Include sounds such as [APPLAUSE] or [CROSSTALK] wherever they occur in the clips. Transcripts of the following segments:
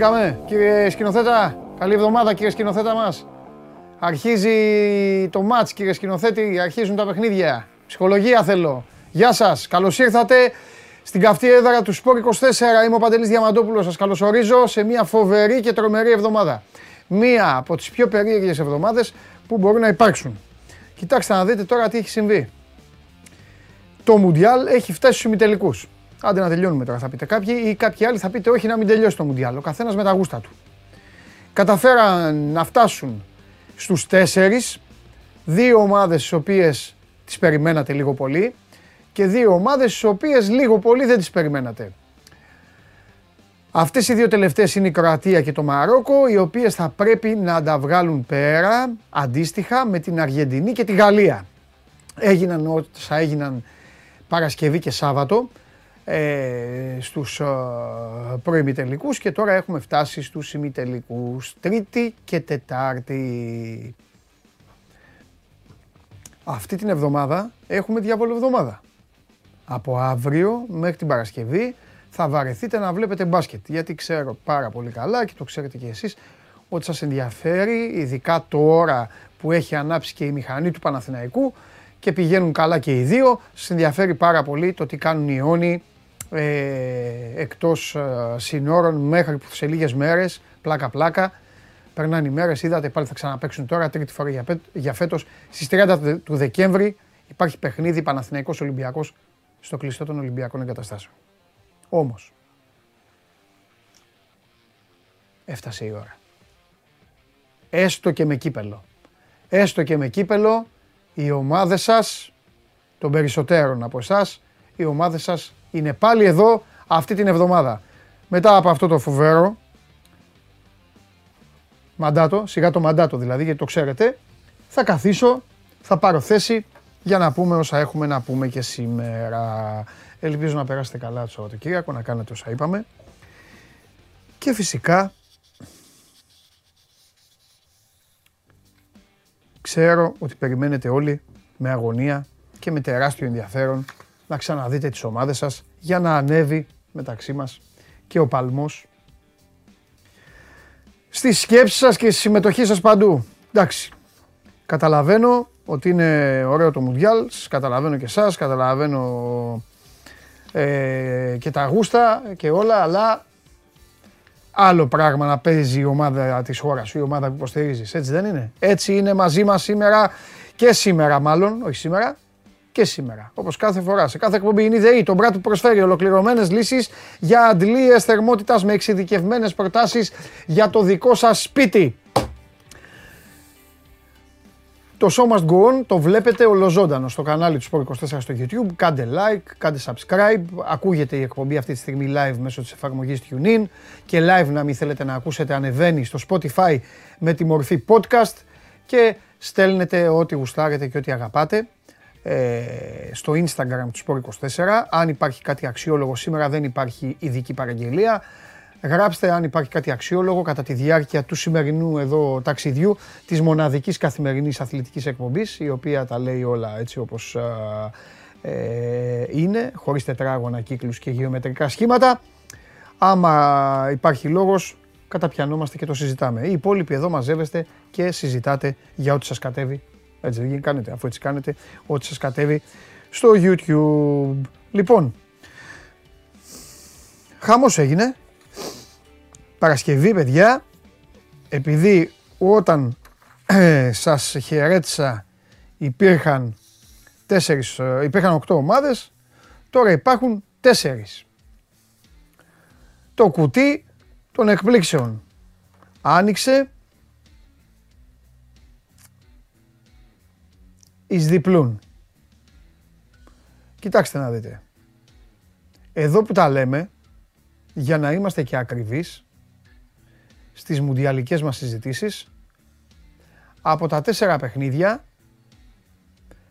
Μπήκαμε, κύριε σκηνοθέτα. Καλή εβδομάδα, κύριε σκηνοθέτα μας. Αρχίζει το μάτς, κύριε σκηνοθέτη. Αρχίζουν τα παιχνίδια. Ψυχολογία θέλω. Γεια σας. Καλώς ήρθατε στην καυτή έδρα του Σπόρ 24. Είμαι ο Παντελής Διαμαντόπουλος. Σας καλωσορίζω σε μια φοβερή και τρομερή εβδομάδα. Μία από τις πιο περίεργες εβδομάδες που μπορούν να υπάρξουν. Κοιτάξτε να δείτε τώρα τι έχει συμβεί. Το Μουντιάλ έχει φτάσει στους ημιτελικούς. Άντε να τελειώνουμε τώρα, θα πείτε κάποιοι, ή κάποιοι άλλοι θα πείτε όχι να μην τελειώσει το Μουντιάλ. Ο καθένας με τα γούστα του. Καταφέραν να φτάσουν στους τέσσερις, δύο ομάδες τις οποίες τις περιμένατε λίγο πολύ και δύο ομάδες τις οποίες λίγο πολύ δεν τις περιμένατε. Αυτές οι δύο τελευταίες είναι η Κροατία και το Μαρόκο, οι οποίες θα πρέπει να τα βγάλουν πέρα αντίστοιχα με την Αργεντινή και τη Γαλλία. Έγιναν όσα έγιναν Παρασκευή και Σάββατο ε, στους ε, και τώρα έχουμε φτάσει στους ημιτελικούς Τρίτη και Τετάρτη. Αυτή την εβδομάδα έχουμε διάβολο εβδομάδα. Από αύριο μέχρι την Παρασκευή θα βαρεθείτε να βλέπετε μπάσκετ. Γιατί ξέρω πάρα πολύ καλά και το ξέρετε και εσείς ότι σας ενδιαφέρει, ειδικά τώρα που έχει ανάψει και η μηχανή του Παναθηναϊκού και πηγαίνουν καλά και οι δύο. Σας ενδιαφέρει πάρα πολύ το τι κάνουν οι αιώνιοι ε, εκτός ε, συνόρων μέχρι που σε λίγες μέρες, πλάκα πλάκα, περνάνε οι μέρες, είδατε πάλι θα ξαναπαίξουν τώρα, τρίτη φορά για, για φέτος. Στις 30 του Δεκέμβρη υπάρχει παιχνίδι Παναθηναϊκός Ολυμπιακός στο κλειστό των Ολυμπιακών εγκαταστάσεων. Όμως, έφτασε η ώρα. Έστω και με κύπελο. Έστω και με κύπελο, οι ομάδες σας, των περισσότερων από εσάς, οι ομάδες σας είναι πάλι εδώ αυτή την εβδομάδα. Μετά από αυτό το φοβερό μαντάτο, σιγά το μαντάτο δηλαδή, γιατί το ξέρετε, θα καθίσω, θα πάρω θέση για να πούμε όσα έχουμε να πούμε και σήμερα. Ελπίζω να περάσετε καλά το Σαββατοκύριακο, να κάνετε όσα είπαμε. Και φυσικά, ξέρω ότι περιμένετε όλοι με αγωνία και με τεράστιο ενδιαφέρον να ξαναδείτε τις ομάδες σας για να ανέβει μεταξύ μας και ο παλμός στη σκέψη σας και στη συμμετοχή σας παντού. Εντάξει, καταλαβαίνω ότι είναι ωραίο το Μουντιάλ, καταλαβαίνω και εσάς, καταλαβαίνω ε, και τα γούστα και όλα, αλλά άλλο πράγμα να παίζει η ομάδα της χώρας σου, η ομάδα που υποστηρίζεις, έτσι δεν είναι; Έτσι είναι μαζί μας σήμερα και σήμερα μάλλον, όχι σήμερα, και σήμερα. Όπως κάθε φορά. Σε κάθε εκπομπή είναι η ΔΕΗ. Το Μπράτ που προσφέρει ολοκληρωμένες λύσεις για αντλίες θερμότητας με εξειδικευμένες προτάσεις για το δικό σας σπίτι. Το Show Must Go On το βλέπετε ολοζώντανος στο κανάλι του Sport 24 στο YouTube. Κάντε like, κάντε subscribe. Ακούγεται η εκπομπή αυτή τη στιγμή live μέσω της εφαρμογής TuneIn και live να μην θέλετε να ακούσετε ανεβαίνει στο Spotify με τη μορφή podcast και στέλνετε ό,τι γουστάρετε και ό,τι αγαπάτε ε, στο Instagram του Sport24. Αν υπάρχει κάτι αξιόλογο σήμερα δεν υπάρχει ειδική παραγγελία. Γράψτε αν υπάρχει κάτι αξιόλογο κατά τη διάρκεια του σημερινού εδώ ταξιδιού της μοναδικής καθημερινής αθλητικής εκπομπής η οποία τα λέει όλα έτσι όπως ε, είναι χωρίς τετράγωνα κύκλους και γεωμετρικά σχήματα. Άμα υπάρχει λόγος καταπιανόμαστε και το συζητάμε. Οι υπόλοιποι εδώ μαζεύεστε και συζητάτε για ό,τι σας κατέβει έτσι δεν κάνετε, αφού έτσι κάνετε ό,τι σας κατέβει στο YouTube. Λοιπόν, χαμός έγινε. Παρασκευή, παιδιά, επειδή όταν ε, σας χαιρέτησα υπήρχαν τέσσερις, ε, υπήρχαν οκτώ ομάδες, τώρα υπάρχουν τέσσερις. Το κουτί των εκπλήξεων άνοιξε εις διπλούν. Κοιτάξτε να δείτε. Εδώ που τα λέμε, για να είμαστε και ακριβείς, στις μουντιαλικές μας συζητήσεις, από τα τέσσερα παιχνίδια,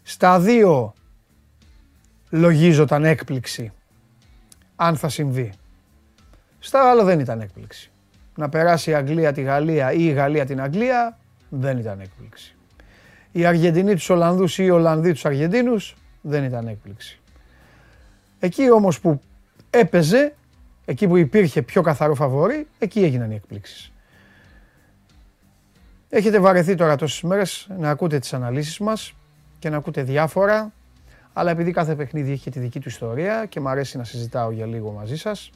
στα δύο λογίζονταν έκπληξη, αν θα συμβεί. Στα άλλα δεν ήταν έκπληξη. Να περάσει η Αγγλία τη Γαλλία ή η Γαλλία την Αγγλία, δεν ήταν έκπληξη η Αργεντινή τους Ολλανδούς ή οι Ολλανδοί τους Αργεντίνους δεν ήταν έκπληξη. Εκεί όμως που έπαιζε, εκεί που υπήρχε πιο καθαρό φαβόρι, εκεί έγιναν οι εκπλήξεις. Έχετε βαρεθεί τώρα τόσες μέρες να ακούτε τις αναλύσεις μας και να ακούτε διάφορα, αλλά επειδή κάθε παιχνίδι έχει και τη δική του ιστορία και μου αρέσει να συζητάω για λίγο μαζί σας,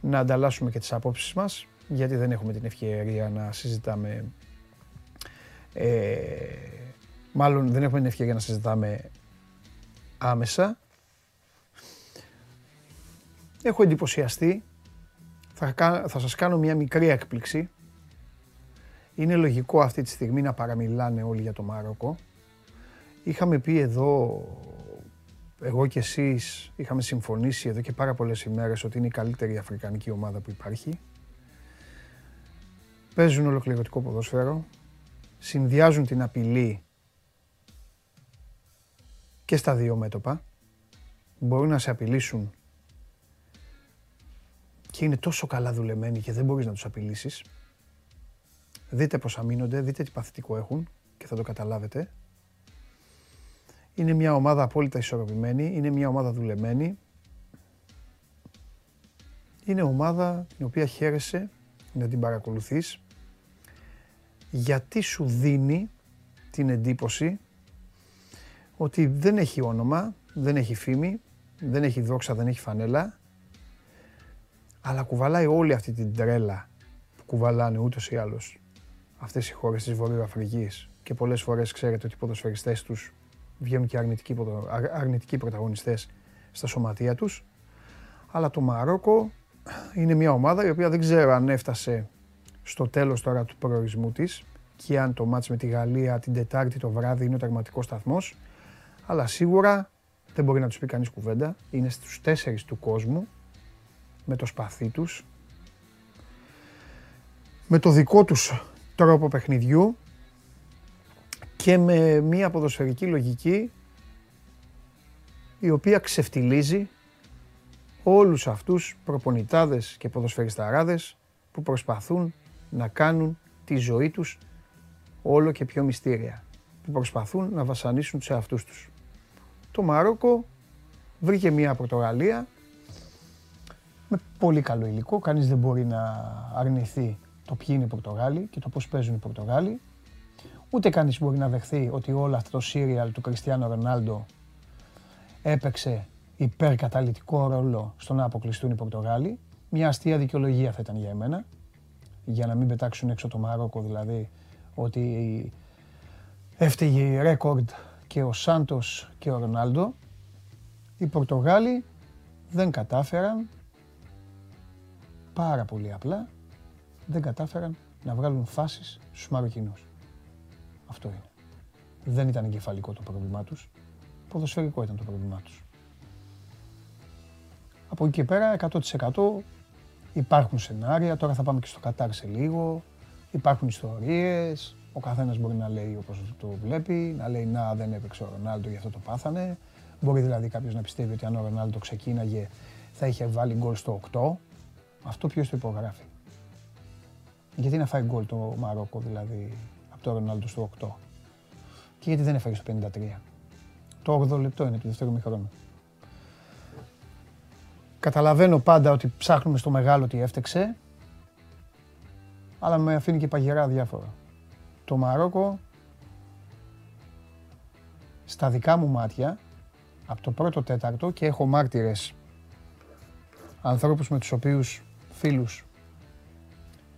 να ανταλλάσσουμε και τις απόψεις μας, γιατί δεν έχουμε την ευκαιρία να συζητάμε, ε, μάλλον δεν έχουμε την ευκαιρία να συζητάμε άμεσα. Έχω εντυπωσιαστεί, θα, θα σας κάνω μια μικρή έκπληξη. Είναι λογικό αυτή τη στιγμή να παραμιλάνε όλοι για το Μαρόκο. Είχαμε πει εδώ, εγώ και εσείς είχαμε συμφωνήσει εδώ και πάρα πολλές ημέρες ότι είναι η καλύτερη αφρικανική ομάδα που υπάρχει. Παίζουν ολοκληρωτικό ποδόσφαιρο, συνδυάζουν την απειλή και στα δύο μέτωπα. Μπορούν να σε απειλήσουν και είναι τόσο καλά δουλεμένοι και δεν μπορείς να τους απειλήσεις. Δείτε πώς αμήνονται, δείτε τι παθητικό έχουν και θα το καταλάβετε. Είναι μια ομάδα απόλυτα ισορροπημένη, είναι μια ομάδα δουλεμένη. Είναι ομάδα την οποία χαίρεσαι να την παρακολουθείς γιατί σου δίνει την εντύπωση ότι δεν έχει όνομα, δεν έχει φήμη, δεν έχει δόξα, δεν έχει φανέλα, αλλά κουβαλάει όλη αυτή την τρέλα που κουβαλάνε ούτως ή άλλως αυτές οι χώρες της Βορειοαφρικής και πολλές φορές ξέρετε ότι οι ποδοσφαιριστές τους βγαίνουν και αρνητικοί, αρνητικοί πρωταγωνιστές στα σωματεία τους. Αλλά το Μαρόκο είναι μια ομάδα η οποία δεν ξέρω αν έφτασε στο τέλος τώρα του προορισμού της και αν το μάτς με τη Γαλλία την Τετάρτη το βράδυ είναι ο τερματικός σταθμός. Αλλά σίγουρα δεν μπορεί να τους πει κανείς κουβέντα. Είναι στους τέσσερις του κόσμου με το σπαθί τους, με το δικό τους τρόπο παιχνιδιού και με μια ποδοσφαιρική λογική η οποία ξεφτιλίζει όλους αυτούς προπονητάδες και ποδοσφαιρισταράδες που προσπαθούν να κάνουν τη ζωή τους όλο και πιο μυστήρια. Που προσπαθούν να βασανίσουν σε αυτούς τους. Το Μαρόκο βρήκε μια Πορτογαλία με πολύ καλό υλικό. Κανείς δεν μπορεί να αρνηθεί το ποιοι είναι οι Πορτογάλοι και το πώς παίζουν οι Πορτογάλοι. Ούτε κανείς μπορεί να δεχθεί ότι όλο αυτό το σύριαλ του Κριστιανό Ρονάλντο έπαιξε υπερκαταλητικό ρόλο στο να αποκλειστούν οι Πορτογάλοι. Μια αστεία δικαιολογία θα ήταν για εμένα, για να μην πετάξουν έξω το Μαρόκο δηλαδή, ότι έφταιγε η ρέκορντ και ο Σάντος και ο Ρονάλντο. Οι Πορτογάλοι δεν κατάφεραν πάρα πολύ απλά δεν κατάφεραν να βγάλουν φάσεις στους Μαροκινούς. Αυτό είναι. Δεν ήταν εγκεφαλικό το πρόβλημά τους, ποδοσφαιρικό ήταν το πρόβλημά τους. Από εκεί και πέρα 100% υπάρχουν σενάρια, τώρα θα πάμε και στο Κατάρ σε λίγο, υπάρχουν ιστορίες, ο καθένας μπορεί να λέει όπως το βλέπει, να λέει να δεν έπαιξε ο Ρονάλντο γι' αυτό το πάθανε. Μπορεί δηλαδή κάποιος να πιστεύει ότι αν ο Ρονάλντο ξεκίναγε θα είχε βάλει γκολ στο 8. Αυτό ποιος το υπογράφει; Γιατί να φάει γκολ το Μαρόκο δηλαδή από το Ρονάλντο στο 8. Και γιατί δεν έφαγε στο 53. Το 8 λεπτό είναι του δεύτερου μηχρόνου. Καταλαβαίνω πάντα ότι ψάχνουμε στο μεγάλο τι έφτεξε, αλλά με αφήνει και παγερά διάφορα. Το Μαρόκο, στα δικά μου μάτια, από το πρώτο τέταρτο και έχω μάρτυρες ανθρώπους με τους οποίους φίλους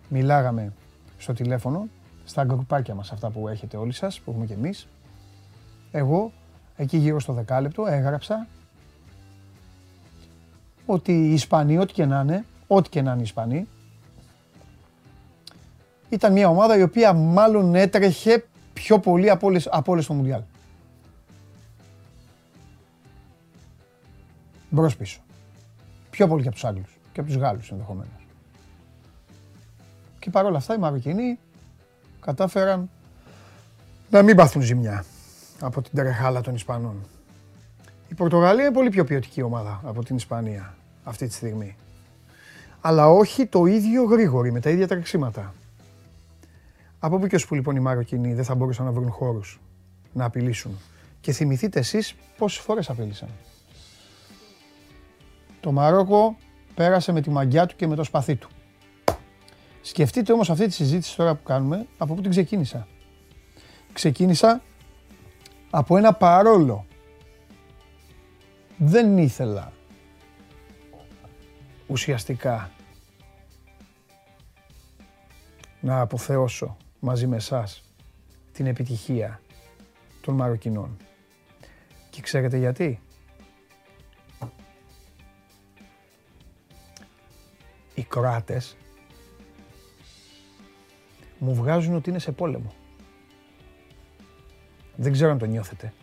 μιλάγαμε στο τηλέφωνο, στα γκρουπάκια μας αυτά που έχετε όλοι σας, που έχουμε και εμείς. Εγώ, εκεί γύρω στο δεκάλεπτο, έγραψα ότι οι Ισπανοί, ό,τι και να είναι, ό,τι και να είναι οι Ισπανοί, ήταν μια ομάδα η οποία μάλλον έτρεχε πιο πολύ από όλες, από όλες στο Μουντιάλ. Μπρος πίσω. Πιο πολύ και από τους Άγγλους και από τους Γάλλους ενδεχομένως. Και παρόλα αυτά οι Μαροκινοί κατάφεραν να μην πάθουν ζημιά από την τρεχάλα των Ισπανών. Η Πορτογαλία είναι πολύ πιο ποιοτική ομάδα από την Ισπανία αυτή τη στιγμή. Αλλά όχι το ίδιο γρήγορη, με τα ίδια τρεξίματα. Από πού και ως που λοιπόν οι Μαροκινοί δεν θα μπορούσαν να βρουν χώρους να απειλήσουν; Και θυμηθείτε εσείς πόσες φορές απείλησαν. Το Μαρόκο πέρασε με τη μαγιά του και με το σπαθί του. Σκεφτείτε όμως αυτή τη συζήτηση τώρα που κάνουμε, από πού την ξεκίνησα. Ξεκίνησα από ένα παρόλο. Δεν ήθελα ουσιαστικά να αποθεώσω μαζί με εσάς την επιτυχία των Μαροκινών. Και ξέρετε γιατί; Οι Κροάτες μου βγάζουν ότι είναι σε πόλεμο. Δεν ξέρω αν το νιώθετε.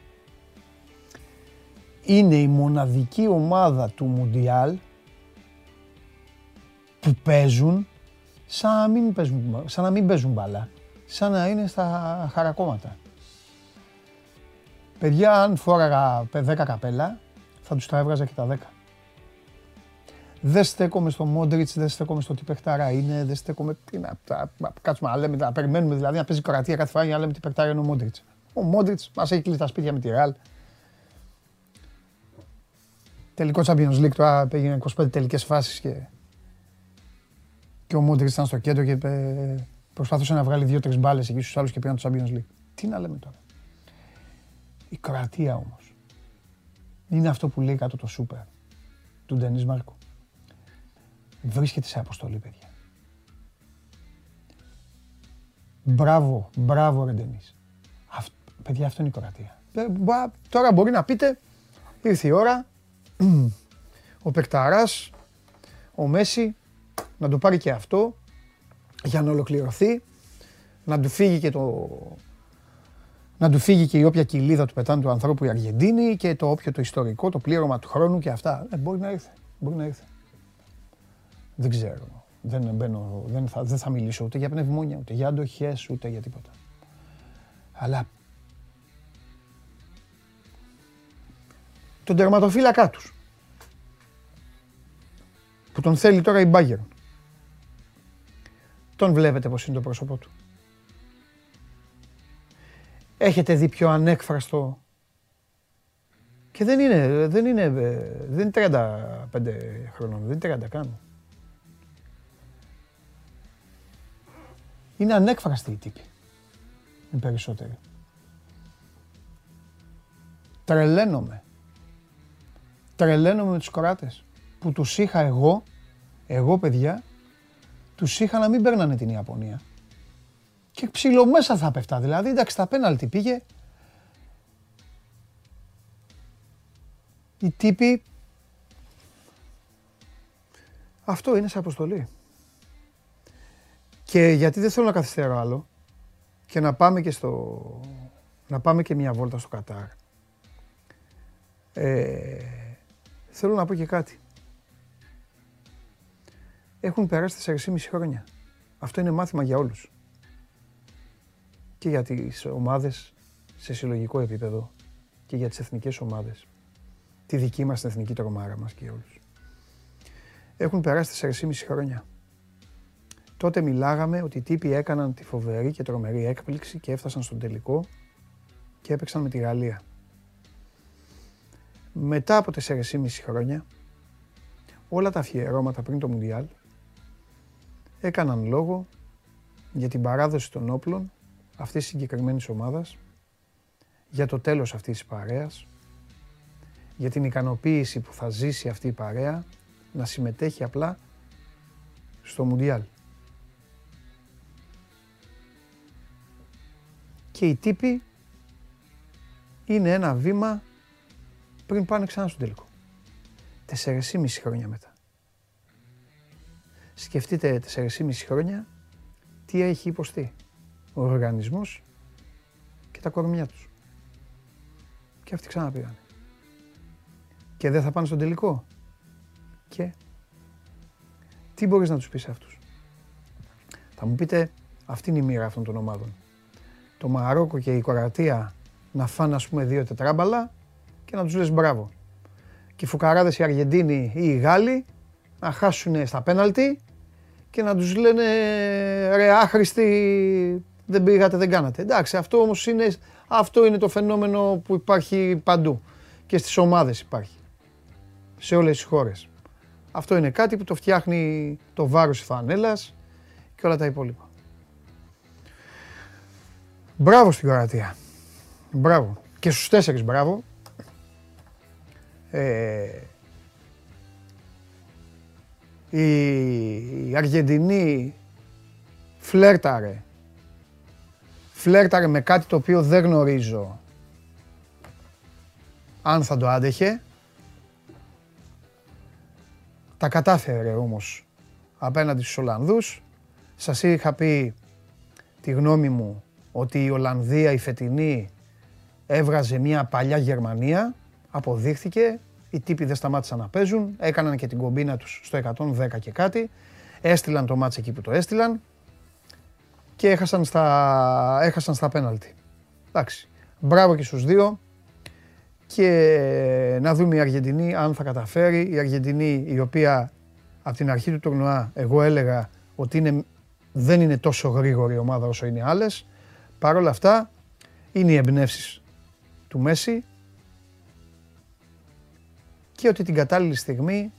Είναι η μοναδική ομάδα του Μουντιάλ που παίζουν σαν να μην παίζουν, σαν να μην παίζουν μπάλα. Σαν να είναι στα χαρακόμματα. Παιδιά, αν φόραγα 10 καπέλα, θα τους τα έβγαζα και τα 10. Δεν στέκομαι στο Μόντριτς, δεν στέκομαι στο τι παιχτάρα είναι, δεν στέκομαι. Τι να, κάτσουμε να λέμε, να περιμένουμε δηλαδή να παίζει κορατία κάθε φορά για να λέμε τι παιχτάρα είναι ο Μόντριτς. Ο Μόντριτς μας έχει κλείσει τα σπίτια με τη Ρεάλ. Τελικό Champions League τώρα πήγαινε 25 τελικές φάσεις και. Και ο Μόντριτς ήταν στο κέντρο και προσπαθούσε να βγάλει δύο-τρεις μπάλες εκεί στους άλλους και πήγαν το Champions League. Τι να λέμε τώρα. Η Κροατία όμως είναι αυτό που λέει κάτω το σούπερ του Ντενή Μάρκο βρίσκεται σε αποστολή, παιδιά. Μπράβο, μπράβο ρε Ντενής. παιδιά, αυτό είναι η Κροατία. Ε, τώρα μπορεί να πείτε, ήρθε η ώρα, [CLEARS THROAT] ο Πεκταράς, ο Μέση, να το πάρει και αυτό, για να ολοκληρωθεί, να του φύγει και το... Να του φύγει και η όποια κοιλίδα του πετάνε του ανθρώπου η Αργεντίνη και το όποιο το ιστορικό, το πλήρωμα του χρόνου και αυτά. Ε, μπορεί να ήρθε. Μπορεί να ήρθε. Δεν ξέρω. Δεν, μπαίνω, δεν, θα, δεν θα μιλήσω ούτε για πνευμόνια, ούτε για αντοχές, ούτε για τίποτα. Αλλά τον τερματοφύλακά τους, που τον θέλει τώρα η Μπάγκερ. Τον βλέπετε πως είναι το πρόσωπό του. Έχετε δει πιο ανέκφραστο και δεν είναι, δεν είναι, δεν είναι 35 χρονών, δεν είναι 30 καν. Είναι ανέκφραστοι οι τύποι. Οι περισσότεροι. Τρελαίνομαι. Τρελαίνομαι με τους κοράτες. Που τους είχα εγώ, εγώ παιδιά, τους είχα να μην παίρνανε την Ιαπωνία. Και ψηλομέσα θα πέφτα. Δηλαδή, εντάξει, τα πέναλτι πήγε. Οι τύποι... Αυτό είναι σε αποστολή. Και γιατί δεν θέλω να καθυστερώ άλλο και να πάμε και, στο, να πάμε και μια βόλτα στο Κατάρ. Ε, θέλω να πω και κάτι. Έχουν περάσει 4,5 χρόνια. Αυτό είναι μάθημα για όλους. Και για τις ομάδες σε συλλογικό επίπεδο και για τις εθνικές ομάδες. Τη δική μας την εθνική τρομάρα μας και για όλους. Έχουν περάσει 4,5 χρόνια. Τότε μιλάγαμε ότι οι τύποι έκαναν τη φοβερή και τρομερή έκπληξη και έφτασαν στον τελικό και έπαιξαν με τη Γαλλία. Μετά από 4,5 χρόνια, όλα τα αφιερώματα πριν το Μουντιάλ έκαναν λόγο για την παράδοση των όπλων αυτής της συγκεκριμένης ομάδας, για το τέλος αυτής της παρέας, για την ικανοποίηση που θα ζήσει αυτή η παρέα να συμμετέχει απλά στο Μουντιάλ. και οι τύποι είναι ένα βήμα πριν πάνε ξανά στο τελικό. μισή χρόνια μετά. Σκεφτείτε μισή χρόνια τι έχει υποστεί ο οργανισμός και τα κορμιά τους. Και αυτοί ξαναπήγανε. Και δεν θα πάνε στον τελικό. Και τι μπορείς να τους πεις σε αυτούς; Θα μου πείτε, αυτή είναι η μοίρα αυτών των ομάδων το Μαρόκο και η Κροατία να φάνε ας πούμε δύο τετράμπαλα και να τους λες μπράβο. Και οι φουκαράδες οι Αργεντίνοι ή οι Γάλλοι να χάσουν στα πέναλτι και να τους λένε ρε άχρηστοι δεν πήγατε, δεν κάνατε. Εντάξει, αυτό όμως είναι, αυτό είναι το φαινόμενο που υπάρχει παντού και στις ομάδες υπάρχει. Σε όλες τις χώρες. Αυτό είναι κάτι που το φτιάχνει το βάρος της φανέλας και όλα τα υπόλοιπα. Μπράβο στην Κροατία. Μπράβο. Και στους τέσσερις μπράβο. Ε, η Αργεντινή φλέρταρε. Φλέρταρε με κάτι το οποίο δεν γνωρίζω αν θα το άντεχε. Τα κατάφερε όμως απέναντι στους Ολλανδούς. Σας είχα πει τη γνώμη μου ότι η Ολλανδία η φετινή έβγαζε μια παλιά Γερμανία. Αποδείχθηκε, οι τύποι δεν σταμάτησαν να παίζουν, έκαναν και την κομπίνα τους στο 110 και κάτι. Έστειλαν το μάτς εκεί που το έστειλαν και έχασαν στα, έχασαν στα πέναλτι. Εντάξει. Μπράβο και στους δύο και να δούμε η Αργεντινή αν θα καταφέρει. Η Αργεντινή η οποία από την αρχή του τουρνουά εγώ έλεγα ότι είναι, δεν είναι τόσο γρήγορη ομάδα όσο είναι άλλες. Παρ' όλα αυτά είναι οι εμπνεύσεις του Μέση και ότι την κατάλληλη στιγμή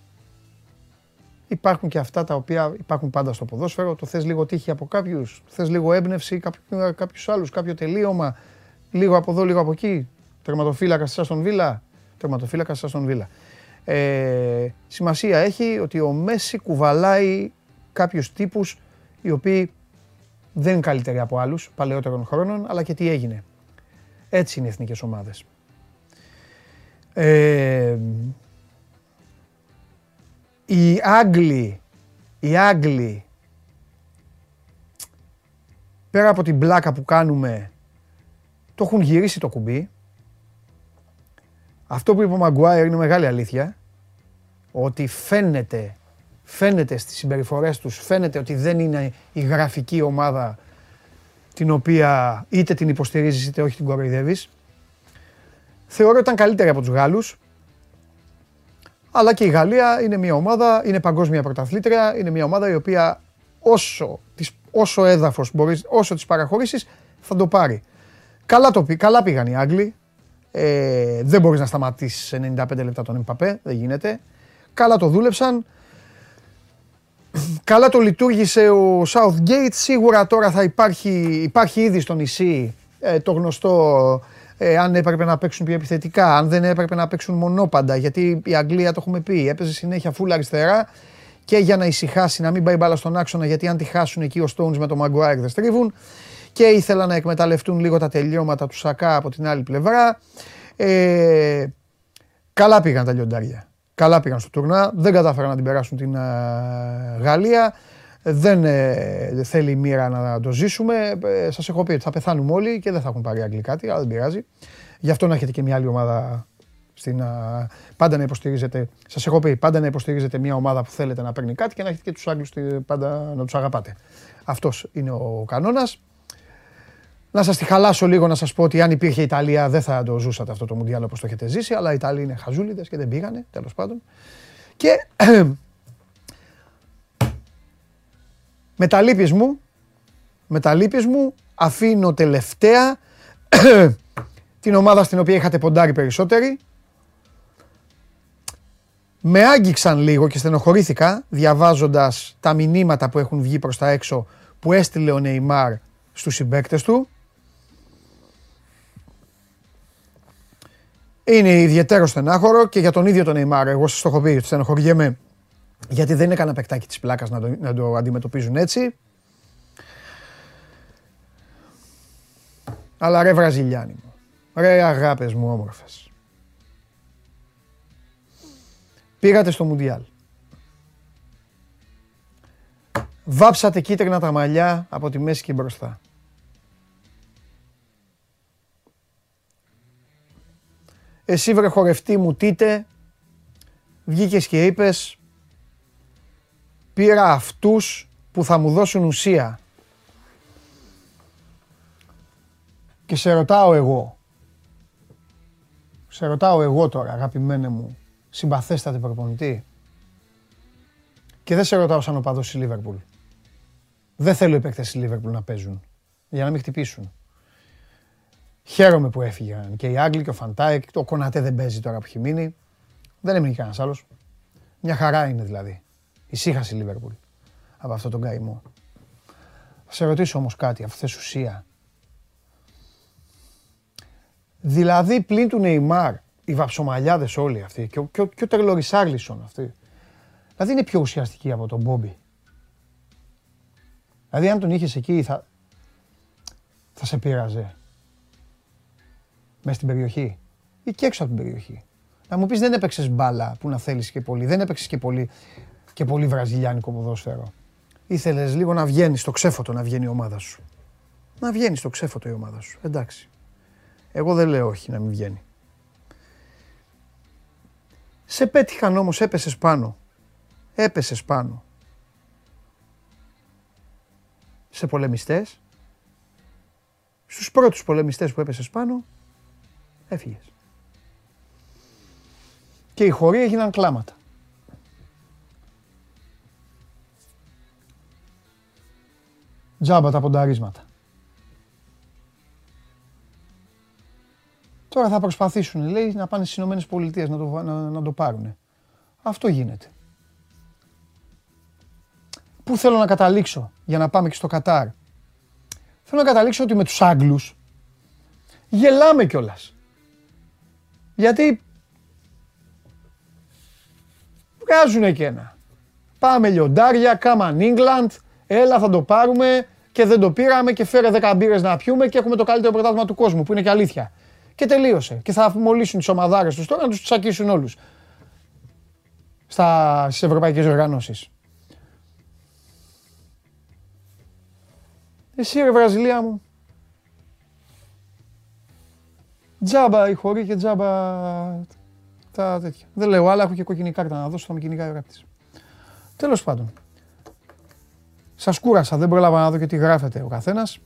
υπάρχουν και αυτά τα οποία υπάρχουν πάντα στο ποδόσφαιρο. Το θες λίγο τύχη από κάποιους, θες λίγο έμπνευση κάποιου, κάποιους άλλους, κάποιο τελείωμα, λίγο από εδώ, λίγο από εκεί. Τερματοφύλακας σα στον Βίλα. Τερματοφύλακας σα στον Βίλα. Ε, σημασία έχει ότι ο Μέση κουβαλάει κάποιους τύπους οι οποίοι δεν είναι καλύτεροι από άλλους παλαιότερων χρόνων, αλλά και τι έγινε. Έτσι είναι οι εθνικές ομάδες. Ε, οι Άγγλοι, οι Άγγλοι, πέρα από την πλάκα που κάνουμε, το έχουν γυρίσει το κουμπί. Αυτό που είπε ο Μαγκουάιρ είναι μεγάλη αλήθεια. Ότι φαίνεται, φαίνεται στις συμπεριφορές τους, φαίνεται ότι δεν είναι η γραφική ομάδα την οποία είτε την υποστηρίζεις είτε όχι την κοροϊδεύεις. Θεωρώ ότι ήταν καλύτερη από τους Γάλλους. Αλλά και η Γαλλία είναι μια ομάδα, είναι παγκόσμια πρωταθλήτρια, είναι μια ομάδα η οποία όσο, όσο έδαφος μπορείς, όσο τις παραχωρήσεις θα το πάρει. Καλά, το, καλά πήγαν οι Άγγλοι, ε, δεν μπορείς να σταματήσεις 95 λεπτά τον Εμπαπέ, δεν γίνεται. Καλά το δούλεψαν. Καλά το λειτουργήσε ο Southgate. Σίγουρα τώρα θα υπάρχει, υπάρχει ήδη στο νησί ε, το γνωστό ε, αν έπρεπε να παίξουν πιο επιθετικά, αν δεν έπρεπε να παίξουν μονόπαντα. Γιατί η Αγγλία το έχουμε πει, έπαιζε συνέχεια φούλα αριστερά και για να ησυχάσει, να μην πάει μπάλα στον άξονα, γιατί αν τη χάσουν εκεί ο Stones με το Maguire δεν στρίβουν και ήθελαν να εκμεταλλευτούν λίγο τα τελειώματα του Σακά από την άλλη πλευρά. Ε, καλά πήγαν τα λιοντάρια. Καλά πήγαν στο τουρνά. Δεν κατάφεραν να την περάσουν την Γαλλία. Δεν ε, θέλει η μοίρα να το ζήσουμε. Ε, Σας έχω πει ότι θα πεθάνουμε όλοι και δεν θα έχουν πάρει αγγλικά κάτι, αλλά δεν πειράζει. Γι' αυτό να έχετε και μια άλλη ομάδα στην, πάντα να υποστηρίζετε, σας έχω πει, πάντα να υποστηρίζετε μια ομάδα που θέλετε να παίρνει κάτι και να έχετε και τους Άγγλους πάντα να τους αγαπάτε. Αυτός είναι ο κανόνας. Να σας τη χαλάσω λίγο να σας πω ότι αν υπήρχε Ιταλία δεν θα το ζούσατε αυτό το Μουντιάλ όπως το έχετε ζήσει, αλλά οι Ιταλοί είναι χαζούλιδες και δεν πήγανε, τέλος πάντων. Και [CLEARS THROAT] με τα λύπης μου, με τα λύπης μου αφήνω τελευταία [CLEARS THROAT] την ομάδα στην οποία είχατε ποντάρει περισσότεροι. Με άγγιξαν λίγο και στενοχωρήθηκα διαβάζοντας τα μηνύματα που έχουν βγει προς τα έξω που έστειλε ο Νεϊμάρ στους συμπαίκτες του. Είναι ιδιαίτερο στενάχωρο και για τον ίδιο τον Νεϊμάρ. Εγώ σας το έχω πει ότι στενοχωριέμαι γιατί δεν έκανα παικτάκι της πλάκας να, το, να το αντιμετωπίζουν έτσι. Αλλά ρε Βραζιλιάνοι μου, ρε αγάπες μου όμορφες. Πήγατε στο Μουντιάλ. Βάψατε κίτρινα τα μαλλιά από τη μέση και μπροστά. Εσύ βρε χορευτή μου τίτε, βγήκες και είπες πήρα αυτούς που θα μου δώσουν ουσία. Και σε ρωτάω εγώ, σε ρωτάω εγώ τώρα αγαπημένε μου, συμπαθέστατε προπονητή. Και δεν σε ρωτάω σαν οπαδός της Λίβερπουλ. Δεν θέλω οι παίκτες της Λίβερπουλ να παίζουν, για να μην χτυπήσουν. Χαίρομαι που έφυγαν και οι Άγγλοι και ο Φαντάικ. Ο Κονατέ δεν παίζει τώρα που έχει μείνει. Δεν έμεινε κανένας άλλος. Μια χαρά είναι δηλαδή. Ησύχασε η Λίβερπουλ από αυτό τον καημό. Θα σε ρωτήσω όμως κάτι, αφού θες ουσία. Δηλαδή πλην του Νεϊμάρ, οι βαψομαλιάδες όλοι αυτοί και ο, και ο, και ο Τερλορισάρλισον αυτοί. Δηλαδή είναι πιο ουσιαστικοί από τον Μπόμπι. Δηλαδή αν τον είχες εκεί θα, θα σε πείραζε. Μέσα στην περιοχή ή και έξω από την περιοχή. Να μου πεις δεν έπαιξες μπάλα που να θέλεις και πολύ. Δεν έπαιξες και πολύ, και πολύ βραζιλιάνικο ποδόσφαιρο. Ήθελες λίγο να βγαίνεις στο ξέφωτο να βγαίνει η ομάδα σου. Να βγαίνει στο ξέφωτο η ομάδα σου. Εντάξει. Εγώ δεν λέω όχι να μην βγαίνει. Σε πέτυχαν όμως, έπεσες πάνω. Έπεσες πάνω. Σε πολεμιστές. Στους πρώτους πολεμιστές που έπεσες πάνω, έφυγες. Και οι χωροί έγιναν κλάματα. Τζάμπα τα πονταρίσματα. Τώρα θα προσπαθήσουν, λέει, να πάνε στις Ηνωμένες Πολιτείες να το, να, να το πάρουν. Αυτό γίνεται. Πού θέλω να καταλήξω για να πάμε και στο Κατάρ; Θέλω να καταλήξω ότι με τους Άγγλους γελάμε κιόλας. Γιατί βγάζουν και ένα. Πάμε λιοντάρια, κάμαν England, έλα θα το πάρουμε και δεν το πήραμε και φέρε 10 μπύρες να πιούμε και έχουμε το καλύτερο πρωτάθλημα του κόσμου που είναι και αλήθεια. Και τελείωσε. Και θα μολύσουν τις ομαδάρες τους τώρα να τους τσακίσουν όλους. Στα, στις ευρωπαϊκές οργανώσεις. Εσύ ρε Βραζιλία μου. Τζάμπα η χωρί και τζάμπα τα τέτοια. Δεν λέω άλλα, έχω και κόκκινη κάρτα να δώσω, θα με κυνηγάει ο ράπτης. Τέλος πάντων. Σας κούρασα, δεν πρόλαβα να δω και τι γράφετε ο καθένας.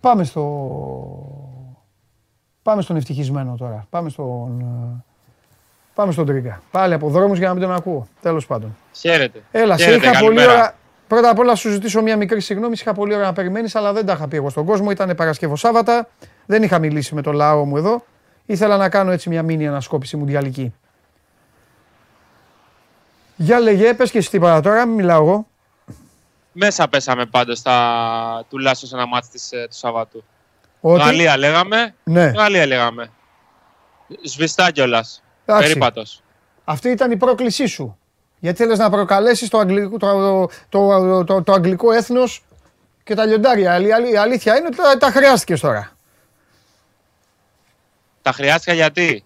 Πάμε στο... Πάμε στον ευτυχισμένο τώρα. Πάμε στον... Πάμε στον Τρίγκα. Πάλι από δρόμους για να μην τον ακούω. Τέλος πάντων. Χαίρετε. Έλα, Χαίρετε, σε είχα πολύ καλημέρα. ώρα. Πρώτα απ' όλα σου ζητήσω μια μικρή συγγνώμη. σε Είχα πολύ ώρα να περιμένεις, αλλά δεν τα είχα πει εγώ στον κόσμο. Ήταν Παρασκευό Σάββατα. Δεν είχα μιλήσει με το λαό μου εδώ. Ήθελα να κάνω έτσι μια μήνυ ανασκόπηση μουντιαλική. Για λέγε, πες και εσύ τίποτα τώρα, μην μιλάω εγώ. Μέσα πέσαμε πάντως στα... τουλάχιστον σε ένα μάτι της, ε, του Σαββατού. Ότι... Γαλλία λέγαμε. Ναι, Γαλλία λέγαμε. Σβηστά κιόλας. Εντάξει. Περίπατος. αυτή ήταν η πρόκλησή σου. Γιατί θέλεις να προκαλέσεις το αγγλικό, το, το, το, το, το αγγλικό έθνος και τα λιοντάρια. Η, αλη- η αλήθεια είναι ότι τα, τα χρειάστηκες τώρα. Τα χρειάστηκα γιατί;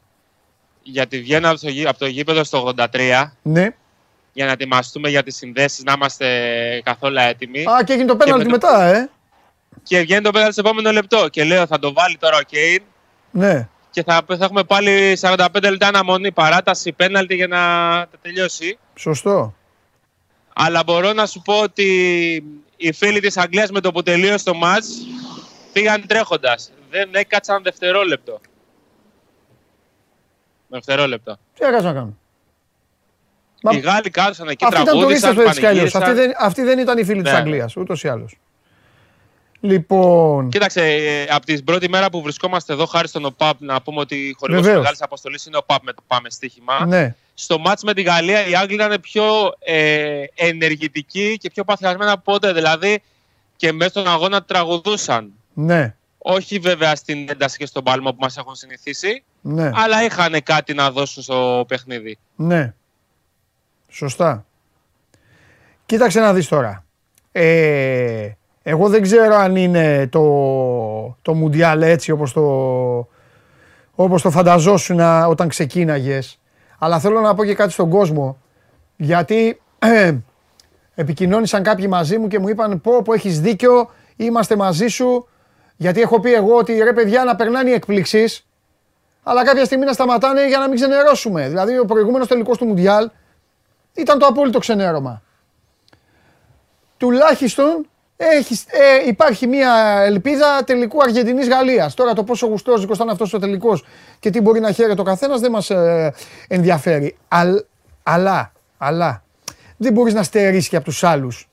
Γιατί βγαίνω από το, γή- από το γήπεδο στο 83 Ναι. Για να ετοιμαστούμε για τις συνδέσεις, να είμαστε καθόλου έτοιμοι. Α, και έγινε το πέναλτι με το- μετά, ε. Και βγαίνει το πέναλτι στο επόμενο λεπτό. Και λέω θα το βάλει τώρα ο Κέιν Ναι. και θα, θα έχουμε πάλι 45 λεπτά αναμονή, παράταση, πέναλτι για να τα τελειώσει. Σωστό. Αλλά μπορώ να σου πω ότι οι φίλοι της Αγγλίας με το που τελείωσε το μάτς πήγαν τρέχοντας. Δεν έκατσαν δευτερόλεπτο. Δευτερόλεπτο. Τι έκανα να κάνω. Μα- Οι Γάλλοι κάθισαν εκεί, Αυτοί ήταν τουρίστες τραγούδισαν, έτσι κι αλλιώς. Αυτοί πανηγύρισαν. δεν, αυτοί δεν ήταν οι φίλοι της Ναι. Αγγλίας, ούτως ή άλλως. Λοιπόν, Κοίταξε, ε, από την πρώτη μέρα που βρισκόμαστε εδώ, χάρη στον ΟΠΑΠ, να πούμε ότι η χορηγός Βεβαίως. μεγάλης αποστολής είναι ο ΟΠΑΠ με το Πάμε Στοίχημα. ναι, Στο μάτς με τη Γαλλία οι Άγγλοι ήταν πιο ε, ενεργητικοί και πιο παθιασμένοι από ποτέ. Δηλαδή και μέσα στον αγώνα τραγουδούσαν. ναι, Όχι βέβαια στην ένταση και στον πάλμο που μας έχουν συνηθίσει, ναι, αλλά είχαν κάτι να δώσουν στο παιχνίδι. ναι. Σωστά. Κοίταξε να δεις τώρα. Ε, εγώ δεν ξέρω αν είναι το, το Μουντιάλ έτσι όπως το, όπως το φανταζόσουν όταν ξεκίναγες. Αλλά θέλω να πω και κάτι στον κόσμο. Γιατί [CLEARS THROAT] επικοινώνησαν κάποιοι μαζί μου και μου είπαν πω πω έχεις δίκιο, είμαστε μαζί σου. Γιατί έχω πει εγώ ότι ρε παιδιά να περνάνε οι εκπλήξεις, αλλά κάποια στιγμή να σταματάνε για να μην ξενερώσουμε. Δηλαδή ο προηγούμενος τελικός του Μουντιάλ ήταν το απόλυτο ξενέρωμα. Τουλάχιστον έχεις, ε, υπάρχει μια ελπίδα τελικού Αργεντινής-Γαλλίας. Τώρα το πόσο γουστόζικος ήταν αυτός ο τελικός και τι μπορεί να χαίρεται ο καθένας δεν μας ε, ενδιαφέρει. Αλ- αλλά, αλλά, δεν μπορείς να στερήσεις και από τους άλλους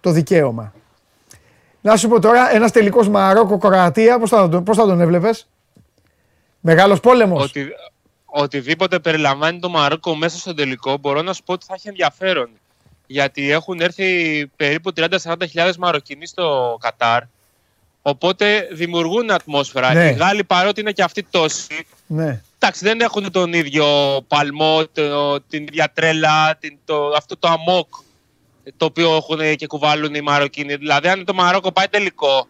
το δικαίωμα. Να σου πω τώρα, ένας τελικός Μαρόκο-Κροατία, πώς θα, τον- πώς θα τον έβλεπες; Μεγάλος πόλεμος. Ότι, οτιδήποτε περιλαμβάνει το Μαρόκο μέσα στο τελικό, μπορώ να σου πω ότι θα έχει ενδιαφέρον. Γιατί έχουν έρθει περίπου 30-40 χιλιάδες Μαροκινοί στο Κατάρ. Οπότε δημιουργούν ατμόσφαιρα. Ναι. Οι Γάλλοι παρότι είναι και αυτοί τόσοι, Ναι. εντάξει δεν έχουν τον ίδιο παλμό, το- την ίδια τρέλα, την, το, αυτό το αμόκ το οποίο έχουν και κουβαλούν οι Μαροκινοί. Δηλαδή αν το Μαρόκο πάει τελικό,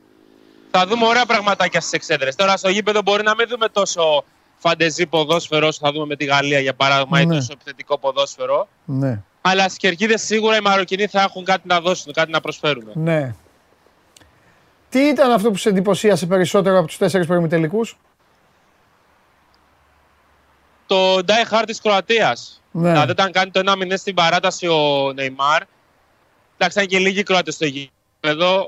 θα δούμε ωραία πραγματάκια στις εξέδρες. Τώρα στο γήπεδο μπορεί να μην δούμε τόσο φαντεζή ποδόσφαιρο όσο θα δούμε με τη Γαλλία για παράδειγμα ή Ναι. τόσο επιθετικό ποδόσφαιρο. Ναι. Αλλά στι κερκίδε σίγουρα οι Μαροκινοί θα έχουν κάτι να δώσουν, κάτι να προσφέρουν. Ναι. Τι ήταν αυτό που σε εντυπωσίασε περισσότερο από τους τέσσερις προημιτελικούς; Το die hard της Κροατίας. Ναι. Δηλαδή, όταν κάνει το 1-0 στην παράταση ο Νεϊμάρ, εντάξει, ήταν και λίγοι Κροάτες στο γήπεδο.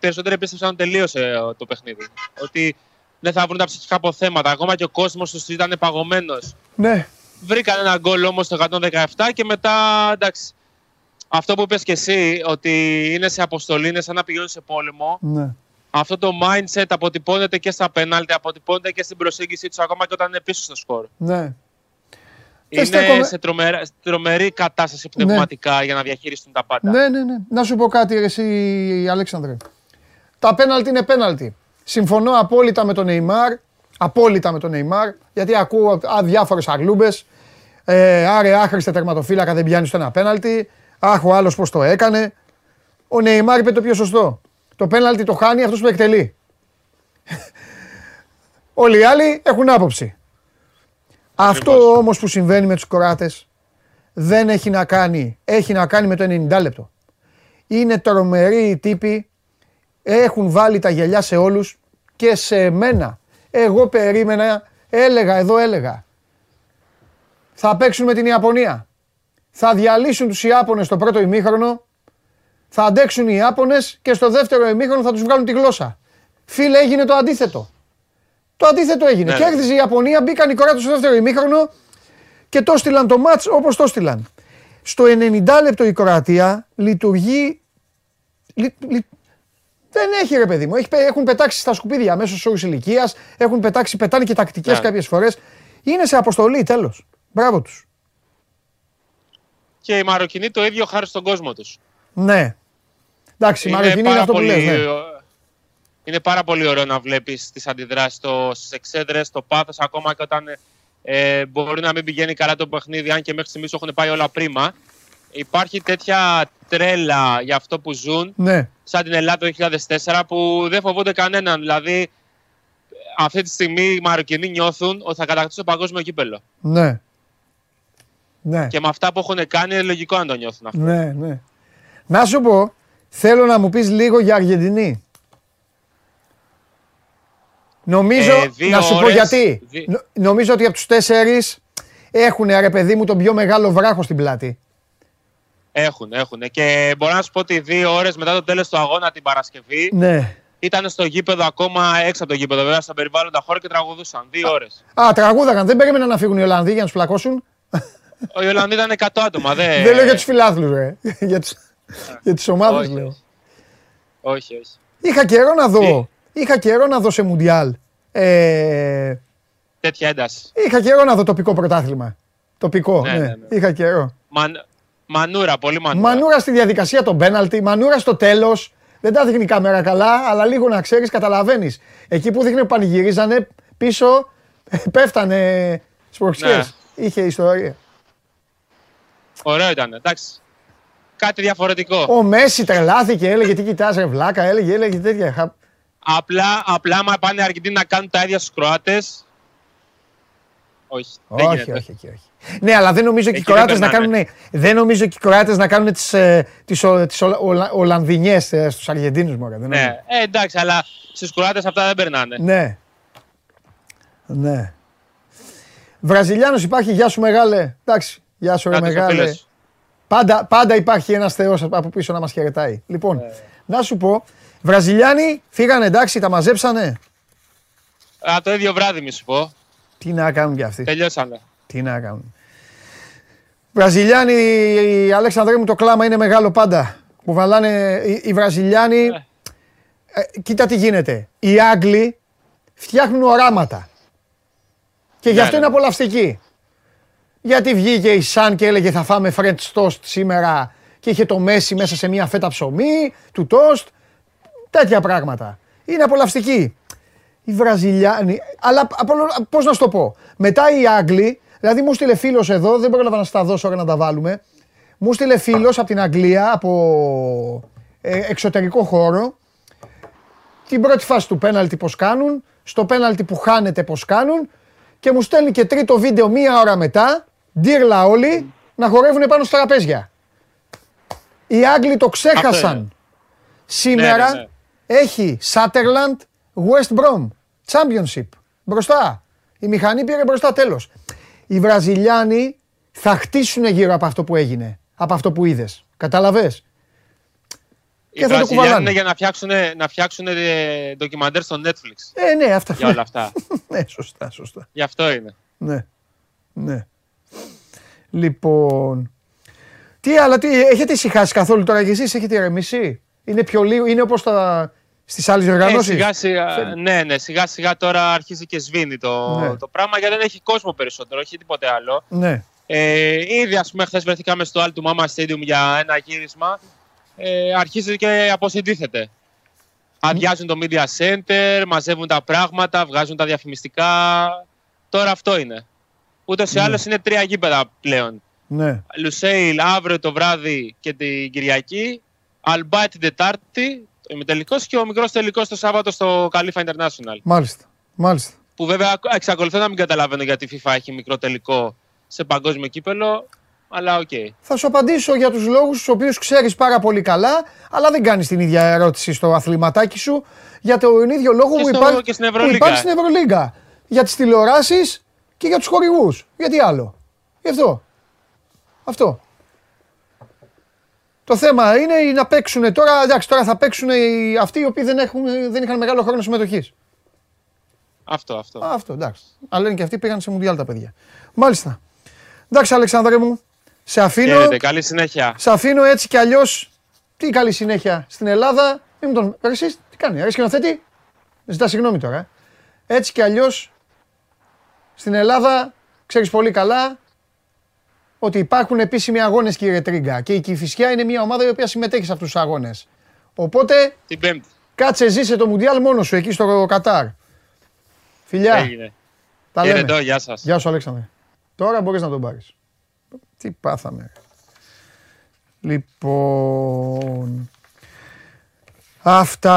Περισσότεροι πίστεψαν ότι τελείωσε ε, το παιχνίδι. Ότι δεν θα βρουν τα ψυχικά αποθέματα. Ακόμα και ο κόσμος τους ήταν παγωμένος. Ναι. Βρήκαν ένα γκολ όμως το 117 και μετά εντάξει. Αυτό που είπες και εσύ, ότι είναι σε αποστολή, είναι σαν να πηγαίνουν σε πόλεμο. Ναι. Αυτό το mindset αποτυπώνεται και στα πέναλτι, αποτυπώνεται και στην προσέγγιση τους ακόμα και όταν είναι πίσω στο σκορ. Ναι. Και Είναι στέκομαι- σε τρομερά, τρομερή κατάσταση πνευματικά για να διαχειριστούν τα πάντα. Ναι, ναι, ναι. Να σου πω κάτι, ρε, εσύ, Αλέξανδρε. Τα πέναλτι είναι πέναλτι. Συμφωνώ απόλυτα με τον Νεϊμάρ. Απόλυτα με τον Νεϊμάρ. Γιατί ακούω αδιάφορε αγλούμπες. Ε, άρε, άχρηστε τερματοφύλακα, δεν πιάνεις στο ένα πέναλτι. Αχ, ο άλλος πώς το έκανε. Ο Νεϊμάρ είπε το πιο σωστό. Το πέναλτι το χάνει αυτός που εκτελεί. [LAUGHS] Όλοι οι άλλοι έχουν άποψη. Αυτό όμως που συμβαίνει με τους Κοράτες δεν έχει να κάνει, έχει να κάνει με το 90 λεπτό. Είναι τρομεροί οι τύποι, έχουν βάλει τα γυαλιά σε όλους και σε μένα. Εγώ περίμενα, έλεγα, εδώ έλεγα. Θα παίξουν με την Ιαπωνία. Θα διαλύσουν τους Ιάπωνες στο πρώτο ημίχρονο. Θα αντέξουν οι Ιάπωνες και στο δεύτερο ημίχρονο θα τους βγάλουν τη γλώσσα. Φίλε, έγινε το αντίθετο. Το αντίθετο έγινε. Ναι. Κέρδιζε η Ιαπωνία, μπήκαν οι κοράτες στο δεύτερο ημίχρονο και το στείλαν το μάτς όπως το στείλαν. Στο 90 λεπτό η Κροατία λειτουργεί... λει- λει- δεν έχει ρε παιδί μου. Έχει, πε- έχουν πετάξει στα σκουπίδια αμέσως όρου ηλικίας. Έχουν πετάξει, πετάνε και τακτικές Ναι. κάποιες φορές. Είναι σε αποστολή, τέλος. Μπράβο τους. Και οι Μαροκινοί το ίδιο χάρη στον κόσμο τους. Ναι. Εντάξει, η Μαροκινή είναι αυτό που λες, ναι. είναι πάρα πολύ ωραίο να βλέπεις τις αντιδράσεις στις εξέδρες, το πάθος, ακόμα και όταν ε, μπορεί να μην πηγαίνει καλά το παιχνίδι, αν και μέχρι στιγμής έχουν πάει όλα πρίμα. Υπάρχει τέτοια τρέλα για αυτό που ζουν, Ναι. σαν την Ελλάδα το 2004, που δεν φοβούνται κανέναν. Δηλαδή, αυτή τη στιγμή οι Μαροκινοί νιώθουν ότι θα κατακτήσουν το παγκόσμιο κύπελο. Ναι. Ναι. Και με αυτά που έχουν κάνει, είναι λογικό να το νιώθουν αυτό. Ναι, ναι. Να σου πω, θέλω να μου πεις λίγο για Αργεντινή. Νομίζω, Ε, δύο να σου πω ώρες, γιατί. δι- Νο- νομίζω ότι από τους τέσσερις έχουν ρε παιδί μου τον πιο μεγάλο βράχο στην πλάτη. Έχουν, έχουν. Και μπορώ να σου πω ότι δύο ώρες μετά το τέλος του αγώνα την Παρασκευή Ναι. ήταν στο γήπεδο ακόμα έξω από το γήπεδο, βέβαια, στα περιβάλλοντα χώρα και τραγουδούσαν. Δύο ώρες. Α, τραγούδαγαν. Δεν περίμεναν να φύγουν οι Ολλανδοί για να τους πλακώσουν. Ο Ιωλανδί ήταν 100 άτομα. Δεν, [LAUGHS] Δεν λέω για τους φιλάθλους, ρε. [LAUGHS] για τις, για τις ομάδες όχι, λέω. όχι. όχι, όχι. Είχα καιρό να δω. Τι; Είχα καιρό να δω σε Μουντιάλ. Ε, Τέτοια ένταση. είχα καιρό να δω τοπικό πρωτάθλημα. Τοπικό, Ναι, ναι. ναι, ναι. Είχα καιρό. Μαν... Μανούρα, πολύ μανούρα. Μανούρα στη διαδικασία των πέναλτι, μανούρα στο τέλος. Δεν τα δείχνει η κάμερα καλά, αλλά λίγο να ξέρεις, καταλαβαίνεις. Εκεί που δείχνει που πανηγυρίζανε, πίσω [LAUGHS] πέφτανε στι Ναι. Είχε ιστορία. Ωραίο ήταν, εντάξει. Κάτι διαφορετικό. Ο Μέση τρελάθηκε, έλεγε τι κοιτάς ρε βλάκα, έλεγε, έλεγε τέτοια. Χα- Απλά, απλά άμα πάνε οι Αργεντίνοι να κάνουν τα ίδια στους Κροάτες. Όχι, δεν όχι, γίνεται. όχι, όχι, όχι. Ναι, αλλά δεν νομίζω και οι Εκεί δεν Κροάτες να κάνουν, περνάνε. δεν νομίζω και οι Κροάτες να κάνουν τις, ε, τις, ο- τις Ολα- Ολα- Ολλανδινιές ε, στους Αργεντίνους, μωρέ. Δεν νομίζω. Ναι, ε, εντάξει, αλλά στους Κροάτες αυτά δεν περνάνε. Ναι. Ναι. Βραζιλιάνος υπάρχει, γεια σου μεγάλε. Εντάξει, γεια σου ρε Κάτω στο μεγάλε. φίλος. Πάντα, πάντα υπάρχει ένας θεός από πίσω να μας χαιρετάει. Λοιπόν, Ναι. να σου πω, Βραζιλιάνοι φύγανε εντάξει, τα μαζέψανε. Α, το ίδιο βράδυ, μη σου πω. Τι να κάνουν κι αυτοί. Τελειώσανε. Τι να κάνουν. Βραζιλιάνοι, η Αλέξανδρέ μου το κλάμα είναι μεγάλο πάντα. Που βαλάνε οι, οι Βραζιλιάνοι. Ναι. Ε, κοίτα τι γίνεται. Οι Άγγλοι φτιάχνουν οράματα. Και γι' Ναι, αυτό ναι, είναι ναι. απολαυστικοί. Γιατί βγήκε η Σαν και έλεγε θα φάμε French toast σήμερα και είχε το Μέση μέσα σε μια φέτα ψωμί, του toast. Τέτοια πράγματα. Είναι απολαυστική. Οι Βραζιλιάνοι, αλλά πώς να σου το πω. Μετά οι Άγγλοι, δηλαδή μου στείλε φίλος εδώ, δεν πρόλαβα να στα δώσω ώρα να τα βάλουμε. Μου στείλε φίλος από την Αγγλία, από ε, εξωτερικό χώρο, την πρώτη φάση του πέναλτι πώς κάνουν, στο πέναλτι που χάνεται πώς κάνουν και μου στέλνει και τρίτο βίντεο μία ώρα μετά, ντύρλα όλοι, να χορεύουν πάνω στα τραπέζια. Οι Άγγλοι το ξέχασαν. Σήμερα ναι, ναι, ναι. έχει Sutherland West Brom Championship μπροστά. Η μηχανή πήρε μπροστά τέλος. Οι Βραζιλιάνοι θα χτίσουν γύρω από αυτό που έγινε, από αυτό που είδες. Καταλαβες; Και θα το κουβαλάνε. για να φτιάξουν, να φτιάξουν ε, ντοκιμαντέρ στο Netflix. Ε, ναι, αυτά. Για [LAUGHS] όλα αυτά. ναι, σωστά, σωστά. Γι' αυτό είναι. Ναι, ναι. Λοιπόν, τι άλλα, τι, έχετε ησυχάσει καθόλου τώρα κι εσείς, έχετε ηρεμήσει; Είναι πιο λίγο, είναι όπως τα, στις άλλες οργανώσεις. Ε, σιγά, σιγά, ναι, ναι, σιγά σιγά τώρα αρχίζει και σβήνει το, ναι. το πράγμα γιατί δεν έχει κόσμο περισσότερο, όχι τίποτε άλλο. Ναι. Ε, ήδη, ας πούμε, χθες βρεθήκαμε στο Alto Mama Stadium για ένα γύρισμα ε, αρχίζει και αποσυντήθεται. Αδειάζουν το media center, μαζεύουν τα πράγματα, βγάζουν τα διαφημιστικά. Τώρα αυτό είναι. Ούτε ή ναι. άλλως είναι τρία γήπεδα πλέον. Ναι. Λουσέιλ αύριο το βράδυ και την Κυριακή. Αλμπάι την Τετάρτη, ο ημιτελικό και ο μικρός τελικός το Σάββατο στο Καλύφα International. Μάλιστα. Μάλιστα. Που βέβαια εξακολουθώ να μην καταλαβαίνω γιατί η FIFA έχει μικρό τελικό σε παγκόσμιο κύπελο αλλά OK. Okay. Θα σου απαντήσω για τους λόγους τους οποίους ξέρεις πάρα πολύ καλά, αλλά δεν κάνεις την ίδια ερώτηση στο αθληματάκι σου, για τον ίδιο λόγο που, υπάρχει, και στην που υπάρχει στην Ευρωλίγκα. Για τις τηλεοράσεις και για τους χορηγούς. Γιατί άλλο. Γι' αυτό. Αυτό. Το θέμα είναι να παίξουν τώρα, εντάξει, τώρα θα παίξουν αυτοί οι οποίοι δεν, έχουν, δεν είχαν μεγάλο χρόνο συμμετοχής. Αυτό, αυτό. αυτό, εντάξει. Αλλά είναι και αυτοί πήγαν σε Μουντιάλ τα παιδιά. Μάλιστα. Εντάξει, Αλεξάνδρε μου, σε αφήνω. Χαίρετε, καλή συνέχεια. Σε αφήνω έτσι κι αλλιώς. Τι καλή συνέχεια στην Ελλάδα. Μην μου τον. Εσείς, τι κάνει, αρέσει σκηνοθέτη; Ζητά συγγνώμη τώρα. Έτσι κι αλλιώς στην Ελλάδα ξέρεις πολύ καλά ότι υπάρχουν επίσημοι αγώνες, κύριε Τρίγκα. Και η Κυφυσιά είναι μια ομάδα η οποία συμμετέχει σε αυτούς τους αγώνες. Οπότε. Την Πέμπτη. Κάτσε, ζήσε το Μουντιάλ μόνος σου εκεί στο Κατάρ. Φιλιά. Έγινε. Τα λέμε. γεια σας. Γεια σου, Αλέξανδρε. Τώρα μπορείς να τον πάρεις. Τι πάθαμε. Λοιπόν... Αυτά...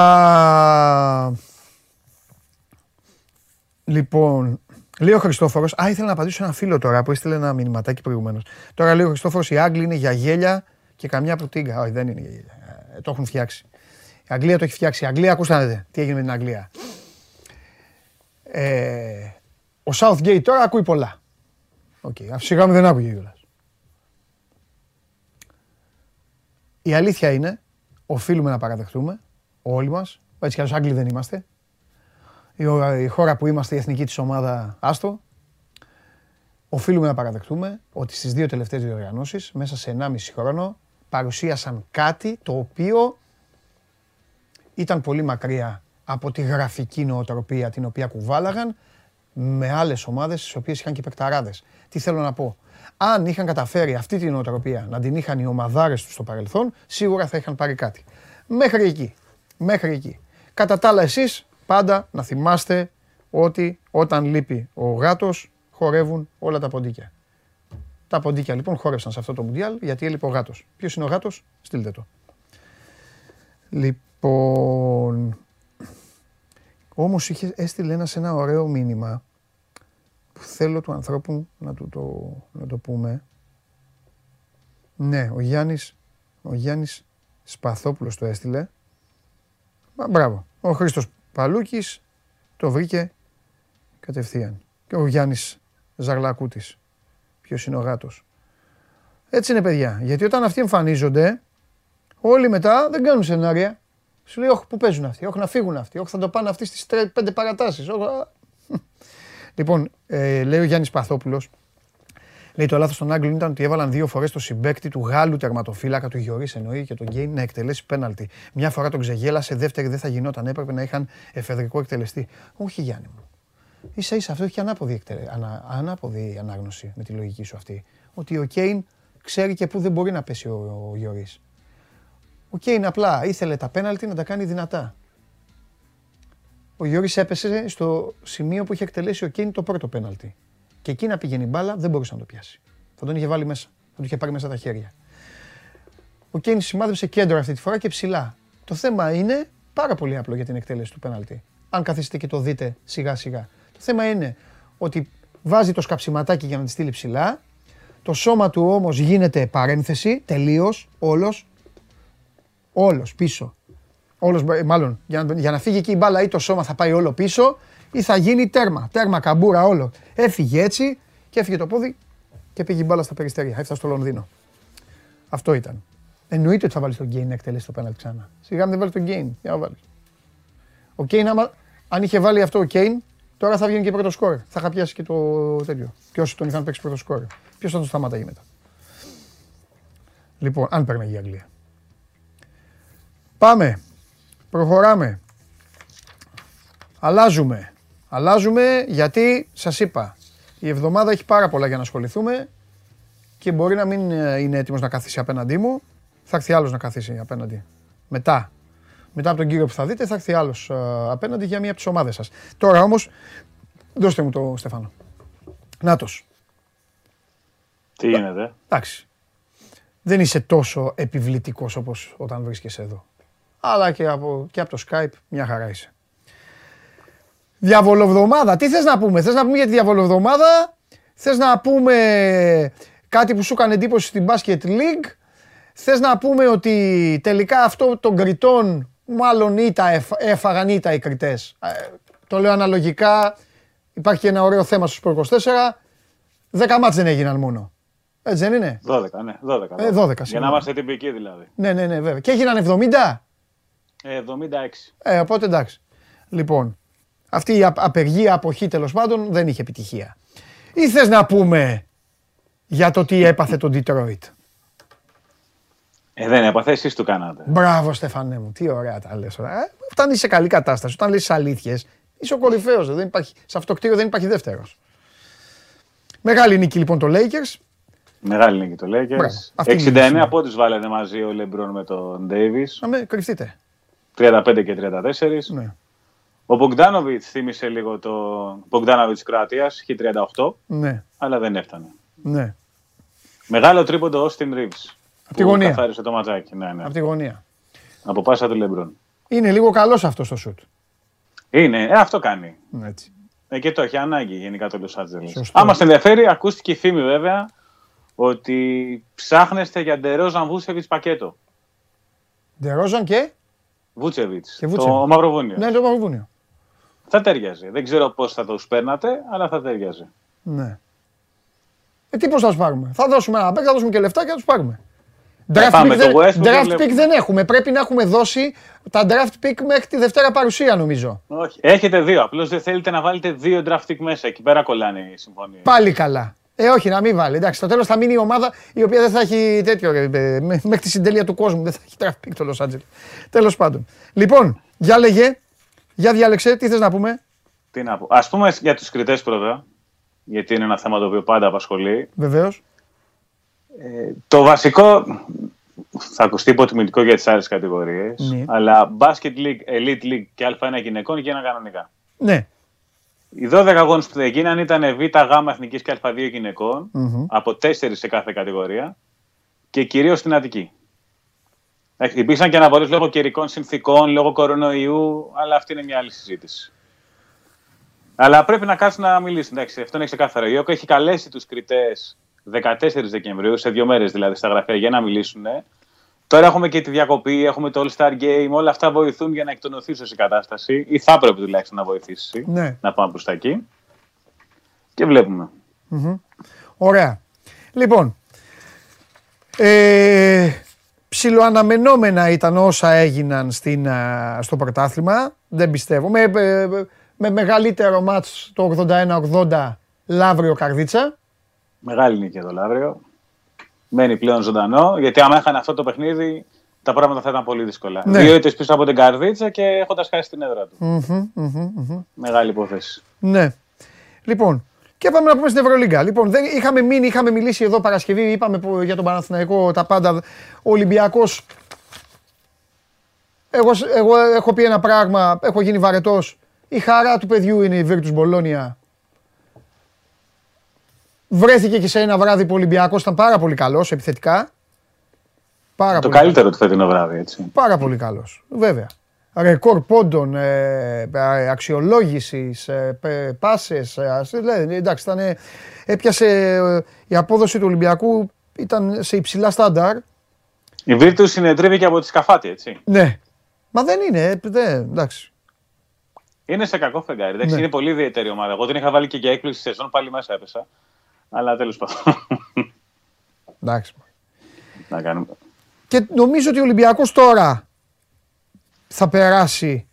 Λοιπόν, λέει ο Χριστόφορος, α, ήθελα να απαντήσω ένα φίλο τώρα που έστειλε ένα μηνυματάκι προηγουμένως. Τώρα λέει ο Χριστόφορος, οι Άγγλοι είναι για γέλια και καμιά πρωτίγκα. Όχι, δεν είναι για γέλια. Ε, το έχουν φτιάξει. Η Αγγλία το έχει φτιάξει. Η Αγγλία, ακούστε να δείτε τι έγινε με την Αγγλία. Ε, ο Southgate τώρα ακούει πολλά. OK, okay. σιγά μου δεν άκουγε κιόλας. Η αλήθεια είναι, οφείλουμε να παραδεχτούμε, όλοι μας, έτσι κι αλλιώς Άγγλοι δεν είμαστε, η χώρα που είμαστε, η εθνική της ομάδα, άστο, οφείλουμε να παραδεχτούμε ότι στις δύο τελευταίες διοργανώσεις, μέσα σε 1,5 χρόνο, παρουσίασαν κάτι το οποίο ήταν πολύ μακριά από τη γραφική νοοτροπία την οποία κουβάλαγαν με άλλες ομάδες στις οποίες είχαν και παικταράδες. Τι θέλω να πω; Αν είχαν καταφέρει αυτή την νοοτροπία να την είχαν οι ομαδάρες τους στο παρελθόν, σίγουρα θα είχαν πάρει κάτι. Μέχρι εκεί. Μέχρι εκεί. Κατά τα άλλα εσείς πάντα να θυμάστε ότι όταν λείπει ο γάτος χορεύουν όλα τα ποντίκια. Τα ποντίκια λοιπόν χόρευσαν σε αυτό το Μουντιάλ γιατί έλειπε ο γάτος. Ποιος είναι ο γάτος, στείλτε το. Λοιπόν, όμως είχε, έστειλε ένα ένα ωραίο μήνυμα που θέλω του ανθρώπου να, του το, να το πούμε. Ναι, ο Γιάννης, ο Γιάννης Σπαθόπουλος το έστειλε. Μα, μπράβο. Ο Χρήστος Παλούκης το βρήκε κατευθείαν. Και ο Γιάννης Ζαρλακούτης. Ποιος είναι ο γάτος. Έτσι είναι παιδιά. Γιατί όταν αυτοί εμφανίζονται, όλοι μετά δεν κάνουν σενάρια. Σου λέει, όχι, πού παίζουν αυτοί, όχι να φύγουν αυτοί, όχι θα το πάνε αυτοί στις πέντε παρατάσεις. [LAUGHS] Λοιπόν, ε, λέει ο Γιάννης Παθόπουλος, λέει το λάθος των Άγγλων ήταν ότι έβαλαν δύο φορές το συμπέκτη του Γάλλου τερματοφύλακα του Γιωρή εννοεί και τον Γκέιν να εκτελέσει πέναλτι. Μια φορά τον ξεγέλασε, δεύτερη δεν θα γινόταν. Έπρεπε να είχαν εφεδρικό εκτελεστή. Όχι, Γιάννη μου. ίσα ίσα αυτό έχει ανάποδη, εκτε- ανα, ανάποδη ανάγνωση με τη λογική σου αυτή. Ότι ο Κέιν ξέρει και πού δεν μπορεί να πέσει ο, ο Γιωρίς. Ο Κέιν απλά ήθελε τα πέναλτι να τα κάνει δυνατά. Ο Γιώργης έπεσε στο σημείο που είχε εκτελέσει ο Κέιν το πρώτο πέναλτι. Και εκεί να πηγαίνει η μπάλα δεν μπορούσε να το πιάσει. Θα τον είχε βάλει μέσα. Θα του είχε πάρει μέσα τα χέρια. Ο Κέιν σημάδεψε κέντρο αυτή τη φορά και ψηλά. Το θέμα είναι πάρα πολύ απλό για την εκτέλεση του πέναλτι. Αν καθίσετε και το δείτε σιγά σιγά. Το θέμα είναι ότι βάζει το σκαψιματάκι για να τη στείλει ψηλά. Το σώμα του όμως γίνεται παρένθεση, τελείως, όλος. Όλος πίσω. Όλος, μπο- μάλλον, για να, για να φύγει εκεί η μπάλα ή το σώμα θα πάει όλο πίσω ή θα γίνει τέρμα. Τέρμα, καμπούρα, όλο. Έφυγε έτσι και έφυγε το πόδι και πήγε η μπάλα στα περιστερία. Έφτασε στο Λονδίνο. Αυτό ήταν. Εννοείται ότι θα βάλεις τον Γκέιν να εκτελέσει το πέναλτι ξανά. Σιγά μην δεν βάλεις τον Γκέιν. Για να βάλεις. Ο Κέιν, άμα, αν είχε βάλει αυτό ο Κέιν, τώρα θα βγαίνει και πρώτο σκόρ. Θα είχα πιάσει και το τέτοιο. Και όσοι τον είχαν παίξει πρώτο σκόρ. Ποιος θα τον σταμάταγε μετά. Λοιπόν, αν παίρναγε η Αγγλία. Πάμε. Προχωράμε. Αλλάζουμε. Αλλάζουμε γιατί σας είπα, η εβδομάδα έχει πάρα πολλά για να ασχοληθούμε και μπορεί να μην ε, είναι έτοιμος να καθίσει απέναντί μου. Θα έρθει άλλος να καθίσει απέναντι. Μετά. Μετά από τον κύριο που θα δείτε θα έρθει άλλος ε, απέναντι για μία από τις ομάδες σας. Τώρα όμως, δώστε μου το Στεφάνο. Νάτος. Τι γίνεται; Εντάξει. Δεν είσαι τόσο επιβλητικός όπως όταν βρίσκεσαι εδώ. Αλλά και από, και από το Skype μια χαρά είσαι. Διαβολοβδομάδα. Τι θες να πούμε. Θες να πούμε για τη διαβολοβδομάδα. Θες να πούμε κάτι που σου έκανε εντύπωση στην Basket League. Θες να πούμε ότι τελικά αυτό των κριτών μάλλον ήττα εφ- έφαγαν ήττα οι κριτές. Ε, το λέω αναλογικά. Υπάρχει και ένα ωραίο θέμα στο Sport 24. 10 μάτς δεν έγιναν μόνο. Έτσι δεν είναι; 12, ναι, 12. Ε, 12, Για σίγουρα. να είμαστε τυπικοί δηλαδή. Ναι, ναι, ναι, βέβαια. Και έγιναν 70. Ε, 76. Ε, οπότε εντάξει. Λοιπόν, αυτή η α- απεργία, αποχή τέλος πάντων δεν είχε επιτυχία. Ή θες να πούμε για το τι έπαθε το Detroit; Ε, δεν έπαθε, εσείς του κάνατε. Μπράβο Στεφανέ μου, τι ωραία τα λες. τώρα. Ε, όταν είσαι σε καλή κατάσταση, όταν λες τις αλήθειες, είσαι ο κορυφαίος. Δεν υπάρχει, σε αυτό το κτίριο δεν υπάρχει δεύτερος. Μεγάλη νίκη λοιπόν το Lakers. Μεγάλη νίκη το Μπράβο. Lakers. Αυτή είναι η 69 νίκη. πόντους βάλανε μαζί ο Λεμπρόν με τον Davis. Να με κρυφτείτε. 35 και 34. Ναι. Ο Μπογκδάνοβιτ θύμισε λίγο το Μπογκδάνοβιτ Κροατίας, είχε 38, Ναι, αλλά δεν έφτανε. ναι. Μεγάλο τρίποντο Austin Reeves. Απ' τη γωνία. Καθάρισε το ματσάκι. Ναι, ναι. Από τη γωνία. Από πάσα του Λεμπρόν. Είναι λίγο καλός αυτός στο σουτ. Είναι, ε, αυτό κάνει. Έτσι. Ε, και το έχει ανάγκη γενικά το Los Angeles. Σωστό. Άμα σε ενδιαφέρει, ακούστηκε η φήμη βέβαια ότι ψάχνεστε για Ντερόζαν Βούτσεβιτ πακέτο. Ντερόζαν και; Βούτσεβιτς. Και Βούτσεβιτς. Το Μαυροβούνιο. Ναι, το Μαυροβούνιο. Θα τέριαζε. Δεν ξέρω πώς θα το παίρνατε, αλλά θα τέριαζε. Ναι. Ε, τι πώς θα τους πάρουμε; Θα δώσουμε ένα παίκ, θα δώσουμε και λεφτά και θα τους πάρουμε. Ε, Draft, πάμε pick, το δεν, Westbrook και draft βλέπουμε. pick δεν έχουμε. Πρέπει να έχουμε δώσει τα draft pick μέχρι τη Δευτέρα παρουσία νομίζω. Όχι. Έχετε δύο. Απλώς δεν θέλετε να βάλετε δύο draft pick μέσα. Εκεί πέρα κολλάνε οι συμφωνίες. Πάλι καλά. Ε, όχι, να μην βάλει. Εντάξει, στο τέλος θα μείνει η ομάδα η οποία δεν θα έχει τέτοιο. ρε, ε, με- Μέχρι τη συντέλεια του κόσμου δεν θα έχει draft pick το Los Angeles. Τέλος πάντων. Λοιπόν, για λέγε, για διάλεξε, τι θες να πούμε; Τι να πω. Α πούμε για τους κριτές πρώτα. Γιατί είναι ένα θέμα το οποίο πάντα απασχολεί. Βεβαίως. Το βασικό θα ακουστεί υποτιμητικό για τις άλλες κατηγορίες. Ναι. Αλλά Basket League, Elite League και Α1 γυναικών γίνανε κανονικά. Ναι. Οι 12 αγώνες που δεν γίνανε ήταν Β, Γ εθνικής και Α2 γυναικών, Μμμ. από 4 σε κάθε κατηγορία και κυρίως στην Αττική. Εντάξει, Υπήρξαν και αναβολές λόγω καιρικών συνθήκων, λόγω κορονοϊού, αλλά αυτή είναι μια άλλη συζήτηση. Αλλά πρέπει να κάτσουν να μιλήσουν. Εντάξει, αυτό είναι ξεκάθαρο. Η ΟΚΟ έχει καλέσει τους κριτές 14 Δεκεμβρίου, σε δύο μέρες δηλαδή, στα γραφεία για να μιλήσουν. Τώρα έχουμε και τη διακοπή, έχουμε το All Star Game, όλα αυτά βοηθούν για να εκτονωθεί ίσως η κατάσταση, ή θα πρέπει τουλάχιστον να βοηθήσει Ναι. να πάμε προς τα εκεί. Και βλέπουμε. Ωραία. Λοιπόν, ε, ψιλοαναμενόμενα ήταν όσα έγιναν στην, α, στο πρωτάθλημα. Δεν πιστεύω. Με, ε, με μεγαλύτερο μάτς το 81-80 Λαύριο Καρδίτσα. Μεγάλη νίκη εδώ, Λαύριο. Μένει πλέον ζωντανό, γιατί άμα είχαν αυτό το παιχνίδι, τα πράγματα θα ήταν πολύ δύσκολα. Ναι. Δύο ήττες πίσω από την Καρδίτσα και έχοντας χάσει την έδρα του. Μμμ, μμμ, μμμ. Μεγάλη υπόθεση. Ναι. Λοιπόν, και πάμε να πούμε στην Ευρωλίγκα. Λοιπόν, δεν, είχαμε μείνει, είχαμε μιλήσει εδώ Παρασκευή, είπαμε που- για τον Παναθηναϊκό τα πάντα. Ο Ολυμπιακός εγώ, εγώ έχω πει ένα πράγμα, έχω γίνει βαρετός. Η χαρά του παιδιού είναι η Virtus Bologna. Βρέθηκε και σε ένα βράδυ που ο Ολυμπιακός ήταν πάρα πολύ καλός επιθετικά. Πάρα Το πολύ καλύτερο του φετινό βράδυ, έτσι. Πάρα πολύ καλός, βέβαια. Ρεκόρ πόντων, ε, ε, αξιολόγησης, ε, πε- πάσες, ε, ας- δηλαδή, εντάξει, ήταν, ε, έπιασε ε, η απόδοση του Ολυμπιακού ήταν σε υψηλά στάνταρ. Η Βίρτου συνετρίβει και από τη Σκαφάτη, έτσι. Ναι. Μα δεν είναι, ε, δεν, εντάξει. Είναι σε κακό φεγγάρι. Εντάξει, Ναι. Είναι πολύ ιδιαίτερη ομάδα. Εγώ την είχα βάλει και για έκπληξη σεζόν, πάλι μέσα έπεσα. Αλλά τέλος πάντων. εντάξει. να κάνουμε. Και νομίζω ότι ο Ολυμπιακός τώρα θα περάσει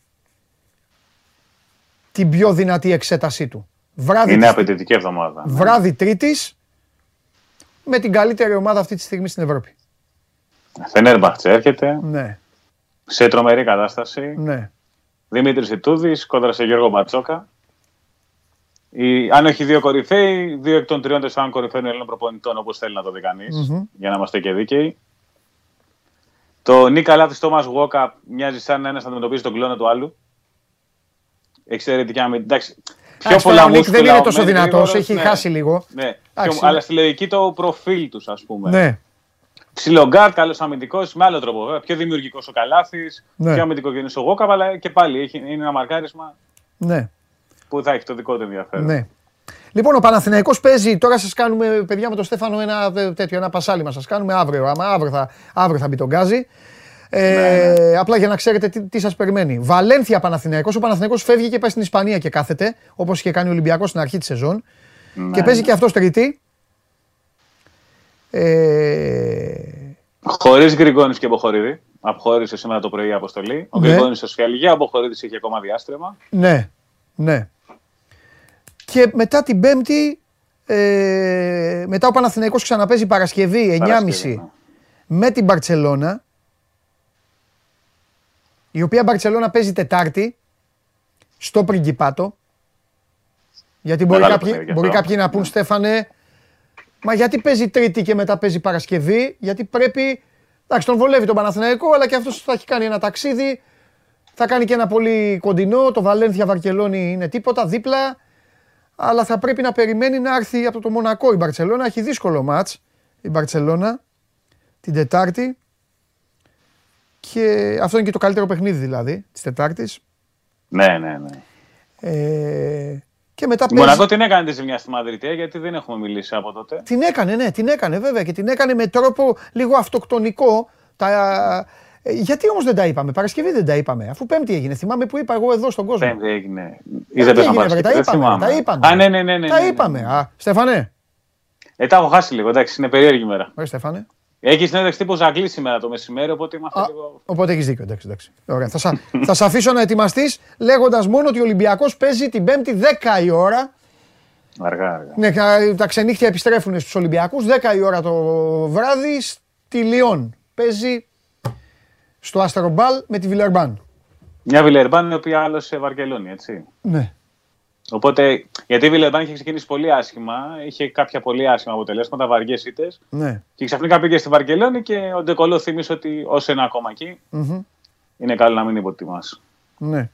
την πιο δυνατή εξέτασή του. Βράδυ, Είναι της- απαιτητική εβδομάδα. βράδυ Τρίτης με την καλύτερη ομάδα αυτή τη στιγμή στην Ευρώπη. Φενέρμπαχτσε έρχεται Ναι, σε τρομερή κατάσταση. ναι. Δημήτρης Ιτούδης κόντρα σε Γιώργο Μπατσόκα. Οι, αν όχι δύο κορυφαίοι, δύο εκ των τριών τεσσάρων κορυφαίων Ελλήνων προπονητών, όπως θέλει να το δει κανείς, Μμμ. για να είμαστε και δίκαιοι. Το Νίκα Λάθης Τόμα Γουόκα μοιάζει σαν ένας να αντιμετωπίζει τον κλόνο του άλλου. Εξαιρετική άμυνα. Εντάξει, πιο Εντάξει, πολλά τώρα ο Νίκ μούσκουλα, δεν είναι ο τόσο Μένς δυνατός, γρήγορος, έχει ναι. χάσει λίγο. Ναι, Εντάξει, Πιο- αλλά στη λογική το προφίλ τους, ας πούμε. Ναι, Ψιλογκάρτ, καλός αμυντικός, με άλλο τρόπο βέβαια. Πιο δημιουργικός ο Καλάθης, Ναι. πιο αμυντικό ο Γόκαβ, αλλά και πάλι έχει, είναι ένα μαρκάρισμα ναι, που θα έχει το δικό του ενδιαφέρον. ναι. Λοιπόν, ο Παναθηναϊκός παίζει, τώρα σας κάνουμε, παιδιά με τον Στέφανο, ένα ε, τέτοιο, ένα πασάλιμα σας κάνουμε αύριο, άμα αύριο θα, αύριο θα μπει τον γκάζι. Ε, Απλά για να ξέρετε τι, τι σας περιμένει. Βαλένθια Παναθηναϊκός, ο Παναθηναϊκός φεύγει και πάει στην Ισπανία και κάθεται, όπως είχε κάνει ο Ολυμπιακός στην αρχή της σεζόν. Ναι, και παίζει ναι. και αυτός τρίτη. Ε, Χωρίς Γκριγκόνη και Μποχορίδη. Αποχώρησε σήμερα το πρωί η αποστολή. Ο Ναι. Γκριγκόνη στο σφιαλγία, ο Μποχορίδης είχε ακόμα διάστρεμα. Ναι, ναι. Και μετά την Πέμπτη, ε, μετά ο Παναθηναϊκός ξαναπέζει Παρασκευή 9.30 Παρασκευή, ναι. με την Μπαρτσελώνα, η οποία Μπαρτσελώνα παίζει Τετάρτη στο Πριγκιπάτο. Γιατί μπορεί, Μεγάλο κάποιοι, παιχνίδι και μπορεί αυτό. κάποιοι να πούν, Στέφανε, μα γιατί παίζει Τρίτη και μετά παίζει Παρασκευή, γιατί πρέπει, εντάξει τον βολεύει τον Παναθηναϊκό, αλλά και αυτός θα έχει κάνει ένα ταξίδι, θα κάνει και ένα πολύ κοντινό, το Βαλένθια Βαρκελόνη είναι τίποτα, δίπλα, αλλά θα πρέπει να περιμένει να έρθει από το Μονακό η Μπαρτσελώνα, έχει δύσκολο μάτς η Μπαρτσελώνα την Τετάρτη και αυτό είναι και το καλύτερο παιχνίδι δηλαδή της Τετάρτης. Ναι, ναι, ναι. Ε, και μετά Η παίζει... Μονακό την έκανε τη ζημιά στη Μαδρίτη, ε, γιατί δεν έχουμε μιλήσει από τότε. Την έκανε, ναι, την έκανε βέβαια και την έκανε με τρόπο λίγο αυτοκτονικό. Τα... ε, Γιατί όμως δεν τα είπαμε, Παρασκευή δεν τα είπαμε, αφού Πέμπτη έγινε. Θυμάμαι που είπα εγώ εδώ στον κόσμο. Πέμπτη έγινε. Τι Ή δεν πέσαμε έγινε, βρε, Παρασκευή, τα δεν είπαμε, θυμάμαι. τα είπαμε. Α, ναι, ναι, ναι. ναι, Τα ναι, ναι. είπαμε. Α, Στέφανε. Ε, τα έχω χάσει λίγο, εντάξει, είναι περίεργη μέρα. Ωραία, Στέφανε. Έχεις συνέντευξη τύπου Ζαγκλή σήμερα το μεσημέρι, οπότε είμαστε Α, λίγο. Οπότε έχεις δίκιο. Εντάξει, εντάξει. Ωραία. Θα, σα, θα σε αφήσω να ετοιμαστείς λέγοντας μόνο ότι ο Ολυμπιακός παίζει την Πέμπτη 10 η ώρα. Αργά, αργά. Ναι, κα- τα ξενύχτια επιστρέφουν στους Ολυμπιακούς. 10 η ώρα το βράδυ στη Λιόν. Παίζει στο Αστρομπάλ με τη Βιλερμπάν. Μια Βιλερμπάν η οποία άλλωσε Βαρκελόνη, έτσι. Ναι. Οπότε, γιατί η Βιλερμπάν είχε ξεκινήσει πολύ άσχημα, είχε κάποια πολύ άσχημα αποτελέσματα, βαριές ήττες. Ναι. Και ξαφνικά πήγε στη Βαρκελόνη και ο Ντεκολό θύμισε ότι όσο είναι ακόμα εκεί, Μμμ. είναι καλό να μην υποτιμάς. ναι.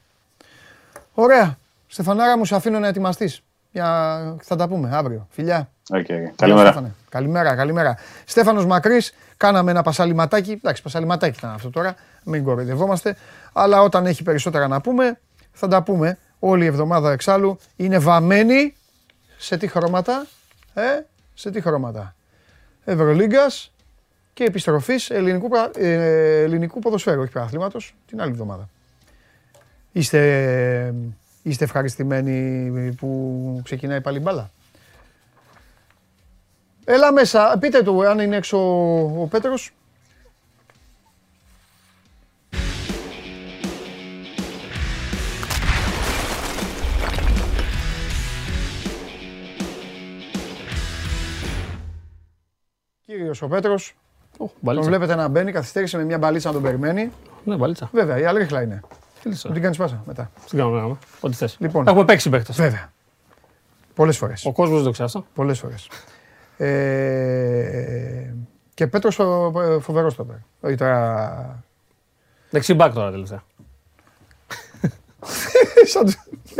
Ωραία. Στεφανάρα μου, σε αφήνω να ετοιμαστείς. Για... Θα τα πούμε αύριο. Φιλιά. Okay. Γεια, Καλημέρα. Στέφανε. Καλημέρα, καλημέρα. Στέφανος Μακρύς, κάναμε ένα πασαλιματάκι. Εντάξει, πασαλιματάκι ήταν αυτό τώρα, μην κοροϊδευόμαστε. Αλλά όταν έχει περισσότερα να πούμε, θα τα πούμε. Όλη η εβδομάδα εξάλλου είναι βαμμένη σε τι χρώματα, ε, σε τι χρώματα; Ευρωλίγκας και επιστροφής ελληνικού, πρα- ε, ελληνικού ποδοσφαίρου, όχι πρωταθλήματος, την άλλη εβδομάδα. Είστε, είστε ευχαριστημένοι που ξεκινάει πάλι η μπάλα; Έλα μέσα, πείτε του αν είναι έξω ο Πέτρος. Κύριος ο Πέτρος, Ω, τον μπαλίτσα. βλέπετε να μπαίνει, καθυστέρησε με μια μπαλίτσα να τον περιμένει. Ναι, μπαλίτσα. Βέβαια, η αλήθεια είναι. Φίλησα. Μου την κάνεις πάσα μετά. Τι κάνουμε, κάνουμε. Ό,τι θες. Λοιπόν. Έχουμε παίξει παίκτες. Βέβαια. Πολλές φορές. Ο κόσμος δεν το ξέρει αυτό. Πολλές φορές. Ε, και Πέτρος φοβερός τότε. Όχι τώρα. Δεξί μπακ τώρα τελευταία. [LAUGHS] Σαν του-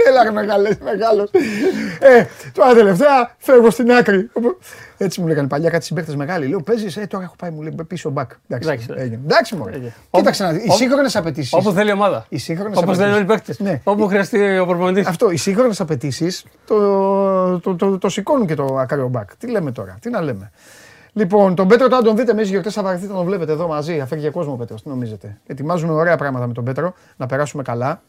Έλα ρε μεγάλε, μεγάλος. Ε, τώρα τελευταία φεύγω στην άκρη. Έτσι μου λέγανε παλιά κάτι συμπαίκτες μεγάλοι. Λέω παίζεις, ε, τώρα έχω πάει μου λέει πίσω μπακ. Εντάξει, Εντάξει, έγινε. Εντάξει μωρέ. έγινε. Κοίταξε να δεις, οι Όπου- σύγχρονες απαιτήσεις. Όπου θέλει η ομάδα. Οι σύγχρονες Όπω θέλουν όλοι οι απαιτήσεις. παίκτες. Ναι. Όπου χρειαστεί ο προπονητής. Αυτό, οι σύγχρονες απαιτήσεις το, το, το, το σηκώνουν και το ακραίο μπακ. Τι λέμε τώρα, τι να λέμε. Λοιπόν, τον Πέτρο τώρα τον δείτε μέσα γιορτέ θα βαρεθείτε να τον βλέπετε εδώ μαζί. Αφήγει και κόσμο ο Πέτρος, τι νομίζετε. Ετοιμάζουμε ωραία πράγματα με τον Πέτρο, να περάσουμε καλά.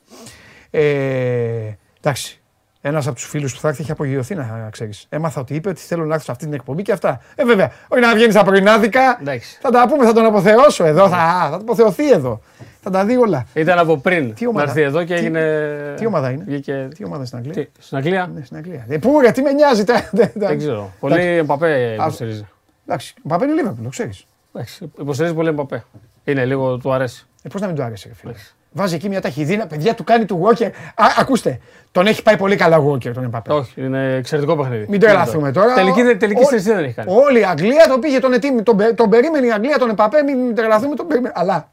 Ε, εντάξει. Ένας από τους φίλους που θα έρθει έχει απογειωθεί να ξέρεις. Έμαθα ότι είπε ότι θέλω να έρθω σε αυτή την εκπομπή και αυτά. Ε, βέβαια, όχι να βγαίνεις στα πρωινάδικα. Εντάξει. Θα τα πούμε, θα τον αποθεώσω εδώ. Θα, θα αποθεωθεί εδώ. Θα τα δει όλα. Ήταν από πριν Τι να ομάδα; έρθει εδώ και Τι- έγινε. τι ομάδα είναι; Βγήκε... Τι ομάδα στην Αγγλία; Τι, στην Αγγλία; Ναι, στην Αγγλία. Ε, πού, ρε, τι με νοιάζει. τα- τα- τα- Δεν ξέρω. Πολύ Εμπαπέ Α, υποστηρίζει. Εντάξει, ο Παπέ είναι Λίβερπουλ, το ξέρεις. Εντάξει, Υποστηρίζει πολύ Εμπαπέ. Είναι λίγο, του αρέσει. Ε, Πώς να μην του άρεσε, ρε φίλε. Εντάξει. Βάζει εκεί μια ταχυδίνα, παιδιά του κάνει του Walker. Α, ακούστε, τον έχει πάει πολύ καλά ο Walker τον Εμπαπέ. Όχι, είναι εξαιρετικό παιχνίδι. Μην τρελαθούμε τώρα. Τελική, τελική Ο- στρεσία δεν έχει κάνει. Όλη η Αγγλία το πήγε, τον, ετοίμη, τον, πε- τον περίμενε η Αγγλία, τον Εμπαπέ, μην τρελαθούμε, τον περίμενε. Αλλά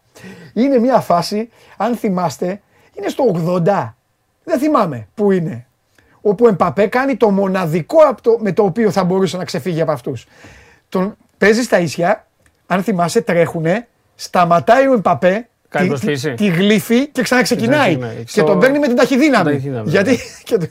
είναι μια φάση, αν θυμάστε, είναι στο 80. Δεν θυμάμαι πού είναι. Όπου ο Εμπαπέ κάνει το μοναδικό από το, με το οποίο θα μπορούσε να ξεφύγει από αυτούς. Τον παίζει στα ίσια, αν θυμάσαι, τρέχουνε, σταματάει ο Εμπαπέ. Κάνει τη, προσποίηση. τη, τη γλύφει και ξαναξεκινάει. Ξεκινάει. Και Στο- τον παίρνει με την ταχυδύναμη. Με ταχυδύναμη, Γιατί. [LAUGHS] Και, το-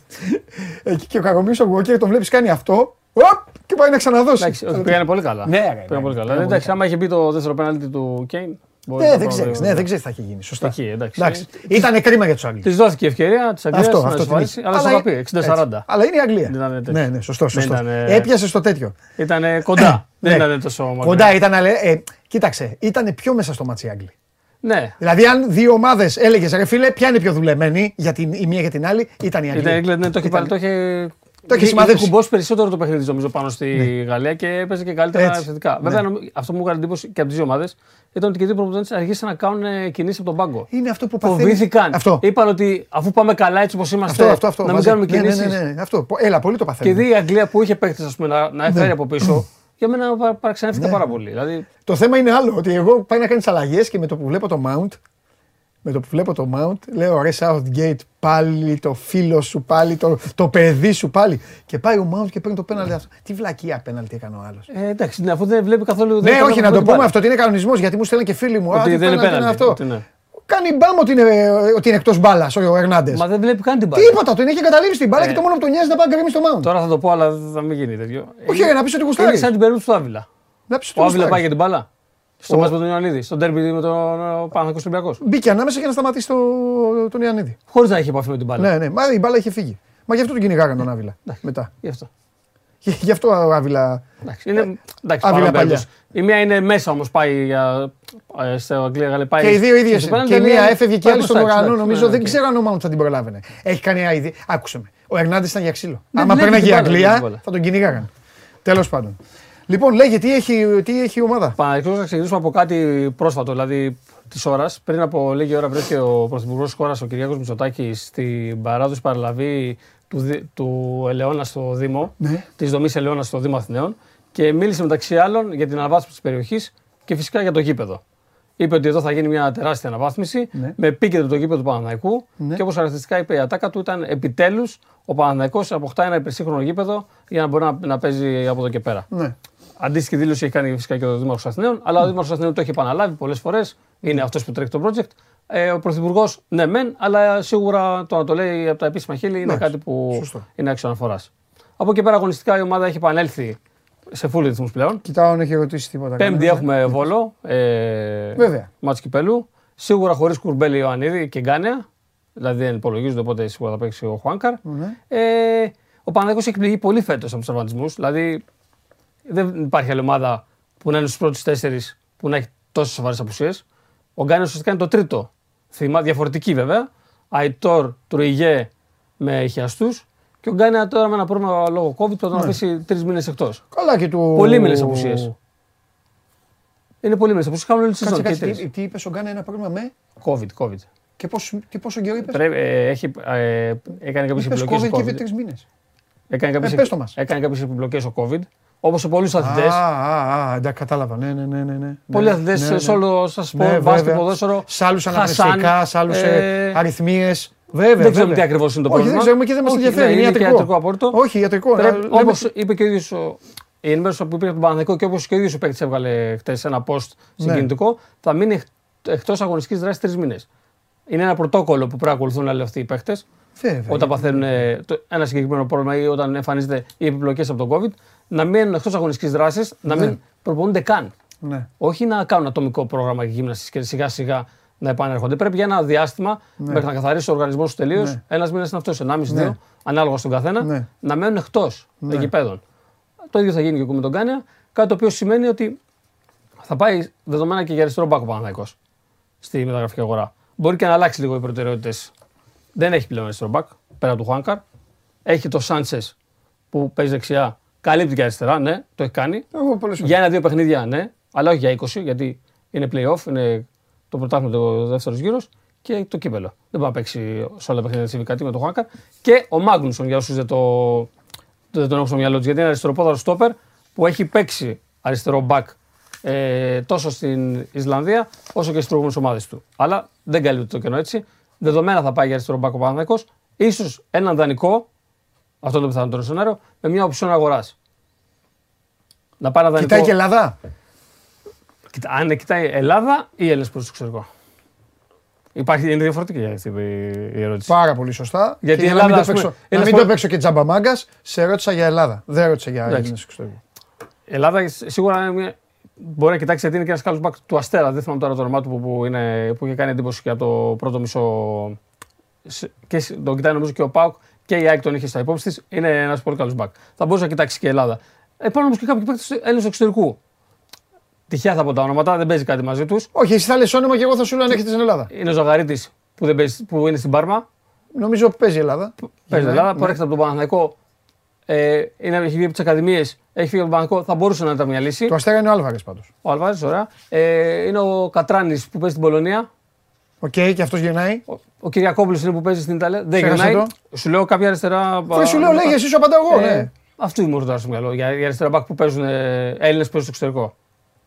εκεί και ο Κακομίρης ο Walker τον βλέπεις κάνει αυτό. Οπ, και πάει να ξαναδώσει. Εντάξει, όχι, πήγανε πολύ καλά. Ναι, ρε, Πήγανε ναι, πολύ καλά. πήγανε Εντάξει, πολύ άμα είχε μπει το δεύτερο πέναλτι του Κέιν. μπορεί Ναι, να δεν το- ξέρεις. Ναι, δεν ξέρεις τι θα έχει γίνει. Σωστά. Εκεί, εντάξει. Ήταν κρίμα για τους Άγγλους. Της δόθηκε η ευκαιρία της Αγγλίας Αυτό, να αυτό. εισβάλλει, την- αλλά στο είχα πει 60-40. Αλλά είναι η Αγγλία. Δεν ήταν τέτοιο. Ναι, ναι, σωστό. Δεν σωστό. ήταν, ε, Έπιασε στο τέτοιο. Ήταν κοντά. Ναι. Δεν ήταν τόσο μακριά. Κοντά ήταν, αλλά. Ε, κοίταξε, ήταν πιο μέσα στο ματς οι Άγγλοι. Ναι, Δηλαδή, αν δύο ομάδες έλεγες ρε φίλε, ποια είναι πιο δουλεμένη για την, η μία για την άλλη, ήταν η Αγγλία. ήταν η Αγγλία, ναι, το είχε Ήταν- πάρει. Το είχε, Το είχε είχε σημαδέψει. κουμπώσει περισσότερο το παιχνίδι νομίζω πάνω στη Γαλλία και έπαιζε και καλύτερα Έτσι. επιθετικά. Ναι. Βέβαια, νομι- αυτό που μου έκανε εντύπωση και από τις δύο ομάδες ήταν ότι και οι δύο προπονητές αρχίσαν να κάνουν κινήσεις από τον πάγκο. Είναι αυτό που παθαίνει. Φοβήθηκαν. Αυτό. Είπαν ότι αφού πάμε καλά έτσι όπως είμαστε, Αυτό, αυτό, αυτό. να μην μαζί. κάνουμε Ναι, ναι, κινήσεις. Ναι, ναι, ναι, αυτό. Έλα, πολύ το Και παθαίνει. δει η Αγγλία που είχε παίχτε να, να φέρει από πίσω, [LAUGHS] για μένα πα- παραξενεύτηκα Ναι. πάρα πολύ. Δηλαδή, Το θέμα είναι άλλο, ότι εγώ πάει να κάνεις αλλαγές και με το που βλέπω το Mount, με το που βλέπω το Mount, λέω ρε Southgate πάλι, το φίλο σου πάλι, το, το παιδί σου πάλι. Και πάει ο Mount και παίρνει το πέναλτι αυτό. Τι βλακία πέναλτι έκανε ο άλλος. ε, εντάξει, ναι, αφού δεν βλέπει καθόλου. δεν Ναι, βλέπει όχι, να καθόλου το την πούμε μπάλα. αυτό, ότι είναι κανονισμός γιατί μου στέλνουν και φίλοι μου. «Α, Ότι τι δεν είναι πέναλτι πέναλτι, αυτό. ότι ναι. Κάνει μπάμ ότι είναι, ότι είναι εκτός μπάλας ο Ερνάντες. Μα δεν βλέπει καν την μπάλα. Τίποτα, τον έχει καταλήψει την μπάλα Ε. και το μόνο που τον νοιάζει να πάει να γκρεμίσει το Mount. Τώρα θα το πω, αλλά δεν θα μην γίνει τέτοιο. Όχι, ρε, να πεις ότι Είναι γουστάρει. σαν την περίπτωση του Άβυλα. Να πεις ότι Ο Άβυλα γουστάρεις. πάει για την μπάλα. Στο Ο- μάτς με τον Ιωαννίδη, στον τέρμπι με τον Παναθηναϊκός Ολυμπιακός. Μπήκε ανάμεσα για να σταματήσει το, τον Ιωαννίδη. Χωρίς να έχει επαφή με την μπάλα. Ναι, ναι, μα η μπάλα είχε φύγει. Μα γι' αυτό τον κυνηγάγαν τον Άβυλα. μετά. Γι' αυτό. Γι' [LAUGHS] γι' αυτό ο Άβυλα. Εντάξει, είναι, εντάξει, Άβυλα παρόμοια παλιά. περίπτωση. Η μία είναι μέσα όμως πάει για, ε, στο Αγγλία, Γαλλία. Πάει Και οι δύο ίδιες. στο πέναλτι, Και η άλλη μία είναι- έφευγε και η πάει άλλη στον μπροστά, ουρανό. εντάξει, Νομίζω ναι, δεν οκ. ξέρω αν ο Μάουντ θα την προλάβαινε. Έχει κάνει ένα είδη. Άκουσε με. Ο Ερνάντε ήταν για ξύλο. Δεν Άμα βλέπει παίρναγε η την μπάλα, δεν βλέπει την Αγγλία μπάλα. θα τον κυνηγάγαν. Τέλος πάντων. Λοιπόν, λέγε τι έχει, τι έχει η ομάδα; Παναγιώτο, να ξεκινήσουμε από κάτι πρόσφατο, δηλαδή της ώρας. Πριν από λίγη ώρα βρέθηκε ο Πρωθυπουργός της χώρας, ο Κυριάκος Μητσοτάκης, στην παράδοση παραλαβή του, Δη- του Ελαιώνα στο Δήμο, Ναι. της δομής Ελαιώνα στο Δήμο Αθηναίων και μίλησε μεταξύ άλλων για την αναβάθμιση της περιοχής και φυσικά για το γήπεδο. Είπε ότι εδώ θα γίνει μια τεράστια αναβάθμιση Ναι. με επίκεντρο το γήπεδο του Παναναϊκού Ναι. και όπως χαρακτηριστικά είπε η ατάκα του ήταν επιτέλους ο Παναναϊκός αποκτά ένα υπερσύγχρονο γήπεδο για να μπορεί να, να παίζει από εδώ και πέρα. Ναι. Αντίστοιχη δήλωση έχει κάνει φυσικά και ο Δήμαρχος Αθηναίων, αλλά ο Δήμαρχος Αθηναίων το έχει επαναλάβει πολλές φορές. Είναι αυτός που τρέχει το project. Ε, ο Πρωθυπουργός, ναι, μεν, αλλά σίγουρα το να το λέει από τα επίσημα χείλη είναι Εντάξει, κάτι που σωστό. είναι άξιο αναφοράς. Από εκεί πέρα, αγωνιστικά η ομάδα έχει επανέλθει σε full ρυθμούς πλέον. Κοιτάω αν έχει ρωτήσει τίποτα. Πέμπτη κανένας. έχουμε βόλο. Ε, Βέβαια. Μάτς κυπέλου. Σίγουρα χωρίς κουρμπέλι Ιωαννίδη και Γκάνεα. Δηλαδή δεν υπολογίζονται, οπότε σίγουρα θα παίξει ο Χουάνκαρ. Ναι. Ε, ο Παναγιώτης έχει πληγεί πολύ φέτος από τους τραυματισμούς. Δηλαδή δεν υπάρχει άλλη ομάδα που να είναι στους πρώτους τέσσερις που να έχει τόσες σοβαρές απουσίες. Ο Γκάνεα ουσιαστικά είναι το τρίτο θύμα, διαφορετική βέβαια. Αϊτόρ, Τρουιγέ με χιαστούς. Και ο Γκάνεα τώρα με ένα πρόβλημα λόγω COVID που θα τον Ναι. αφήσει τρεις μήνες εκτός. Καλά και του. Πολύ μήνες απουσίες. Είναι πολύ μέσα. Πώ κάνουν όλη τη Κάτσε, σεζόν. κάτσε. και οι Τι, τρεις. τι είπες ο Γκάνε ένα πρόβλημα με. COVID, COVID. Και, πώς, και πόσο καιρό είπες; Πρέπει, ε, έχει, ε, έκανε κάποιες Είπες επιλογέ. COVID και είπε τρεις μήνες. Έκανε κάποιες, Ε, πες το μας. έκανε κάποιες επιπλοκές ο COVID, όπως σε πολλούς αθλητές. Α, α, α, εντάξει, κατάλαβα. Ναι, ναι, ναι, ναι, ναι. Πολλοί Ναι, αθλητές ναι, ναι. σε όλο σας πω, Ναι, μπάσκετ, βέβαια. ποδόσφαιρο. Σ' άλλους χασάν, αναπνευστικά, σ' άλλους ε, ε, αριθμίες. Βέβαια, Δεν ξέρουμε βέβαια. τι ακριβώς είναι το Όχι, πρόβλημα. δεν ξέρουμε και δεν μας Όχι, ενδιαφέρει. ναι, Είναι είναι και ιατρικό. ιατρικό απόρριτο. Όχι, ιατρικό. Πρέπει, Να- λέμε- όπως είπε και ο ίδιος ο, η ενημέρωση που υπήρχε από τον Παναθηναϊκό και όπως και ο ίδιος ο παίκτης έβγαλε χτες ένα post Ναι. συγκινητικό, θα μείνει εκ- εκτός αγωνιστικής δράσης τρεις μήνες. Είναι ένα πρωτόκολλο που πρέπει να ακολουθούν όλοι αυτοί οι παίκτες Βέβαια. όταν παθαίνουν ε, το- ένα συγκεκριμένο πρόβλημα ή όταν εμφανίζεται οι επιπλοκές από τον COVID, να μείνουν εκτός αγωνιστικής δράσης, να Ναι. μην προπονούνται καν. Ναι. Όχι να κάνουν ατομικό πρόγραμμα γύμναση και σιγά σιγά να επανέρχονται. Πρέπει για ένα διάστημα μέχρι να καθαρίσει ο οργανισμός του τελείως, Ναι. ένας μήνας είναι αυτός, 1,5-2, ανάλογα στον καθένα, Ναι. να μένουν εκτός Ναι. γηπέδων. Το ίδιο θα γίνει και με τον Κάνια. Κάτι το οποίο σημαίνει ότι θα πάει δεδομένα και για αριστερό μπάκο Παναθαϊκό στη μεταγραφική αγορά. Μπορεί και να αλλάξει λίγο οι προτεραιότητες. Δεν έχει πλέον αριστερό μπακ πέρα του Χουάνκαρ. Έχει το Σάντσες που παίζει δεξιά. Καλύπτει και αριστερά, ναι, το έχει κάνει. Εγώ πολλές φορές. Για ένα-δύο παιχνίδια, ναι, αλλά όχι για 20, γιατί είναι playoff, είναι το πρωτάθλημα το δεύτερος γύρος και το κύπελο. Δεν μπορεί να παίξει σε όλα τα παιχνίδια τη Ιβικατή με τον Χουάνκαρ. Και ο Μάγνουσον, για όσους δεν, το, δεν τον έχω στο μυαλό του, γιατί είναι αριστεροπόδαρο στόπερ που έχει παίξει αριστερό μπακ ε, τόσο στην Ισλανδία όσο και στις προηγούμενες ομάδες του. Αλλά δεν καλύπτει το κενό έτσι. Δεδομένα θα πάει για αριστερό μπακ ο Παναθηναϊκός. Ίσως έναν δανεικό, αυτό είναι το πιθανότερο σενάριο, με μια οψιόν αγοράς. Να πάει ένα δανεικό. Κοιτάει και Ελλάδα; Κοιτά, αν κοιτάει Ελλάδα ή Έλληνες προ το εξωτερικό. Υπάρχει, είναι διαφορετική αυτή η ερώτηση. Πάρα πολύ σωστά. Γιατί Και η για να μην Ελλάδα, το ας πούμε, παίξω- να ένας μην το προ- παίξω και τζάμπα μάγκας, σε ρώτησα για Ελλάδα. Δεν ρώτησα για Εντάξει. Έλληνες εξωτερικού. Η Ελλάδα σίγουρα είναι μια... μπορεί να κοιτάξει γιατί είναι και ένας καλός μπακ του Αστέρα. Δεν θυμάμαι τώρα το όνομά του που, που, είναι, που είχε κάνει εντύπωση και από το πρώτο μισό. σε- Και σ- τον κοιτάει νομίζω και ο Πάουκ και η ΑΕΚ τον είχε στα υπόψη της. Είναι ένας πολύ καλός μπακ. Θα μπορούσε να κοιτάξει και η Ελλάδα. Υπάρχουν όμως και κάποιοι παίκτες Έλληνες εξωτερικού. Τυχαία θα πω τα ονόματα, δεν παίζει κάτι μαζί τους. Όχι, εσύ θα λες όνομα και εγώ θα σου λέω αν έχετε στην Ελλάδα. Είναι ο Ζαγαρίτης που, δεν παίζει- που είναι στην Πάρμα. Νομίζω παίζει η Ελλάδα. Παίζει Ναι, Ελλάδα, ναι. προέρχεται από τον Παναθηναϊκό. Ε, είναι, έχει βγει από τις Ακαδημίες, έχει φύγει από τον Παναθηναϊκό, θα μπορούσε να ήταν μια λύση. Το αστέρα είναι ο Άλβαρες πάντως. Ο Αλβάρη, ωραία. Ε, είναι ο Κατράνης που παίζει στην Πολωνία. Οκ, και αυτός γυρνάει. Ο, ο Κυριακόπουλος είναι που παίζει στην Ιταλία. Δεν Ξέχασε γυρνάει. το. Σου λέω κάποια αριστερά. Αφού σου λέω, λέγε, εσύ σου απαντάω εγώ. Ε, ναι. Αυτό μου ρωτά στο μυαλό. Για, για αριστερά μπακ που παίζουν ε, Έλληνες που παίζουν στο εξωτερικό.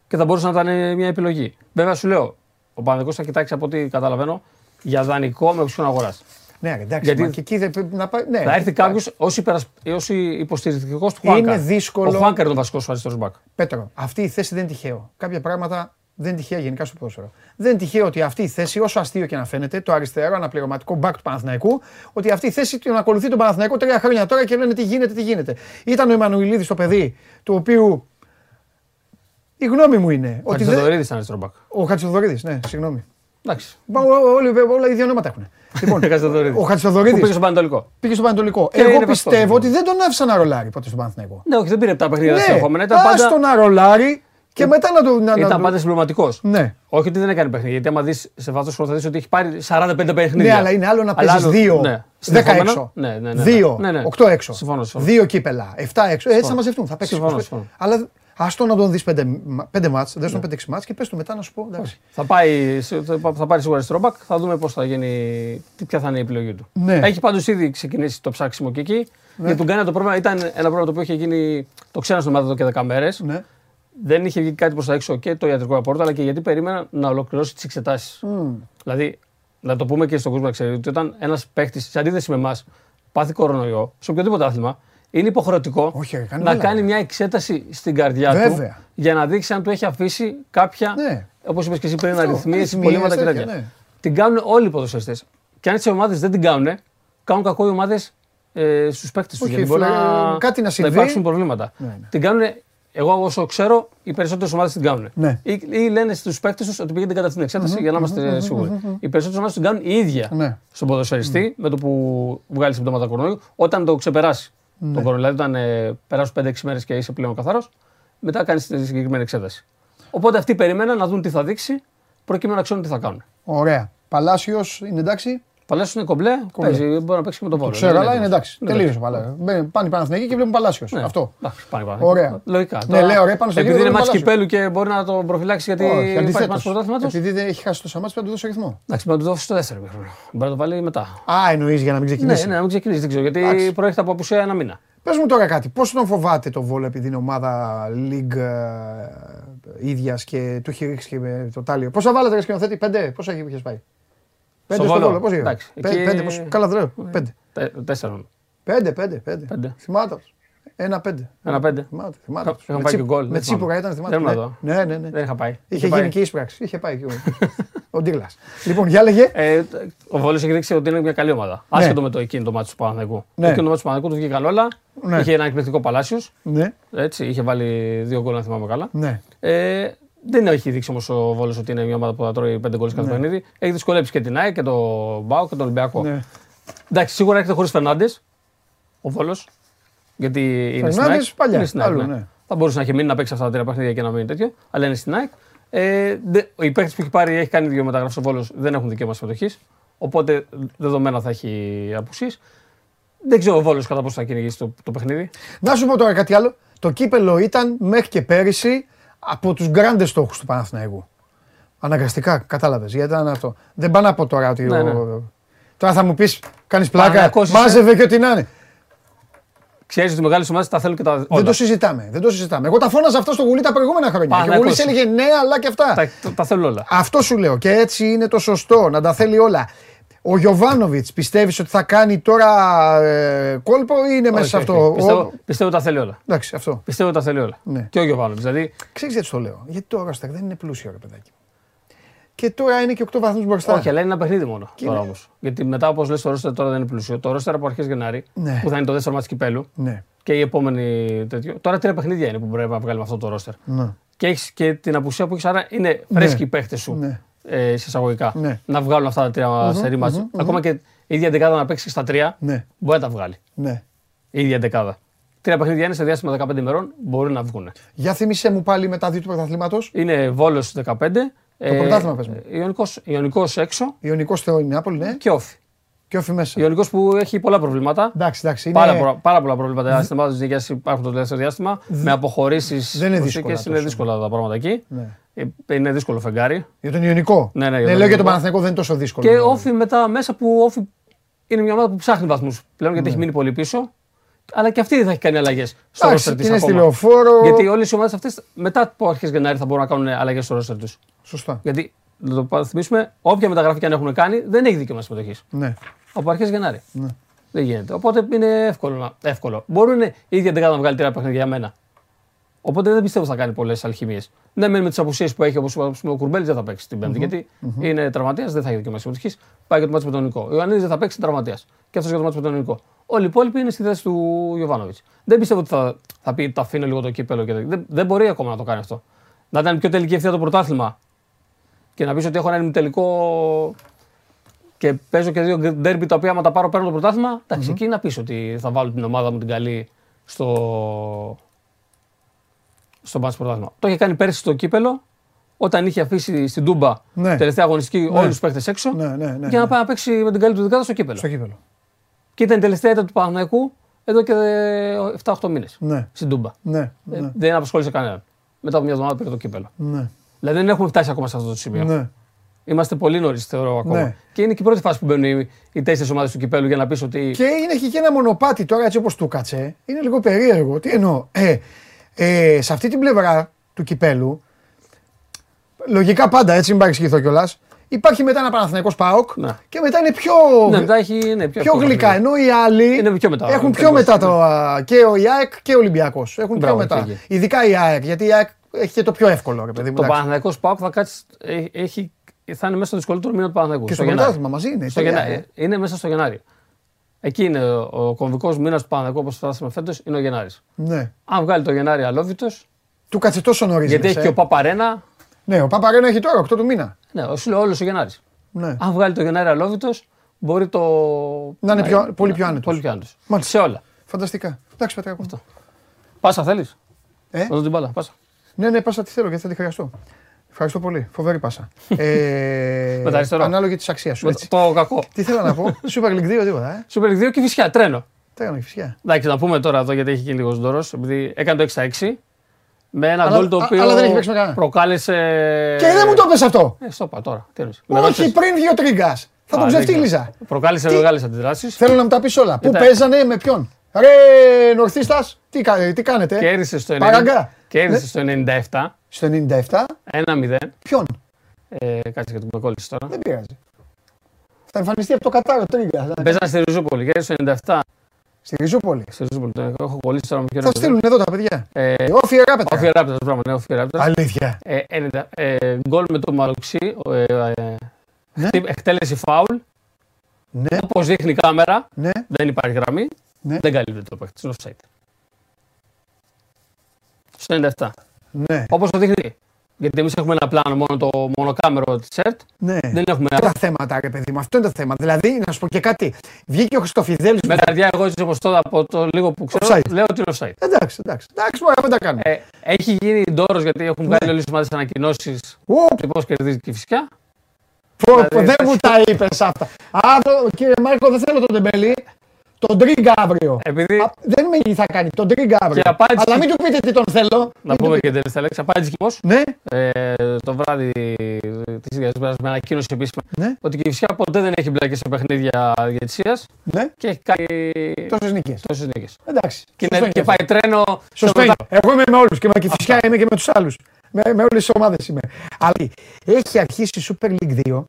Και θα μπορούσε να ήταν ε, μια επιλογή. Βέβαια σου λέω, ο Παναγικό θα κοιτάξει από ό,τι καταλαβαίνω για δανεικό με οψιόν αγοράς. Ναι, εντάξει. Γιατί- μα και εκεί δεν πρέπει να πάει. Ναι, θα έρθει κάποιος ω υποστηρικτικός του Χουάνκαρ. δύσκολο. Ο Χουάνκαρ είναι ο βασικός αριστερός μπακ. Πέτρο, αυτή η θέση δεν είναι τυχαίο. Κάποια πράγματα δεν είναι τυχαία γενικά στο ποδόσφαιρο. Δεν είναι τυχαίο ότι αυτή η θέση, όσο αστείο και να φαίνεται, το αριστερό αναπληρωματικό μπακ του Παναθηναϊκού, ότι αυτή η θέση την ακολουθεί τον Παναθηναϊκό τρία χρόνια τώρα και λένε τι γίνεται, τι γίνεται. Ήταν ο Εμμανουηλίδης το παιδί, του οποίου. Η γνώμη μου είναι Ο ότι. δεν- Χατζηδωρίδη είναι αριστερό μπακ. Ο Χατζηδωρίδη, ναι, συγγνώμη. Εντάξει. Μα, ό- όλοι, όλα οι δύο ονόματα έχουν. Λοιπόν, [LAUGHS] Χατζηδωρίδης. ο Που πήγε Χατζηδωρίδη στο Πανατολικό. πήγε στο Πανατολικό. Και Εγώ είναι πιστεύω βασικός. ότι δεν τον άφησαν να ρολάρει ποτέ στον Παναθηναϊκό. Ναι, όχι, δεν πήρε τα παιχνίδια Ναι, στα ερχόμενα. Ήταν άστο πάντα, να ρολάρει και μετά να το. Να, να ήταν το- πάντα συμπληρωματικός. Ναι. Όχι ότι δεν έκανε παιχνίδια. Γιατί άμα δεις σε βάθο χρόνο θα δεις ότι έχει πάρει 45 παιχνίδια. Ναι, αλλά είναι άλλο να Αλλά παίζεις άλλο- δύο. ναι, 10 συνεχόμενα. έξω. Ναι, ναι, ναι, ναι. Δύο. Ναι, ναι. 8 έξω. Συμφωνώ, συμφωνώ. Δύο κύπελα. 7 έξω. Έτσι θα Συμφωνώ. μαζευτούν. Θα παίξεις. Συμφωνώ, 25. συμφωνώ. Αλλά άστο να τον δεις 5 μάτς, δες τον 5-6 μάτς και πες του μετά να σου πω. εντάξει. Θα, πάει, θα θα πάρει σίγουρα αριστερό μπακ. Θα δούμε πώς θα γίνει, τι- ποια θα είναι η επιλογή του. Ναι. Έχει πάντως ήδη ξεκινήσει το ψάξιμο και εκεί. Γιατί τον κάνει το πρόβλημα ήταν ένα πρόβλημα το οποίο είχε γίνει. Το ξένα στην ομάδα εδώ και 10 μέρες. Ναι. Δεν είχε βγει κάτι προς τα έξω και το ιατρικό απόρριτο, αλλά και γιατί περίμενα να ολοκληρώσει τις εξετάσεις. Δηλαδή, να το πούμε και στον κόσμο να ξέρει ότι όταν ένας παίχτης, σε αντίθεση με εμάς, πάθει κορονοϊό, σε οποιοδήποτε άθλημα, είναι υποχρεωτικό Όχι, ρε, κάνει να όλα. κάνει μια εξέταση στην καρδιά Βέβαια. του για να δείξει αν του έχει αφήσει κάποια, Ναι. όπως είπες και εσύ πριν, Αυτό, αριθμίες, αριθμίες, κολλήματα και τέτοια, τέτοια. ναι. Την κάνουν όλοι οι ποδοσφαιριστές. Και αν τι ομάδες δεν την κάνουν, κάνουν κακό οι ομάδες ε, στους παίκτε τους. Όχι, Γιατί μπορεί φλε- να, κάτι να συμβεί. υπάρξουν προβλήματα. Ναι, ναι. Την κάνουν, εγώ όσο ξέρω, οι περισσότερες ομάδες την κάνουν. Ναι. Ή, ή λένε στους παίκτες τους ότι πήγαινε κατά την εξέταση για να είμαστε σίγουροι. Οι περισσότερες ομάδες την κάνουν οι ίδια Ναι. στον ποδοσφαιριστή με το που βγάλει συμπτώματα κορονοϊού. Όταν το ξεπεράσει Ναι. τον κορονοϊό, δηλαδή όταν ε, περάσουν 5-6 μέρες και είσαι πλέον καθαρός, μετά κάνεις τη συγκεκριμένη εξέταση. Οπότε αυτοί περιμέναν να δουν τι θα δείξει προκειμένου να ξέρουν τι θα κάνουν. Ωραία. Παλάσιος είναι εντάξει. Παλάσιος είναι κομπλέ, παίζει, μπορεί να παίξει και με τον Βόλο. Ξέρω, Δεν αλλά είναι εντάξει. Είναι Τελείωσε ο Παλάσιο. Μπαίνει- Πάνε οι Παναθηναϊκοί και βλέπουν Παλάσιος. Ναι. Αυτό. Εντάξει, πάνε, πάνε. Ωραία. Λογικά. Ναι, Τώρα, λέω, ρε, πάνω στο Επειδή γήπεδο είναι είναι μάτς Παλάσιος. κυπέλου και μπορεί να τον προφυλάξει γιατί Όχι, υπάρχει αντιθέτως. μάτς πρωτάθληματος. Επειδή δεν έχει χάσει το σαμάτι, πρέπει να του δώσει ρυθμό. Εντάξει, μπορεί να του δώσει το δεύτερο μήχρονο. Μπορεί να το βάλει μετά. Α, εννοείς για να μην Ναι, ξεκινήσει. ναι, να μην ξεκινήσει, δεν ξέρω. Γιατί Εντάξει. προέρχεται από απουσία ένα μήνα. Πες μου τώρα κάτι, πώς τον φοβάται το Βόλο επειδή είναι ομάδα League ε, ίδιας και του έχει ρίξει και με το τάλιο. Πόσα βάλατε ρε σκηνοθέτη, πέντε, πόσα έχει είχες πάει; Πέντε στο Βόλο. Βόλο, πώς είχε. Εντάξει, Πέντε, εκεί- πέντε, πώς, καλά δεν λέω, πέντε. Τε- Τέσσερα. Πέντε, πέντε, πέντε. Πέντε. Θυμάται. Ένα πέντε. Ένα πέντε. Θυμάται, θυμάται. Είχα- είχα Με πάει τσίπ- και γκολ, Με δεν τσίπουρα θυμάμαι. ήταν, θυμάται. Δεν ήμουν Ναι. εδώ. Ναι, ναι, ναι. Δεν είχα πάει. Είχε πάει. γίνει και ίσπραξη. Είχε πάει και ο, [LAUGHS] ο Ντίγλας. Λοιπόν, για λέγε. Ε, ο Βόλος έχει δείξει ότι είναι μια καλή ομάδα. Άσχετο με το εκείνο το μάτι του Παναθηναϊκού. Ναι. Εκείνο το μάτι του Παναθηναϊκού του βγήκαν όλα. Ναι. Είχε ένα εκπληκτικό Παλάσιος. Ναι, Έτσι, είχε βάλει δύο γκολ, αν θυμάμαι καλά. ναι. Ε, δεν έχει δείξει όμως ο Βόλος ότι είναι μια ομάδα που θα τρώει πέντε γκολ κάθε παιχνίδι. Έχει δυσκολέψει και την ΑΕΚ και τον Μπάου και τον Ολυμπιακό. ναι. Εντάξει, σίγουρα έρχεται χωρίς Φερνάντες ο Βόλος. Γιατί είναι στην Φερνάντες ΑΕΚ. παλιά, Είναι στην ΑΕΚ, άλλο, ναι. ναι. Θα μπορούσε να έχει μείνει να παίξει αυτά τα τρία παιχνίδια και να μείνει τέτοιο. Αλλά είναι στην ΑΕΚ. Ε, δε, οι παίκτες που έχει πάρει, έχει κάνει δύο μεταγραφές ο Βόλος, δεν έχουν δικαίωμα συμμετοχής. Οπότε δεδομένα θα έχει απουσίες. Δεν ξέρω ο Βόλος κατά πόσο θα κυνηγήσει το, το παιχνίδι. Να σου πω τώρα κάτι άλλο. Το κύπελο ήταν μέχρι και πέρυσι από τους γκράντες στόχους του Παναθηναϊκού. Αναγκαστικά, κατάλαβες, γιατί ήταν αυτό. Δεν πάω να πω τώρα ότι. Ναι, ο- ναι. Τώρα θα μου πεις, κάνεις πλάκα, Παναθηναϊκός είσαι. μάζευε και ό,τι να είναι. Ξέρεις ότι οι μεγάλες ομάδες τα θέλουν και τα. Δεν όλα. το συζητάμε. Δεν το συζητάμε. Εγώ τα φώναζα αυτό στο γουλί τα προηγούμενα χρόνια. Και ο Παναθηναϊκός. γουλί έλεγε ναι, αλλά και αυτά. τα, τα, τα θέλουν όλα. Αυτό σου λέω. Και έτσι είναι το σωστό, να τα θέλει όλα. Ο Γιωβάνοβιτς πιστεύεις ότι θα κάνει τώρα ε, κόλπο ή είναι μέσα Όχι, σε όχι. αυτό. Πιστεύω, Ο- πιστεύω ότι τα θέλει όλα. Εντάξει, αυτό. Πιστεύω ότι τα θέλει όλα. Ναι. Και ο Γιωβάνο. Δηλαδή, Ξέρεις γιατί το λέω. Γιατί το ρόστερ δεν είναι πλούσιο, ρε παιδάκι. Και τώρα είναι και 8 βαθμούς μπροστά. όχι, αλλά είναι ένα παιχνίδι μόνο τώρα είναι- όμως. Γιατί μετά, όπως λες, το ρόστερ τώρα δεν είναι πλούσιο. Το ρόστερ από αρχές Γενάρη, Ναι. που θα είναι το δεύτερο μάτι κυπέλου Ναι. και η επόμενη τέτοιο. Τώρα τρία παιχνίδια είναι που πρέπει να βγάλει με αυτό το ρόστερ. ναι. Και έχεις και την απουσία που έχεις, άρα είναι φρέσκοι οι παίχτε σου Ναι. Ε, σε εισαγωγικά. Ναι. Να βγάλουν αυτά τα τρία σερή μάτς. Ακόμα και η ίδια δεκάδα να παίξει στα τρία, Ναι. μπορεί να τα βγάλει. ναι. Η ίδια δεκάδα. Τρία παιχνίδια είναι σε διάστημα 15 ημερών, μπορεί να βγουν. Για θύμισε μου πάλι μετά δύο του πρωταθλήματος. Είναι Βόλος 15. Το πρωτάθλημα πες μου. Ιωνικός έξω Ιωνικός Θεό είναι Νεάπολη, ναι. και όφη. Και όφη μέσα. Ιωνικός που έχει πολλά προβλήματα. Εντάξει, εντάξει. Είναι... Πάρα, πολλά, πάρα πολλά προβλήματα στην ομάδα τη Νίκαια υπάρχουν το τελευταίο διάστημα. Με αποχωρήσεις Δεν είναι δύσκολα Είναι τόσο. δύσκολα τα πράγματα εκεί. Ναι. Ε, Είναι δύσκολο φεγγάρι. Για τον Ιωνικό. Ναι, ναι, για τον λέω για Ιωνικό. τον Παναθηναϊκό δεν είναι τόσο δύσκολο. Και όφη μετά μέσα που όφη είναι μια ομάδα που ψάχνει βαθμούς πλέον γιατί έχει μείνει πολύ πίσω. Αλλά και αυτή δεν θα έχει κάνει αλλαγές στο Ναι. Εντάξει, ρόστερ της. είναι στη λεωφόρο. Γιατί όλες οι ομάδες αυτές μετά από αρχέ Γενάρη θα μπορούν να κάνουν αλλαγές στο ρόστερ τους. Σωστά. Γιατί να το θυμίσουμε, όποια μεταγραφή και αν έχουν κάνει δεν έχει δικαίωμα συμμετοχής. Ναι. Από αρχές Γενάρη. Ναι. Δεν γίνεται. Οπότε είναι εύκολο. να- εύκολο. Μπορούν η ίδια δεκάδα να βγάλει τρία παιχνίδια για μένα. Οπότε δεν πιστεύω ότι θα κάνει πολλές αλχημίες. Ναι, μεν με τις απουσίες που έχει, όπως ο Κουρμπέλης δεν θα παίξει την πεμπτη γιατί είναι τραυματίας, δεν θα έχει δικαίωμα συμμετοχής. Πάει για το μάτσο με τον Νικό. Ο Ιωαννίδης δεν θα παίξει, είναι τραυματίας. Και αυτός για το μάτσο με τον Νικό. Όλοι οι υπόλοιποι είναι στη θέση του Γιωβάνοβιτς. Δεν πιστεύω ότι θα, θα πει τα αφήνω λίγο το κύπελο και δεν, δεν μπορεί ακόμα να το κάνει αυτό. Να ήταν πιο τελική ευθεία το πρωτάθλημα και να πεις ότι έχω ένα ημιτελικό και παίζω και δύο ντέρμπι τα οποία άμα τα πάρω παίρνω το πρωτάθλημα, εντάξει, εκεί να πεις ότι θα βάλω την ομάδα μου την καλή στο, στο μπάσκετ πρωτάθλημα. Το είχε κάνει πέρσι στο κύπελο, όταν είχε αφήσει στην Τούμπα Ναι. τελευταία αγωνιστική Ναι. όλους τους παίχτε έξω Ναι, ναι, ναι, για να ναι. πάει να παίξει με την καλή του δεκάδα στο κύπελο. Στο κύπελο. Και ήταν η τελευταία ήττα του Παναθηναϊκού εδώ και 7-8 μήνες Ναι. στην Τούμπα. Ναι. Ε, Ναι. δεν απασχόλησε κανέναν. Μετά από μια εβδομάδα πήρε το κύπελο. Ναι. Δηλαδή δεν έχουμε φτάσει ακόμα σε αυτό το σημείο. Ναι. Είμαστε πολύ νωρίς, θεωρώ ακόμα. Ναι. Και είναι και η πρώτη φάση που μπαίνουν οι, οι τέσσερις ομάδες του κυπέλου για να πεις ότι. Και είναι έχει και ένα μονοπάτι τώρα έτσι όπως του κάτσε. Είναι λίγο περίεργο. Τι εννοώ. Ε, ε, σε αυτή την πλευρά του κυπέλου, λογικά πάντα έτσι, μην παρεξηγηθώ κιόλας. Υπάρχει μετά ένα Παναθηναϊκός ΠΑΟΚ Ναι. και μετά είναι πιο, Ναι, μετά έχει. Ναι, πιο, πιο εύκολο γλυκά. παιχνίδι. Ενώ οι άλλοι Είναι πιο μετά, έχουν πιο ακριβώς. μετά το, α, και ο ΙΑΕΚ και ο Ολυμπιακός. Έχουν Μπράβο, πιο μετά. εκεί, εκεί. Ειδικά η ΑΕΚ, γιατί η ΑΕΚ έχει και το πιο εύκολο. Ρε, παιδί, μου, Το εντάξει. Παναθηναϊκός Πάοκ θα κάτσει. ε, Έχει, θα είναι μέσα στο δυσκολότερο μήνα του Παναθηναϊκού. Και στο Γενάρη. πρωτάθλημα μαζί είναι. Στο τελεία, Γενάρη. ε. Είναι μέσα στο Γενάρη. Εκεί είναι ο, ο κομβικός μήνας του Παναθηναϊκού όπως φτάσαμε φέτος, είναι ο Γενάρης. Ναι. Αν βγάλει το Γενάρη αλόβητος, Του κάτσε τόσο νωρίς. γιατί έχει και ο Παπαρένα. Ναι, ο Παπαρένα έχει τώρα 8 του μήνα. Ναι, ο- σου λέω όλος ο Γενάρης. Ναι. Αν βγάλει το Γενάρη αλόβητος, μπορεί το. Να είναι πιο- πολύ πιο άνετος. Πολύ πιο άνετος. Μάλιστα. Σε όλα. Φανταστικά. Εντάξει, Πατράκο. Πάσα θέλεις; Ε; Να δω την μπάλα. Πάσα. Ναι, ναι, πάσα τι θέλω γιατί θα τη χρειαστώ. Ευχαριστώ πολύ. Φοβερή πάσα. ε, [LAUGHS] Με τα αριστερό. Ανάλογη της αξίας σου. Με Έτσι. το κακό. Τι θέλω να πω; [LAUGHS] Super League 2 τίποτα. Ε. Super League 2 και φυσικά τρένο. Τι έκανα και φυσικά. Εντάξει, να πούμε τώρα εδώ γιατί έχει και λίγος δώρος. Επειδή έκανε το 6-6 με ένα Αλλά- γκολ το α- οποίο αλλά δεν έχει παίξει με κανένα. προκάλεσε. Και δεν μου το πες αυτό. Ε, στο είπα τώρα. Τι εννοείς. Με Όχι ρώτησες. πριν δύο τρίγκας. Θα τον Α, δεν ξεφτύλιζα. ξέρω. Προκάλεσε Τι- μεγάλες αντιδράσεις. Θέλω να μου τα πεις όλα. Πού Ήταν- παίζανε, με ποιον. Ρε Νορθίστας, τι, κα- τι κάνετε. Κέρδισε στο, 90, Παραγκά. Κέρδισε στο 97, Στο 97, 1-0. ποιον; Ε, κάτσε γιατί με κόλλησε τώρα. Δεν πειράζει. Θα εμφανιστεί από το Κατάρο τρίγκα. Παίζανε στη Ριζούπολη, κέρδισε στο 97. Στη Ριζούπολη. Στη Ριζούπολη, το έχω κολλήσει τώρα με ποιο Θα στείλουν εδώ τα παιδιά. Ε, Όφι Ράπετρα. Όφι Ράπτας, πράγμα, ναι, Όφι Ράπτας. Αλήθεια. Ε, 90, ε, γκολ με το Μαλοξί, ε, ε, Ναι. χτύπ- εκτέλεση φάουλ, Ναι, όπως δείχνει η κάμερα, ναι. δεν υπάρχει γραμμή, Ναι. δεν καλύπτεται το παίχτη, είναι offside. Στο 97. Ναι, Όπως το δείχνει. Γιατί εμείς έχουμε ένα πλάνο, μόνο το μονοκάμερο της ΕΡΤ, ναι. δεν έχουμε Αυτό τα θέματα, ρε παιδί μου. Αυτό είναι το θέμα. Δηλαδή, να σου πω και κάτι. Βγήκε ο Χριστοφιδέλης. Με καρδιά, εγώ έτσι όπως τώρα από το λίγο που ξέρω, Offside. λέω ότι είναι offside. Εντάξει, εντάξει. Εντάξει, μπορεί να τα κάνουμε. Ε, έχει γίνει ντόρος γιατί έχουν Ναι. βγάλει όλες τις ομάδες ανακοινώσεις Ου, τι πώ κερδίζει και φυσικά. πω, πω, δηλαδή, δεν μου τα είπες αυτά. Α, το, κύριε Μάρκο, δεν θέλω τον τεμπέλη. Τον τρίγκα αύριο. Επειδή. Α, δεν με τι θα κάνει. Τον τρίγκα αύριο. Και απάντηση- Αλλά μην του πείτε τι τον θέλω. να Μην του πούμε πείτε. και την τελευταία λέξη. Απάντηση Κιμός, Ναι, ε, το βράδυ της ίδια μέρα με ανακοίνωση επίσημα ναι, ότι και η φυσικά ποτέ δεν έχει μπλακεί σε παιχνίδια διαιτησία ναι. και έχει κάνει Τόσες νίκες. τόσες νίκες. Εντάξει. Και, σωστό είναι- είναι και αυτό. πάει τρένο. στο Σωστό είναι. μετά- Εγώ είμαι με όλους και με τη φυσικά είμαι και με τους άλλους. Με, με όλες τις ομάδες είμαι. Αλλά έχει αρχίσει η Super League 2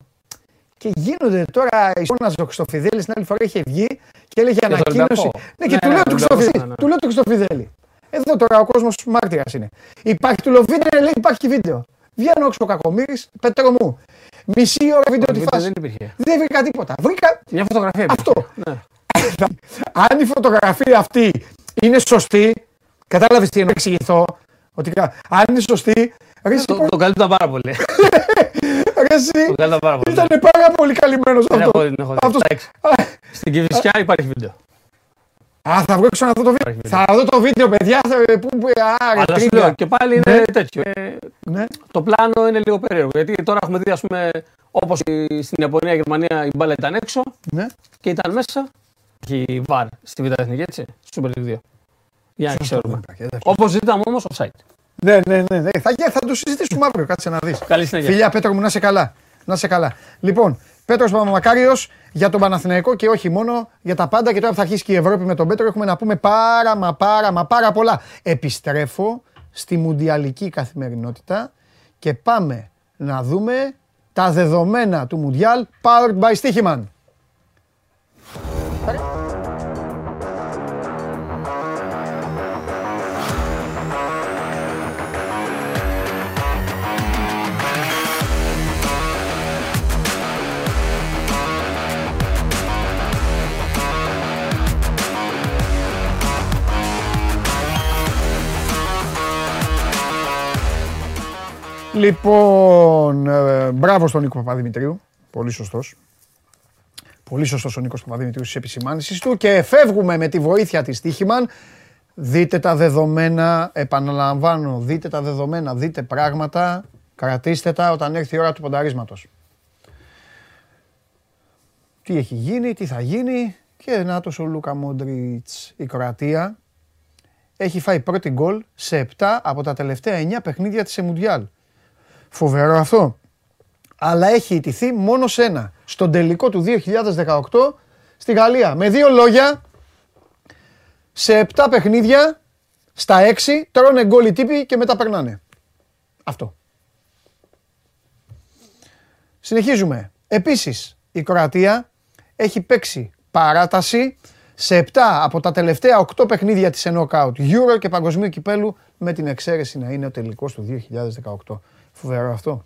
και γίνονται τώρα η Σόνα ο Χριστοφιδέλη την άλλη φορά είχε βγει και έλεγε τον ανακοίνωση. Ολυμπιακό. Ναι, και Ναι, του ναι, λέω του τον Ολυμπιακό, Χριστοφιδέλη. ναι, ναι. Του λέω του Χριστοφιδέλη. Εδώ τώρα ο κόσμος μάρτυρας είναι. Υπάρχει του λέω βίντεο, λέει υπάρχει και βίντεο. Βγαίνω έξω ο Κακομήρης, πέτρο μου. Μισή ώρα βίντεο τη Βίντεο φάση. Δεν υπήρχε. Δεν βρήκα τίποτα. Βρήκα Μια φωτογραφία υπήρχε. αυτό. Ναι. [LAUGHS] Αν η φωτογραφία αυτή είναι σωστή, κατάλαβες τι εννοώ, να εξηγηθώ. Ότι κα- αν είναι σωστή, ρε εσύ, Το, το καλύπτω πάρα πολύ. [LAUGHS] ρε εσύ, το καλύπτω πάρα πολύ. ήταν πάρα πολύ καλυμμένος Δεν αυτό. έχω δει, δεν έχω δει. Αυτός- Εντάξει. Στην Κυφυσιά υπάρχει βίντεο. Α, θα βγω έξω να δω το βίντεο. Υπάρχει βίντεο. Θα δω το βίντεο, παιδιά. Θα, που, που, α, ρε, Αλλά σου τρίγκα. λέω και πάλι είναι Ναι. τέτοιο. Ε, Ναι. το πλάνο είναι λίγο περίεργο. Γιατί τώρα έχουμε δει, ας πούμε, όπως στην Ιαπωνία, Γερμανία η μπάλα ήταν έξω ναι. και ήταν μέσα. Έχει βαρ στη Β' Εθνική, έτσι. Super League 2. Για να ξέρουμε. υπάρχει, εντάξει. Όπως ζητάμε όμως, offside. Ναι, ναι, ναι, ναι. Θα, θα το συζητήσουμε αύριο, κάτσε να δεις. Καλή συνέχεια. Φιλιά, Πέτρο μου, να σε καλά. Να σε καλά. Λοιπόν, Πέτρος Παπαμακάριος για τον Παναθηναϊκό και όχι μόνο για τα πάντα. Και τώρα που θα αρχίσει και η Ευρώπη με τον Πέτρο, έχουμε να πούμε πάρα μα πάρα μα πάρα πολλά. Επιστρέφω στη μουντιαλική καθημερινότητα και πάμε να δούμε τα δεδομένα του Μουντιάλ powered by Stichiman. Λοιπόν, ε, μπράβο στον Νίκο Παπαδημητρίου. Πολύ σωστός. Πολύ σωστός ο Νίκος Παπαδημητρίου στις επισημάνσεις του και φεύγουμε με τη βοήθεια της Στίχημαν. Δείτε τα δεδομένα, επαναλαμβάνω, δείτε τα δεδομένα, δείτε πράγματα, κρατήστε τα όταν έρθει η ώρα του πονταρίσματος. Τι έχει γίνει, τι θα γίνει και νάτος ο Λούκα Μόντριτς, η Κροατία, έχει φάει πρώτη γκολ σε 7 από τα τελευταία 9 παιχνίδια της Εμουντιάλ. Φοβερό αυτό. Αλλά έχει ιτηθεί μόνο σε ένα. Στον τελικό του 2018 στη Γαλλία. Με δύο λόγια, σε 7 παιχνίδια, στα 6 τρώνε γκολ οι τύποι και μετά περνάνε. Αυτό. Συνεχίζουμε. Επίσης, η Κροατία έχει παίξει παράταση σε 7 από τα τελευταία 8 παιχνίδια της Knockout Euro και Παγκοσμίου Κυπέλου με την εξαίρεση να είναι ο τελικός του 2018. Φοβερό αυτό.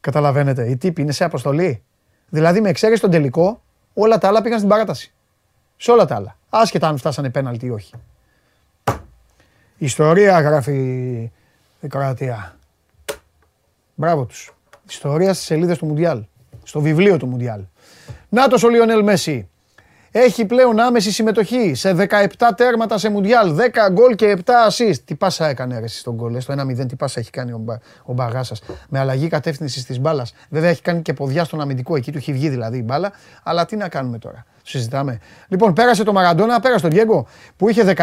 Καταλαβαίνετε, οι τύποι είναι σε αποστολή. Δηλαδή με εξαίρεση τον τελικό, όλα τα άλλα πήγαν στην παράταση. Σε όλα τα άλλα. Άσχετα αν φτάσανε πέναλτι ή όχι. Ιστορία γράφει η Κροατία. Μπράβο τους. Ιστορία στις σελίδες του Μουντιάλ. Στο βιβλίο του Μουντιάλ. Νάτος ο Λιονέλ Μέση. Έχει πλέον άμεση συμμετοχή σε 17 τέρματα σε Μουντιάλ, 10 γκολ και 7 assist. Τι πάσα έκανε ρε, εσύ στον γκολ, ε, στο 1-0 τι πάσα έχει κάνει ο, Μπα, ο Μπαγάσας. Με αλλαγή κατεύθυνσης της μπάλας. Βέβαια έχει κάνει και ποδιά στον αμυντικό, εκεί του έχει βγει δηλαδή η μπάλα. Αλλά τι να κάνουμε τώρα, συζητάμε. Λοιπόν, πέρασε το Μαραντόνα, πέρασε τον Διέγκο που είχε 16,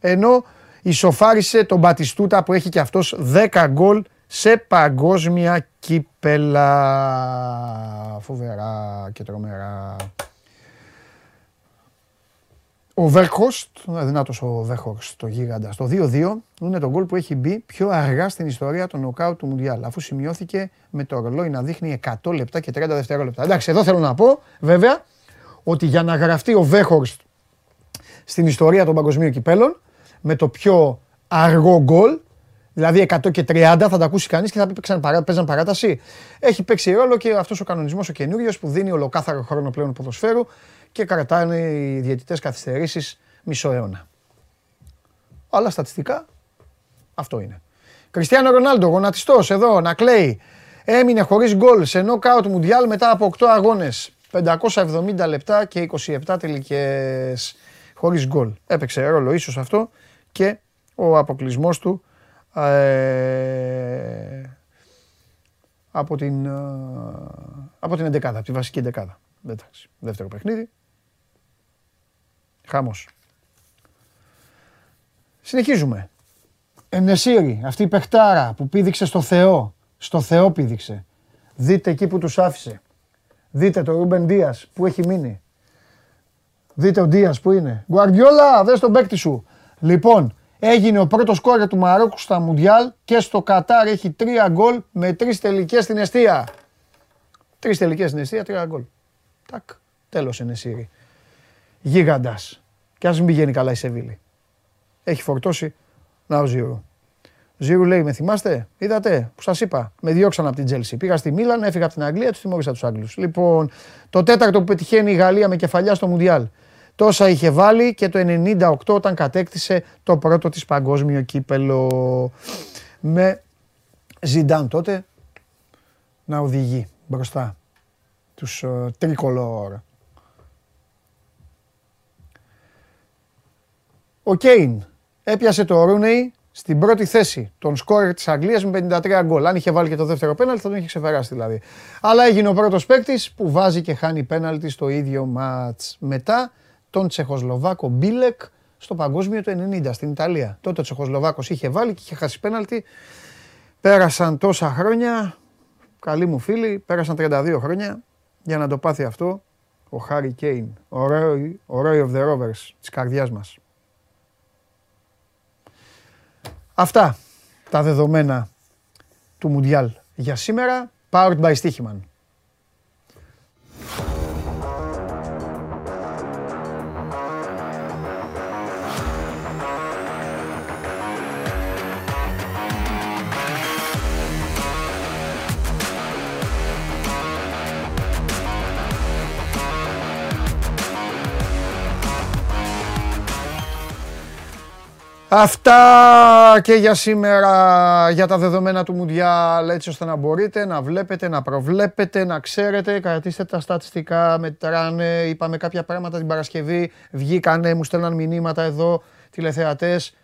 ενώ ισοφάρισε τον Μπατιστούτα που έχει και αυτός 10 γκολ σε παγκόσμια κύπελα. Φοβερά και τρομερά. Ο Βέρχοστ, δυνατό ο Βέρχοστ, το γίγαντα, στο 2-2 είναι το γκολ που έχει μπει πιο αργά στην ιστορία των νοκάου του Μουντιάλ. Αφού σημειώθηκε με το ρολόι να δείχνει 100 λεπτά και 30 δευτερόλεπτα. Εντάξει, εδώ θέλω να πω βέβαια ότι για να γραφτεί ο Βέρχοστ στην ιστορία των παγκοσμίων κυπέλων με το πιο αργό γκολ, δηλαδή 100 και 30 θα τα ακούσει κανείς και θα πει παίξαν παρά, παίζαν παράταση. Έχει παίξει ρόλο και αυτός ο κανονισμός ο καινούριος που δίνει ολοκάθαρο χρόνο πλέον ποδοσφαίρου και κρατάνε οι διαιτητές καθυστερήσεις μισό αιώνα. Αλλά στατιστικά αυτό είναι. Κριστιανό Ρονάλντο, γονατιστός εδώ, να κλαίει. Έμεινε χωρίς γκολ σε νοκάουτ μουντιάλ μετά από 8 αγώνες. 570 λεπτά και 27 τελικές χωρίς γκολ. Έπαιξε ρόλο ίσως αυτό και ο αποκλεισμός του ε, από την, ε, από την 11 από τη βασική 11 Εντάξει, δεύτερο παιχνίδι. Χάμος. Συνεχίζουμε. Ενεσύρη, αυτή η παιχτάρα που πήδηξε στο Θεό. Στο Θεό πήδηξε. Δείτε εκεί που τους άφησε. Δείτε το Ρούμπεν Δίας που έχει μείνει. Δείτε ο Δίας που είναι. Γκουαρδιόλα, δες τον παίκτη σου. Λοιπόν, έγινε ο πρώτος σκόρερ του Μαρόκου στα Μουντιάλ και στο Κατάρ έχει τρία γκολ με τρεις τελικές στην εστία. Τρεις τελικές στην εστία, τρία γκολ. Τάκ, τέλος Εν Νεσίρι. Γίγαντας. Κι ας μην πηγαίνει καλά η Σεβίλη. Έχει φορτώσει. Να ο Ζιρού. Ζιρού λέει, με θυμάστε, είδατε; Που σας είπα, με διώξαν από την Τσέλσι. Πήγα στη Μίλαν, έφυγα από την Αγγλία, τους τιμώρησα τους Άγγλους. Λοιπόν, το τέταρτο που πετυχαίνει η Γαλλία με κεφαλιά στο Μουντιάλ. Τόσα είχε βάλει και το 98 όταν κατέκτησε το πρώτο της παγκόσμιο κύπελο με Ζιντάν τότε να οδηγεί μπροστά τους uh, τρικολόρ. Ο Κέιν έπιασε το Ρούνεϊ στην πρώτη θέση των σκόρ της Αγγλίας με 53 γκολ. Αν είχε βάλει και το δεύτερο πέναλτι θα τον είχε ξεπεράσει δηλαδή. Αλλά έγινε ο πρώτος παίκτης που βάζει και χάνει πέναλτι στο ίδιο μάτς. Μετά τον Τσεχοσλοβάκο Μπίλεκ στο παγκόσμιο του 90 στην Ιταλία. Τότε ο Τσεχοσλοβάκος είχε βάλει και είχε χάσει πέναλτι. Πέρασαν τόσα χρόνια, καλοί μου φίλοι, πέρασαν 32 χρόνια για να το πάθει αυτό ο Χάρι Κέιν, ο Roy, ο Roy of the Rovers της καρδιάς μας. Αυτά τα δεδομένα του Μουντιάλ για σήμερα. Powered by Stichiman. Αυτά και για σήμερα, για τα δεδομένα του Μουντιάλ, έτσι ώστε να μπορείτε να βλέπετε, να προβλέπετε, να ξέρετε, κρατήστε τα στατιστικά, μετράνε, είπαμε κάποια πράγματα την Παρασκευή, βγήκανε, μου στέλναν μηνύματα εδώ, τηλεθεατές,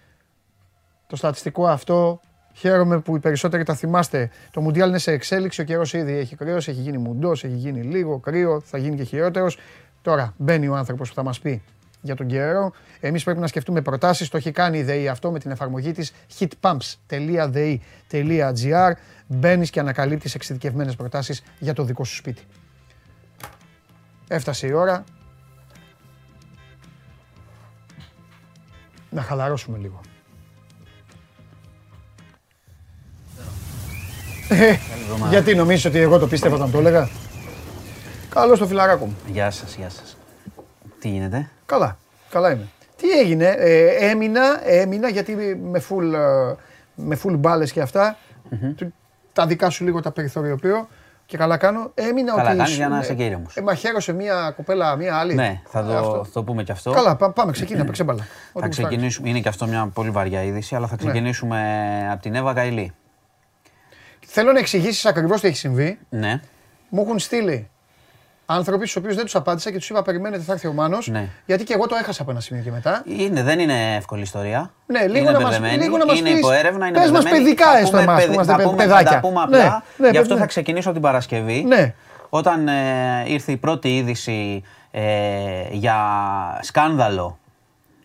το στατιστικό αυτό, Χαίρομαι που οι περισσότεροι τα θυμάστε. Το Μουντιάλ είναι σε εξέλιξη. Ο καιρός ήδη έχει κρύο, έχει γίνει μουντός, έχει γίνει λίγο κρύο, θα γίνει και χειρότερος. Τώρα μπαίνει ο άνθρωπος που θα μας πει για τον καιρό. Εμείς πρέπει να σκεφτούμε προτάσεις. Το έχει κάνει η ΔΕΗ αυτό με την εφαρμογή της heatpumps.de.gr. Μπαίνεις και ανακαλύπτεις εξειδικευμένες προτάσεις για το δικό σου σπίτι. Έφτασε η ώρα να χαλαρώσουμε λίγο. Ε, γιατί νομίζεις ότι εγώ το πίστευα όταν το έλεγα; Καλώς το φιλαράκο μου. Γεια σας, γεια σας. Τι γίνεται; Καλά, καλά είμαι. Τι έγινε, ε, έμεινα, έμεινα γιατί με full, ε, με full μπάλες και αυτά, τα δικά σου λίγο τα περιθωριοποιώ και καλά κάνω. Έμεινα Καλά ότι... κάνεις σου- για να ε, είσαι και ήρεμος. Ε, μαχαίρωσε μία κοπέλα, μία άλλη. Ναι, θα Ε, αυτό. το, θα το πούμε και αυτό. Καλά, πά- πάμε, ξεκίνα, παίξε μπάλα. Ό,τι Θα γουστάρεις. ξεκινήσουμε, είναι και αυτό μια πολύ βαριά είδηση, αλλά θα Ναι. ξεκινήσουμε από την Εύα Καηλή. Θέλω να εξηγήσεις ακριβώς τι έχει συμβεί. Ναι, Μου έχουν στείλει άνθρωποι στους οποίους δεν τους απάντησα και τους είπα περιμένετε θα έρθει ο Μάνος. Ναι. Γιατί και εγώ το έχασα από ένα σημείο και μετά. είναι, δεν είναι εύκολη ιστορία. Ναι, λίγο είναι να μας- μπερδεμένη, λίγο να μας είναι πεις. υποέρευνα, είναι Πες μας μπερδεμένη. παιδικά Θα έστω πούμε εμάς που παιδι- είμαστε θα πούμε- παιδάκια. Θα τα πούμε Ναι, απλά. ναι, Γι' αυτό ναι. θα ξεκινήσω από την Παρασκευή. Ναι. Όταν ε, ήρθε η πρώτη είδηση ε, για σκάνδαλο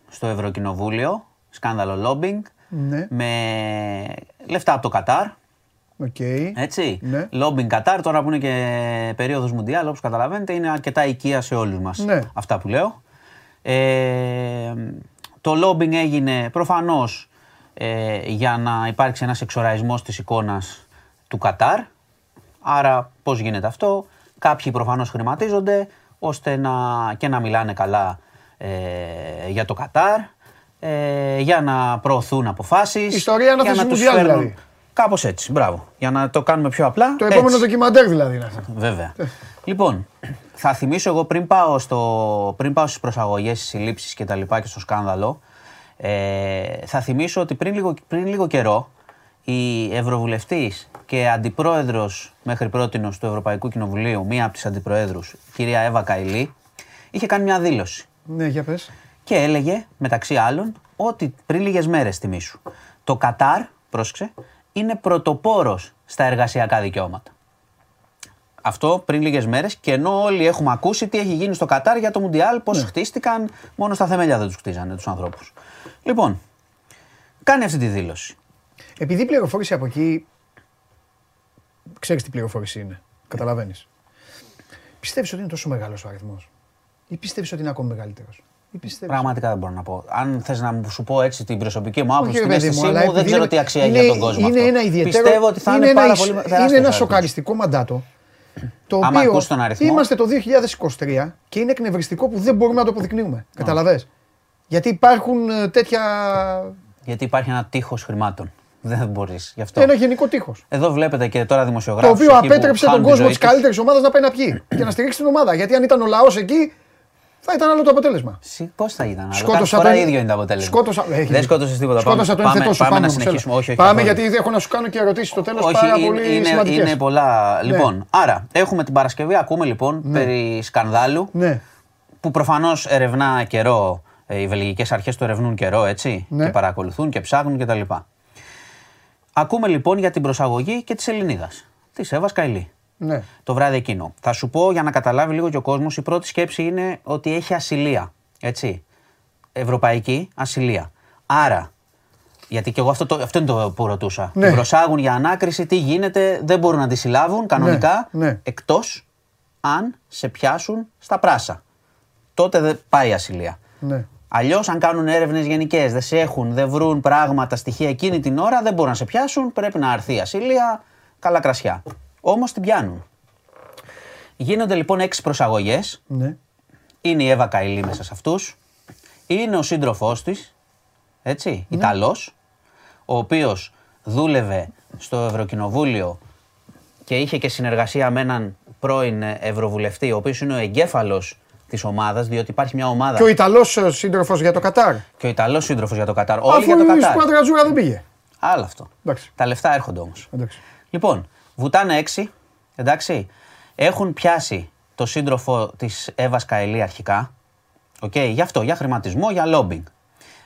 στο Ευρωκοινοβούλιο, σκάνδαλο lobbying, Ναι, με λεφτά από το Κατάρ, οκ. έτσι. Ναι. Lobbying Κατάρ, τώρα που είναι και περίοδος Μουντιάλ, όπως καταλαβαίνετε, είναι αρκετά οικεία σε όλους μας Ναι. αυτά που λέω. Ε, το lobbying έγινε προφανώς ε, για να υπάρξει ένας εξωραϊσμός της εικόνας του Κατάρ. Άρα πώς γίνεται αυτό; Κάποιοι προφανώς χρηματίζονται ώστε να, και να μιλάνε καλά ε, για το Κατάρ, ε, για να προωθούν αποφάσεις. Ιστορία να για θες τους Μουντιάλ, φέρνουν- δηλαδή. Κάπως έτσι, μπράβο. Για να το κάνουμε πιο απλά. Το έτσι. επόμενο ντοκιμαντέρ δηλαδή. να είναι. Βέβαια. λοιπόν, θα θυμίσω εγώ πριν πάω, στο, πριν πάω στις προσαγωγές, στις συλλήψεις και τα λοιπά και στο σκάνδαλο, ε, θα θυμίσω ότι πριν λίγο, πριν λίγο καιρό η Ευρωβουλευτής και αντιπρόεδρος μέχρι πρότινος του Ευρωπαϊκού Κοινοβουλίου, μία από τις αντιπροέδρους, κυρία Εύα Καηλή, είχε κάνει μια δήλωση Ναι, για πες. και έλεγε μεταξύ άλλων ότι πριν λίγες μέρες θυμίσου το Κατάρ, πρόσεξε, είναι πρωτοπόρος στα εργασιακά δικαιώματα. Αυτό πριν λίγες μέρες και ενώ όλοι έχουμε ακούσει τι έχει γίνει στο Κατάρ για το Μουντιάλ, πώς χτίστηκαν, μόνο στα θεμέλια δεν τους χτίζανε τους ανθρώπους. Λοιπόν, κάνει αυτή τη δήλωση. Επειδή η πληροφόρηση από εκεί. Ξέρεις τι πληροφόρηση είναι. Καταλαβαίνεις. Πιστεύεις ότι είναι τόσο μεγάλος ο αριθμός, ή πιστεύεις ότι είναι ακόμη μεγαλύτερος; Ή πιστεύεις... Πραγματικά δεν μπορώ να πω. Αν θες να μου σου πω έτσι την προσωπική μου Όχι, άποψη, ρε την παιδί αίσθησή μου, αλλά μου, δεν επειδή ξέρω είναι- τι αξία έχει είναι- για τον κόσμο. Είναι αυτό. ένα ιδιαίτερο. Πιστεύω ότι θα είναι, ένα πάρα ισ- πολύ Είναι τεράστιος ένα αριθμός. σοκαριστικό μαντάτο. Το Άμα οποίο ακούς τον αριθμό. είμαστε το 2023 και είναι εκνευριστικό που δεν μπορούμε να το αποδεικνύουμε. Καταλαβες; Γιατί υπάρχουν ε, τέτοια. Γιατί υπάρχει ένα τείχος χρημάτων. Δεν μπορείς γι' αυτό. ένα γενικό τείχος. Εδώ βλέπετε και τώρα Το δημοσιογράφους. οποίο εκεί που απέτρεψε τον χάνουν τη κόσμο ζωή της τους. καλύτερης ομάδας να πάει να πιει και να στηρίξει την ομάδα. Γιατί αν ήταν ο λαός εκεί, θα ήταν άλλο το αποτέλεσμα. Συ- Πώς θα ήταν άλλο. Σκότωσα Κάθε φορά τον- ίδιο είναι το αποτέλεσμα. Σκότωσα. Έχει Δεν δίκιο. σκότωσες τίποτα. Σκότωσα τον πάμε, ενθετό σου. πάμε, Πάμε, να όμως, συνεχίσουμε. έλα. Όχι, όχι, Πάμε καθόλου. γιατί έχω να σου κάνω και ερωτήσεις στο τέλος Όχι, πάρα είναι, πολύ είναι, σημαντικές. είναι πολλά. Ναι. Λοιπόν, άρα έχουμε την Παρασκευή, ακούμε λοιπόν περί σκανδάλου Ναι. που προφανώς ερευνά καιρό, ε, οι βελγικές αρχές το ερευνούν καιρό, έτσι. Ναι. Και παρακολουθούν και ψάχνουν κτλ. Ακούμε λοιπόν για την προσαγωγή και της Ελληνίδας. Της Εύας Καηλή. Ναι. Το βράδυ εκείνο. Θα σου πω για να καταλάβει λίγο και ο κόσμος, η πρώτη σκέψη είναι ότι έχει ασυλία. Έτσι. Ευρωπαϊκή ασυλία. Άρα, γιατί και εγώ αυτό, το, αυτό είναι το που ρωτούσα. Ναι. Την προσάγουν για ανάκριση, τι γίνεται, δεν μπορούν να τη συλλάβουν κανονικά, ναι. εκτός αν σε πιάσουν στα πράσα. Τότε δεν πάει η ασυλία. Ναι. Αλλιώς, αν κάνουν έρευνες γενικές, δεν σε έχουν, δεν βρουν πράγματα, στοιχεία εκείνη την ώρα, δεν μπορούν να σε πιάσουν. Πρέπει να αρθεί η ασυλία, καλά κρασιά. Όμως την πιάνουν. Γίνονται λοιπόν έξι προσαγωγές. Ναι. Είναι η Εύα Καηλή μέσα σε αυτούς. Είναι ο σύντροφός της, έτσι, Ναι. Ιταλός, ο οποίος δούλευε στο Ευρωκοινοβούλιο και είχε και συνεργασία με έναν πρώην Ευρωβουλευτή, ο οποίος είναι ο εγκέφαλος της ομάδας, διότι υπάρχει μια ομάδα. Και ο Ιταλός σύντροφος για το Κατάρ. Και ο Ιταλός σύντροφος για το Κατάρ. Όλοι Αφού για το η Κατάρ. σκουάντρα ατζούρα δεν πήγε. Άλλο αυτό. Εντάξει. Τα λεφτά έρχονται όμως. Εντάξει. Λοιπόν, βουτάνε έξι, εντάξει. Έχουν πιάσει το σύντροφο της Εύα Καηλή αρχικά. Οκ, για αυτό, για χρηματισμό, για lobbying.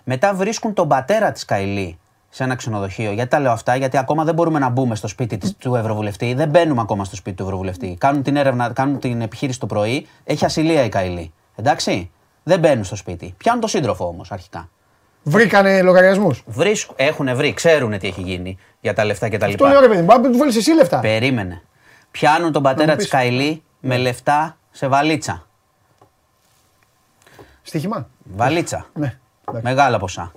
Μετά βρίσκουν τον πατέρα της Καηλή σε ένα ξενοδοχείο. Γιατί τα λέω αυτά, Γιατί ακόμα δεν μπορούμε να μπούμε στο σπίτι της, του Ευρωβουλευτή. Δεν μπαίνουμε ακόμα στο σπίτι του Ευρωβουλευτή. Κάνουν την έρευνα, κάνουν την επιχείρηση το πρωί. Έχει ασυλία η Καηλή. Εντάξει. Δεν μπαίνουν στο σπίτι. Πιάνουν τον σύντροφο όμως αρχικά. Βρήκανε λογαριασμούς. Βρίσκουν, έχουν βρει, ξέρουν τι έχει γίνει για τα λεφτά και τα Το λοιπά. λέω ρε παιδί μου, μπορεί να του βάλεις εσύ λεφτά. Περίμενε. Πιάνουν τον πατέρα μου της πεις. Καηλή με λεφτά σε βαλίτσα. Στοίχημα. Βαλίτσα. Ναι. εντάξει. Μεγάλα ποσά.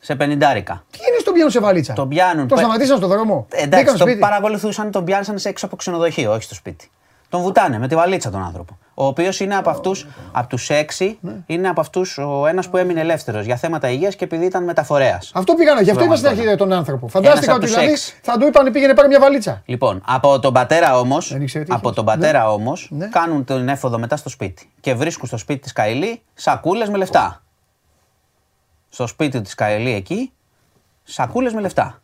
Σε πενιντάρικα. Τι είναι στον πιάνο σε βαλίτσα; Τον πιάνουν. Το Πε- σταματήσαν στον δρόμο. Ε, Μπήκαν Εντάξει, στο τον σπίτι. παρακολουθούσαν, τον πιάνσαν σε έξω από ξενοδοχείο, όχι στο σπίτι. Τον βουτάνε με τη βαλίτσα τον άνθρωπο. Ο οποίος είναι από αυτούς, από τους έξι, Ναι. είναι από αυτούς ο ένας που έμεινε ελεύθερος για θέματα υγείας και επειδή ήταν μεταφορέας. Αυτό πήγα, γι' αυτό είπα στην αρχή Πραγματικά. τον άνθρωπο. Φαντάστηκα από ότι τους δηλαδή έξι. θα του είπαν πήγαινε πάρει μια βαλίτσα. Λοιπόν, από τον πατέρα όμως, Δεν ήξερε τι από είχε. τον πατέρα όμως, Ναι. κάνουν τον έφοδο μετά στο σπίτι. Και βρίσκουν στο σπίτι της Καηλή σακούλες με λεφτά. Στο σπίτι της Καηλή εκεί, σακούλες με λεφτά.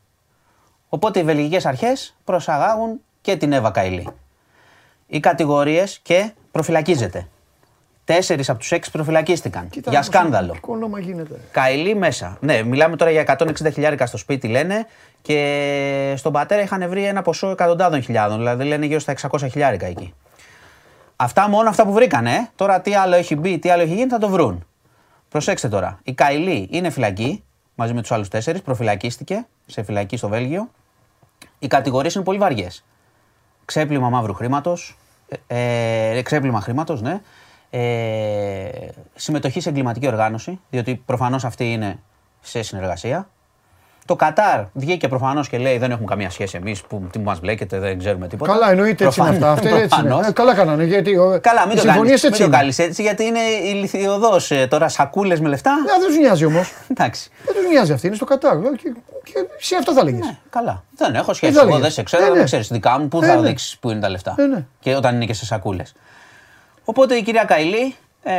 Οπότε οι βελγικές αρχές προσαγάγουν και την Εύα Καηλή. Οι κατηγορίες και προφυλακίζεται. Τέσσερις από τους έξι προφυλακίστηκαν Κοίτα, για πόσο σκάνδαλο. Τι όνομα γίνεται. Καηλή μέσα. Ναι, μιλάμε τώρα για 160 χιλιάρικα στο σπίτι λένε και στον πατέρα είχαν βρει ένα ποσό εκατοντάδων χιλιάδων, δηλαδή λένε γύρω στα 600 χιλιάρικα εκεί. Αυτά μόνο αυτά που βρήκανε. ε. Τώρα τι άλλο έχει μπει, τι άλλο έχει γίνει θα το βρουν. Προσέξτε τώρα. Η Καηλή είναι φυλακή μαζί με τους άλλους τέσσερις, προφυλακίστηκε σε φυλακή στο Βέλγιο. Οι κατηγορίες είναι πολύ βαριές. Ξέπλυμα μαύρου χρήματος. Ε, ε, ξέπλυμα χρήματος, ναι. Ε, συμμετοχή σε εγκληματική οργάνωση, διότι προφανώς αυτή είναι σε συνεργασία. Το Κατάρ βγήκε προφανώς και λέει: Δεν έχουμε καμία σχέση εμείς που τι μας μπλέκετε, δεν ξέρουμε τίποτα. Καλά, εννοείται έτσι είναι αυτά. Προφανώς- Αυτά έτσι είναι. προφανώς. Ε, Καλά κάνανε. Γιατί ο- Καλά, μην οι το συμφωνίες κάνεις, μην έτσι το είναι. κάνεις έτσι, γιατί είναι ηλικιωδώ τώρα σακούλες με λεφτά. Ε, Δεν τους νοιάζει όμως. [LAUGHS] Εντάξει. Δεν τους νοιάζει αυτή, είναι στο Κατάρ. Ε, Και, και εσύ αυτό θα λέγε. Ναι, καλά. Δεν έχω σχέση. θα Εγώ λέγες. δεν σε ξέρω, Ε, δεν ναι. ξέρεις δικά μου. Πού Ε, θα ναι. δείξεις πού είναι τα λεφτά. Ε, ναι. Και όταν είναι και σε σακούλες. Οπότε η κυρία Καηλή. Ε,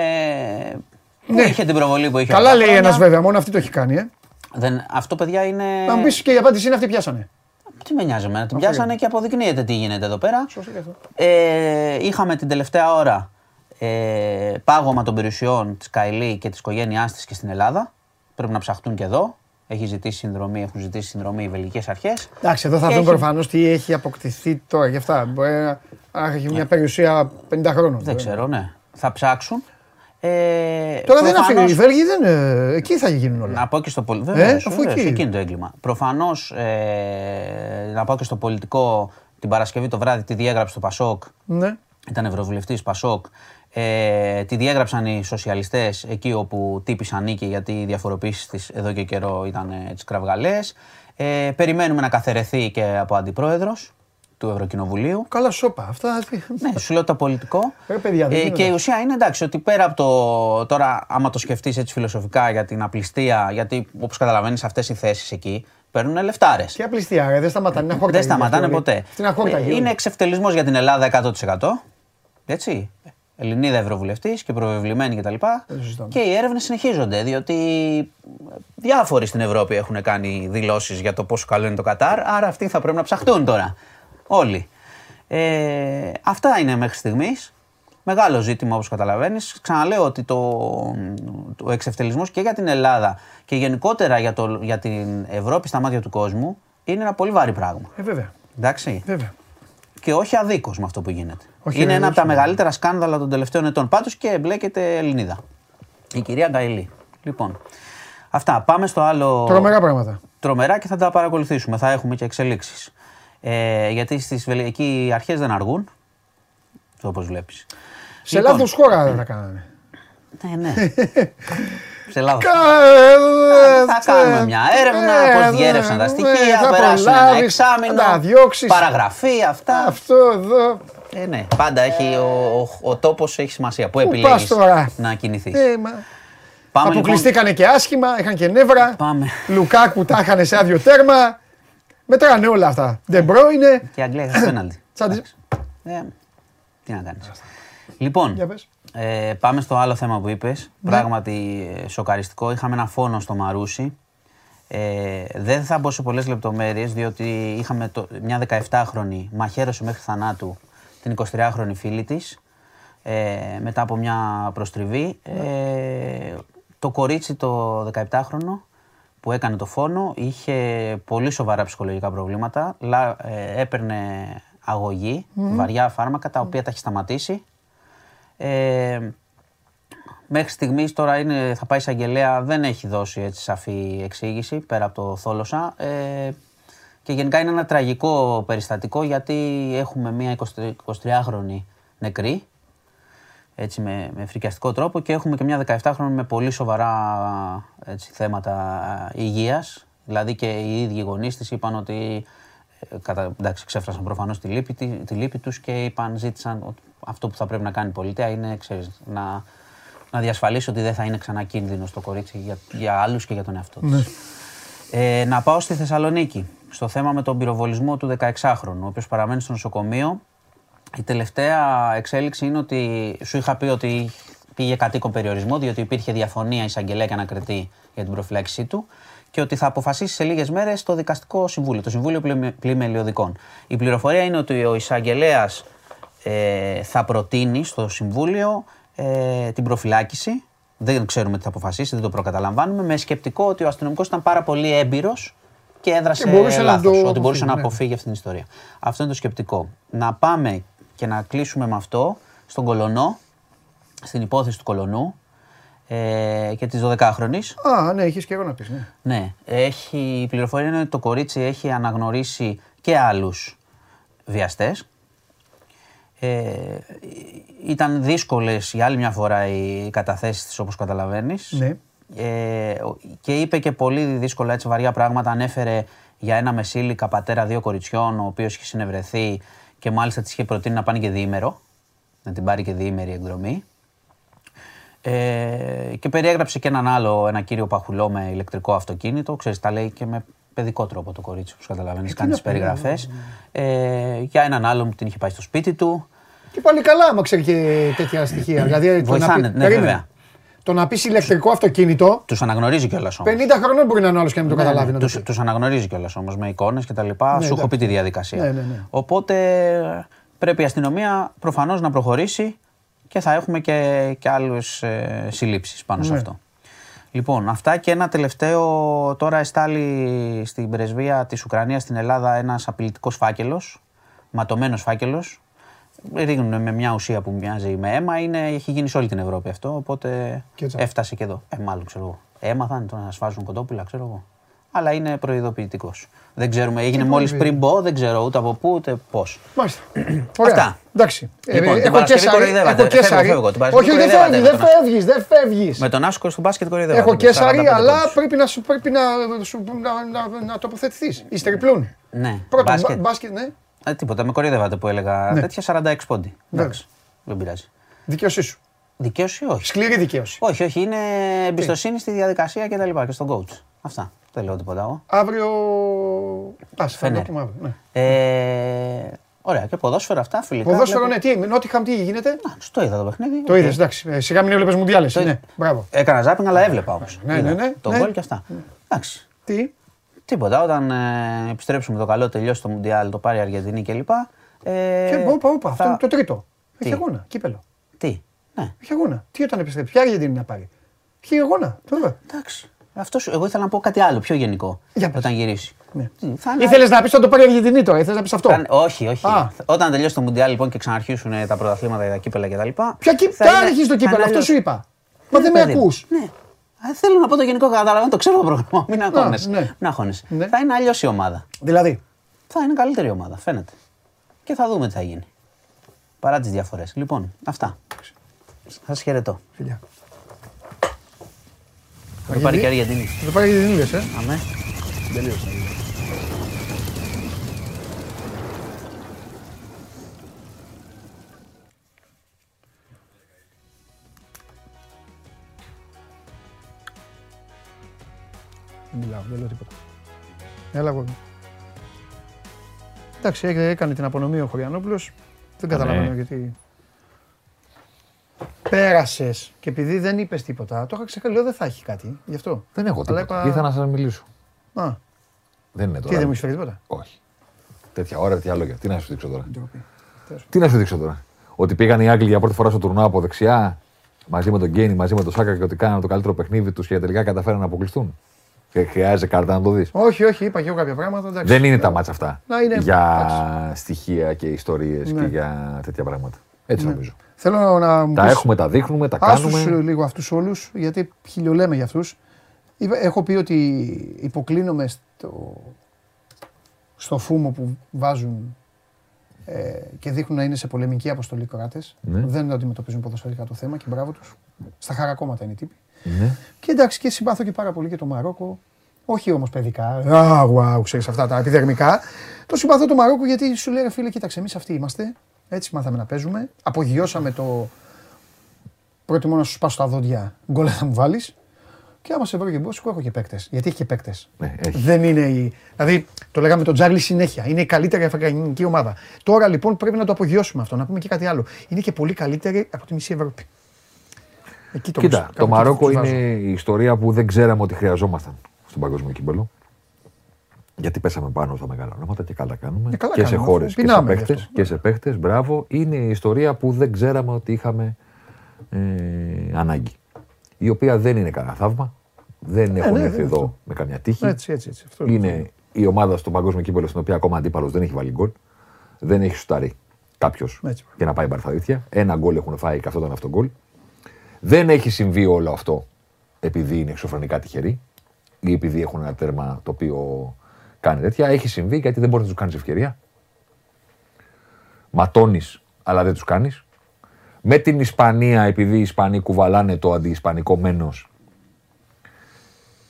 που Ναι. είχε την προβολή που είχε. Καλά όλα τα λέει χρόνια. ένα βέβαια, μόνο αυτή το έχει κάνει. Ε. Δεν, αυτό, παιδιά, είναι. Να μου πεις και η απάντηση είναι αυτή πιάσανε. Τι με νοιάζει εμένα. Την πιάσανε και αποδεικνύεται τι γίνεται εδώ πέρα. Σωστό και αυτό. Ε, είχαμε την τελευταία ώρα ε, πάγωμα των περιουσιών της Καηλή και της οικογένειάς της και στην Ελλάδα. Πρέπει να ψαχτούν και εδώ. Έχει ζητήσει συνδρομή, έχουν ζητήσει συνδρομή οι βελγικές αρχές. Εντάξει, εδώ θα Και δουν έχει- προφανώς τι έχει αποκτηθεί τώρα γι' αυτά. Μπορεί να να έχει μια περιουσία 50 χρόνων. Δεν ξέρω, ναι. Θα ψάξουν. Ε, Τώρα δεν προφανώς- αφήνει. Οι Βέλγοι δεν. ε, Εκεί θα γίνουν όλα. Να πω και στο πολιτικό. Ε, Βεβαίως, αφού βεβαίως, εκεί. εκεί είναι το έγκλημα. Προφανώς ε, να πάω και στο πολιτικό την Παρασκευή το βράδυ τη διέγραψε το Πασόκ. Ναι. Ήταν ευρωβουλευτής Πασόκ. Ε, τη διέγραψαν οι σοσιαλιστές εκεί όπου τύπησαν νίκη γιατί οι διαφοροποιήσει της εδώ και καιρό ήταν ε, τις κραυγαλές. Ε, περιμένουμε να καθαιρεθεί και από αντιπρόεδρος του Ευρωκοινοβουλίου. Καλά σώπα. Αυτά. τι- Ναι, σου λέω το πολιτικό. Ρε, παιδιά, δεν ε, γίνεται. και η ουσία είναι εντάξει ότι πέρα από το. Τώρα, άμα το σκεφτείς έτσι φιλοσοφικά για την απληστία, γιατί όπως καταλαβαίνεις, αυτές οι θέσεις εκεί παίρνουν λεφτάρες. Και απληστία, ρε, δεν σταματάνε. Είναι αχόρταγοι Δεν σταματάνε όλοι. ποτέ. Αυτή Είναι αχόρταγοι Ε, όλοι. είναι εξευτελισμός για την Ελλάδα 100%. Έτσι. Ελληνίδα Ευρωβουλευτής και προβεβλημένη κτλ. Δεν συζητάμε. Και οι έρευνες συνεχίζονται, διότι διάφοροι στην Ευρώπη έχουν κάνει δηλώσεις για το πόσο καλό είναι το Κατάρ, άρα αυτοί θα πρέπει να ψαχτούν τώρα. Όλοι. Ε, αυτά είναι μέχρι στιγμής. Μεγάλο ζήτημα όπως καταλαβαίνεις. Ξαναλέω ότι το, ο εξευτελισμός και για την Ελλάδα και γενικότερα για, το, για την Ευρώπη στα μάτια του κόσμου είναι ένα πολύ βαρύ πράγμα. Ε, βέβαια. Εντάξει. βέβαια. Και όχι αδίκως με αυτό που γίνεται. Όχι, είναι ένα βεβαίως, από τα ναι. μεγαλύτερα σκάνδαλα των τελευταίων ετών. Πάντως και εμπλέκεται Ελληνίδα. Η κυρία Γκαηλή. Λοιπόν, αυτά. Πάμε στο άλλο. Τρομερά πράγματα. Τρομερά και θα τα παρακολουθήσουμε. Θα έχουμε και εξελίξεις. Ε, γιατί στις εκεί οι αρχές δεν αργούν. Όπως βλέπεις. Σε λάθος χώρα δεν τα κάνανε. Ναι, ναι. [LAUGHS] Σε λάθος. Θα κάνουμε μια έρευνα, Ε, πώς διέρευσαν τα ναι, στοιχεία, θα περάσουν ένα προλάβεις, εξάμεινο, θα τα διώξεις. παραγραφή, αυτά. Αυτό εδώ. Ε, ναι, πάντα έχει ο, ο, ο τόπος έχει σημασία. Πού πας επιλέγεις τώρα; να κινηθείς. Ε, μα- Πάμε λοιπόν. Αποκλειστήκανε και άσχημα, είχαν και νεύρα. Πάμε. Λουκάκου τα είχαν σε άδειο τέρμα. Μετράνε όλα αυτά. Ντεμπρόινε. Και η Αγγλία έχει πέναλτι. [CLEARS THROAT] Τσάντι. Εντάξει. Ε, τι να κάνεις. Λοιπόν, Για πες. ε, πάμε στο άλλο θέμα που είπες. Πράγματι ε, σοκαριστικό. Είχαμε ένα φόνο στο Μαρούσι. Ε, δεν θα μπω σε πολλές λεπτομέρειες, διότι είχαμε το, μια 17χρονη μαχαίρωση μέχρι θανάτου την 23χρονη φίλη της. Ε, μετά από μια προστριβή. Ε, το κορίτσι το 17χρονο που έκανε το φόνο είχε πολύ σοβαρά ψυχολογικά προβλήματα. Λα, ε, έπαιρνε αγωγή, βαριά φάρμακα, τα οποία τα έχει σταματήσει. Ε, μέχρι στιγμής τώρα είναι, θα πάει εισαγγελέα, δεν έχει δώσει έτσι σαφή εξήγηση πέρα από το θόλωσα. Ε, και γενικά είναι ένα τραγικό περιστατικό γιατί έχουμε μια 20 23χρονη νεκρή έτσι με, με φρικιαστικό τρόπο και έχουμε και μια 17χρονη με πολύ σοβαρά έτσι, θέματα υγείας. Δηλαδή και οι ίδιοι γονείς της είπαν ότι ε, κατα, εντάξει, ξέφρασαν προφανώς τη λύπη, τη, τη λύπη τους και είπαν, ζήτησαν ότι αυτό που θα πρέπει να κάνει η πολιτεία είναι ξέρεις, να, να διασφαλίσει ότι δεν θα είναι ξανά κίνδυνο στο κορίτσι για, για άλλους και για τον εαυτό της. Ε, να πάω στη Θεσσαλονίκη, στο θέμα με τον πυροβολισμό του 16χρονου, ο οποίος παραμένει στο νοσοκομείο. Η τελευταία εξέλιξη είναι ότι σου είχα πει ότι πήγε κατοίκον περιορισμό, διότι υπήρχε διαφωνία εισαγγελέα και ανακριτή για την προφυλάκησή του και ότι θα αποφασίσει σε λίγες μέρες το δικαστικό συμβούλιο, το Συμβούλιο Πλημε- Πλημελιωδικών. Η πληροφορία είναι ότι ο εισαγγελέας ε, θα προτείνει στο Συμβούλιο ε, την προφυλάκηση. Δεν ξέρουμε τι θα αποφασίσει, δεν το προκαταλαμβάνουμε. Με σκεπτικό ότι ο αστυνομικός ήταν πάρα πολύ έμπειρος και έδρασε Και μπορούσε να λάθος, το ότι αποφύγει, μπορούσε να ναι. αποφύγει αυτή την ιστορία. Αυτό είναι το σκεπτικό. Να πάμε και να κλείσουμε με αυτό στον Κολονό, στην υπόθεση του Κολονού ε, και της 12χρονης. Α, ναι, έχεις και εγώ να πεις. Ναι. Ναι, έχει, η πληροφορία είναι ότι το κορίτσι έχει αναγνωρίσει και άλλους βιαστές. Ε, ήταν δύσκολες για άλλη μια φορά οι καταθέσεις της όπως καταλαβαίνεις. Ναι. Ε, ο- και είπε και πολύ δύσκολα έτσι βαριά πράγματα. Ανέφερε για ένα μεσήλικα πατέρα δύο κοριτσιών, ο οποίος είχε συνευρεθεί και μάλιστα της είχε προτείνει να πάνε και διήμερο. Να την πάρει και διήμερη εκδρομή. Ε, και περιέγραψε και έναν άλλο, ένα κύριο Παχουλό με ηλεκτρικό αυτοκίνητο. Ξέρεις, τα λέει και με παιδικό τρόπο το κορίτσι, όπως καταλαβαίνεις, κάνει τις περιγραφές. Ε, για έναν άλλον που την είχε πάει στο σπίτι του. Και πάλι καλά, άμα ξέρει και τέτοια στοιχεία. δηλαδή, το να Βοηθάνε, πει- ναι, περίμενε. βέβαια. Το να πεις ηλεκτρικό αυτοκίνητο, Τους αναγνωρίζει κιόλας όμως. 50 χρονών μπορεί να είναι ο άλλος και να μην το καταλάβει. να το Τους, πει. τους αναγνωρίζει κιόλας όμως με εικόνες και τα λοιπά. Σου έχω εντάξει. πει τη διαδικασία. Ναι, ναι, ναι. Οπότε πρέπει η αστυνομία προφανώς να προχωρήσει και θα έχουμε και, και άλλες ε, συλλήψεις πάνω σε Ναι. αυτό. Λοιπόν, αυτά και ένα τελευταίο. Τώρα εστάλει στην πρεσβεία της Ουκρανίας στην Ελλάδα ένας απειλητικός φάκελος, ματωμένος φάκελος. Ρίχνουν με μια ουσία που μοιάζει με αίμα. Είναι, έχει γίνει σε όλη την Ευρώπη αυτό, οπότε Και έτσι. έφτασε και εδώ. Ε, μάλλον ξέρω εγώ. Έμαθαν το να σφάζουν κοντόπουλα, ξέρω εγώ. Αλλά είναι προειδοποιητικός. Δεν ξέρουμε, έγινε μόλις πριν προειδοποιητικός; μπω, δεν ξέρω ούτε από πού ούτε πώς. Μάλιστα. [CLEARS THROAT] Ωραία. Αυτά. Εντάξει. Λοιπόν, την έχω Παρασκευή και σαρί. κοροϊδεύατε. Έχω και Φεύγω, σαρί. φεύγω. Την Παρασκευή Όχι, δεν κοροϊδεύατε φεύγεις, με δεν τον φεύγεις, δεν φεύγεις. Με τον Άσκο στο μπάσκετ κοροϊδεύω. Έχω και σαρί, αλλά πρέπει να, σου, πρέπει να, σου, να, να, να τοποθετηθείς. Εις τριπλούν. Ναι, Πρώτον, μπάσκετ. μπα- μπάσκετ, ναι. Ε, τίποτα, με κοροϊδεύατε που έλεγα Ναι. τέτοια 46 πόντι. Εντάξει, δεν πειράζει. Δικαίωσή σου. Δικαίωση όχι. Σκληρή δικαίωση. Όχι, όχι, είναι εμπιστοσύνη στη διαδικασία και τα λοιπά και στον coach. Αυτά. Δεν λέω τίποτα εγώ. Αύριο. Α, θα Φενέρ. το πούμε αύριο. Ναι. Ε, ωραία, και ποδόσφαιρα αυτά φιλικά. Ποδόσφαιρο, βλέπω. ναι, τι, Νότιγχαμ τι γίνεται; Α, το είδα το παιχνίδι. Το οκ. είδες, εντάξει. Ε, Σιγά μην έβλεπες Μουντιάλες. Το- Ναι, μπράβο. Έκανα ζάπινγκ, αλλά έβλεπα όμως. Ναι, ναι, ναι, Το ναι. γκολ και αυτά. Εντάξει. Τι; Τίποτα. Όταν ε, επιστρέψουμε το καλό, τελειώσει το Μουντιάλ, το πάρει η Αργεντινή κλπ. Ε, Και όπα, όπα, αυτό θα- είναι το τρίτο. Έχει Τι; αγώνα, κύπελο. Τι; Ναι, Έχει αγώνα. Τι όταν επιστρέψει, ποια Αργεντινή να πάρει; Έχει αγώνα. Τώρα. εντάξει. Αυτό σου, εγώ ήθελα να πω κάτι άλλο, πιο γενικό. Για πες. όταν γυρίσει. Ναι. Τι, θα είναι- Ήθελες να πεις ότι το πάρει η Αργεντινή τώρα, ήθελες να πεις αυτό. θα είναι- όχι, όχι. Α. Όταν τελειώσει το Μουντιάλ λοιπόν και ξαναρχίσουν ε, τα πρωταθλήματα, τα κύπελα κτλ. Ποια κύπελο, θα ποια είναι- αρχίζει το θα είναι κύπελο, αυτό αλλιώς. σου είπα. Μα δεν με παιδί μου. ακούς. Ναι. Α, θέλω να πω το γενικό καταλαβαίνω, το ξέρω το πρόγραμμα. Μην αγχώνεσαι. ναι. Μην αγχώνεσαι. Ναι. Θα είναι αλλιώς η ομάδα. Δηλαδή, Θα είναι καλύτερη ομάδα, φαίνεται. Και θα δούμε τι θα γίνει. Παρά τις διαφορές. Λοιπόν, αυτά. Σας χαιρετώ. φιλιά. Θα το πάρει και η Αργεντινή. Θα το πάρει η Αργεντινή, λες, ε. Αμέ. Τελείωσε. Μιλάω, δεν λέω τίποτα. Έλα εγώ. Εντάξει, έ- έκανε την απονομή ο Χωριανόπουλος. Δεν καταλαβαίνω γιατί. Πέρασες και επειδή δεν είπες τίποτα, το είχα ξεχάσει, λέω δεν θα έχει κάτι, γι' αυτό. Δεν έχω Αλλά τίποτα. είπα- Ήρθα να σας μιλήσω. Α, Δεν είναι τι τώρα. δεν μου έχεις φέρει τίποτα; Όχι. Τέτοια ώρα, τέτοια λόγια. Τι να σου δείξω τώρα; Ντροπή. Τι να σου δείξω τώρα; Ότι πήγαν οι Άγγλοι για πρώτη φορά στο τουρνουά από δεξιά μαζί με τον Γκένι, μαζί με τον Σάκα και ότι κάνανε το καλύτερο παιχνίδι τους και τελικά καταφέραν να αποκλειστούν; Και χρειάζεται κάρτα να το δεις. Όχι, όχι, είπα και εγώ κάποια πράγματα. Εντάξει. Δεν είναι τα μάτσα αυτά. Να είναι- Για στοιχεία και ιστορίες Ναι. και για τέτοια πράγματα. Έτσι νομίζω. Θέλω να μου Τα πεις- έχουμε, τα δείχνουμε, τα Άστους κάνουμε. ε, λίγο αυτούς όλους, γιατί χιλιολέμε για αυτούς. Είπα- Έχω πει ότι υποκλίνομαι στο, στο φούμο που βάζουν ε, και δείχνουν να είναι σε πολεμική αποστολή κοράτες. Ναι. Δεν αντιμετωπίζουν ποδοσφαιρικά το θέμα και μπράβο τους. Στα χαρακόμματα είναι οι τύποι. Ναι. Και εντάξει και συμπάθω και πάρα πολύ και το Μαρόκο. Όχι όμως παιδικά. Α, wow, ξέρεις αυτά τα επιδερμικά. Το συμπαθώ το Μαρόκο γιατί σου λέει ρε φίλε, κοίταξε, εμείς αυτοί είμαστε. Έτσι μάθαμε να παίζουμε. Απογειώσαμε το. Προτιμώ να σου σπάσω τα δόντια. Γκολ θα μου βάλεις. Και άμα σε βρω και μπόσκο, έχω και παίκτες. Γιατί έχει και παίκτες. Ναι, έχει. Δεν είναι η. Δηλαδή, το λέγαμε τον Τζάρλι συνέχεια. Είναι η καλύτερη αφρικανική ομάδα. Τώρα λοιπόν πρέπει να το απογειώσουμε αυτό. Να πούμε και κάτι άλλο. Είναι και πολύ καλύτερη από τη μισή Ευρώπη. Εκεί το Κοίτα, κάπου το εκεί Μαρόκο τους είναι βάζω. η ιστορία που δεν ξέραμε ότι χρειαζόμασταν στον παγκόσμιο κύπελο. Γιατί πέσαμε πάνω στα μεγάλα ονόματα και καλά κάνουμε. Ε, καλά και σε κάνουμε, χώρες αφού και σε πεινάμε γι' παίχτες. αυτό. Και σε παίχτες, μπράβο. Είναι η ιστορία που δεν ξέραμε ότι είχαμε ε, ανάγκη. Η οποία δεν είναι κανένα θαύμα. Δεν έχουν ναι, έρθει δεν εδώ αυτό. με καμιά τύχη. Έτσι, έτσι. έτσι. Αυτό Είναι η ομάδα στο παγκόσμιο κύπελο στην οποία ακόμα αντίπαλος δεν έχει βάλει γκολ. Δεν έχει σουτάρει κάποιος Έτσι. και να πάει μπαρθαλήθεια. Ένα γκολ έχουν φάει και αυτό ήταν αυτό γκολ. Δεν έχει συμβεί όλο αυτό επειδή είναι εξωφρενικά τυχεροί ή επειδή έχουν ένα τέρμα το οποίο κάνει τέτοια. Έχει συμβεί γιατί δεν μπορεί να τους κάνεις ευκαιρία. Ματώνεις αλλά δεν τους κάνεις. Με την Ισπανία, επειδή οι Ισπανοί κουβαλάνε το αντιισπανικό μένος,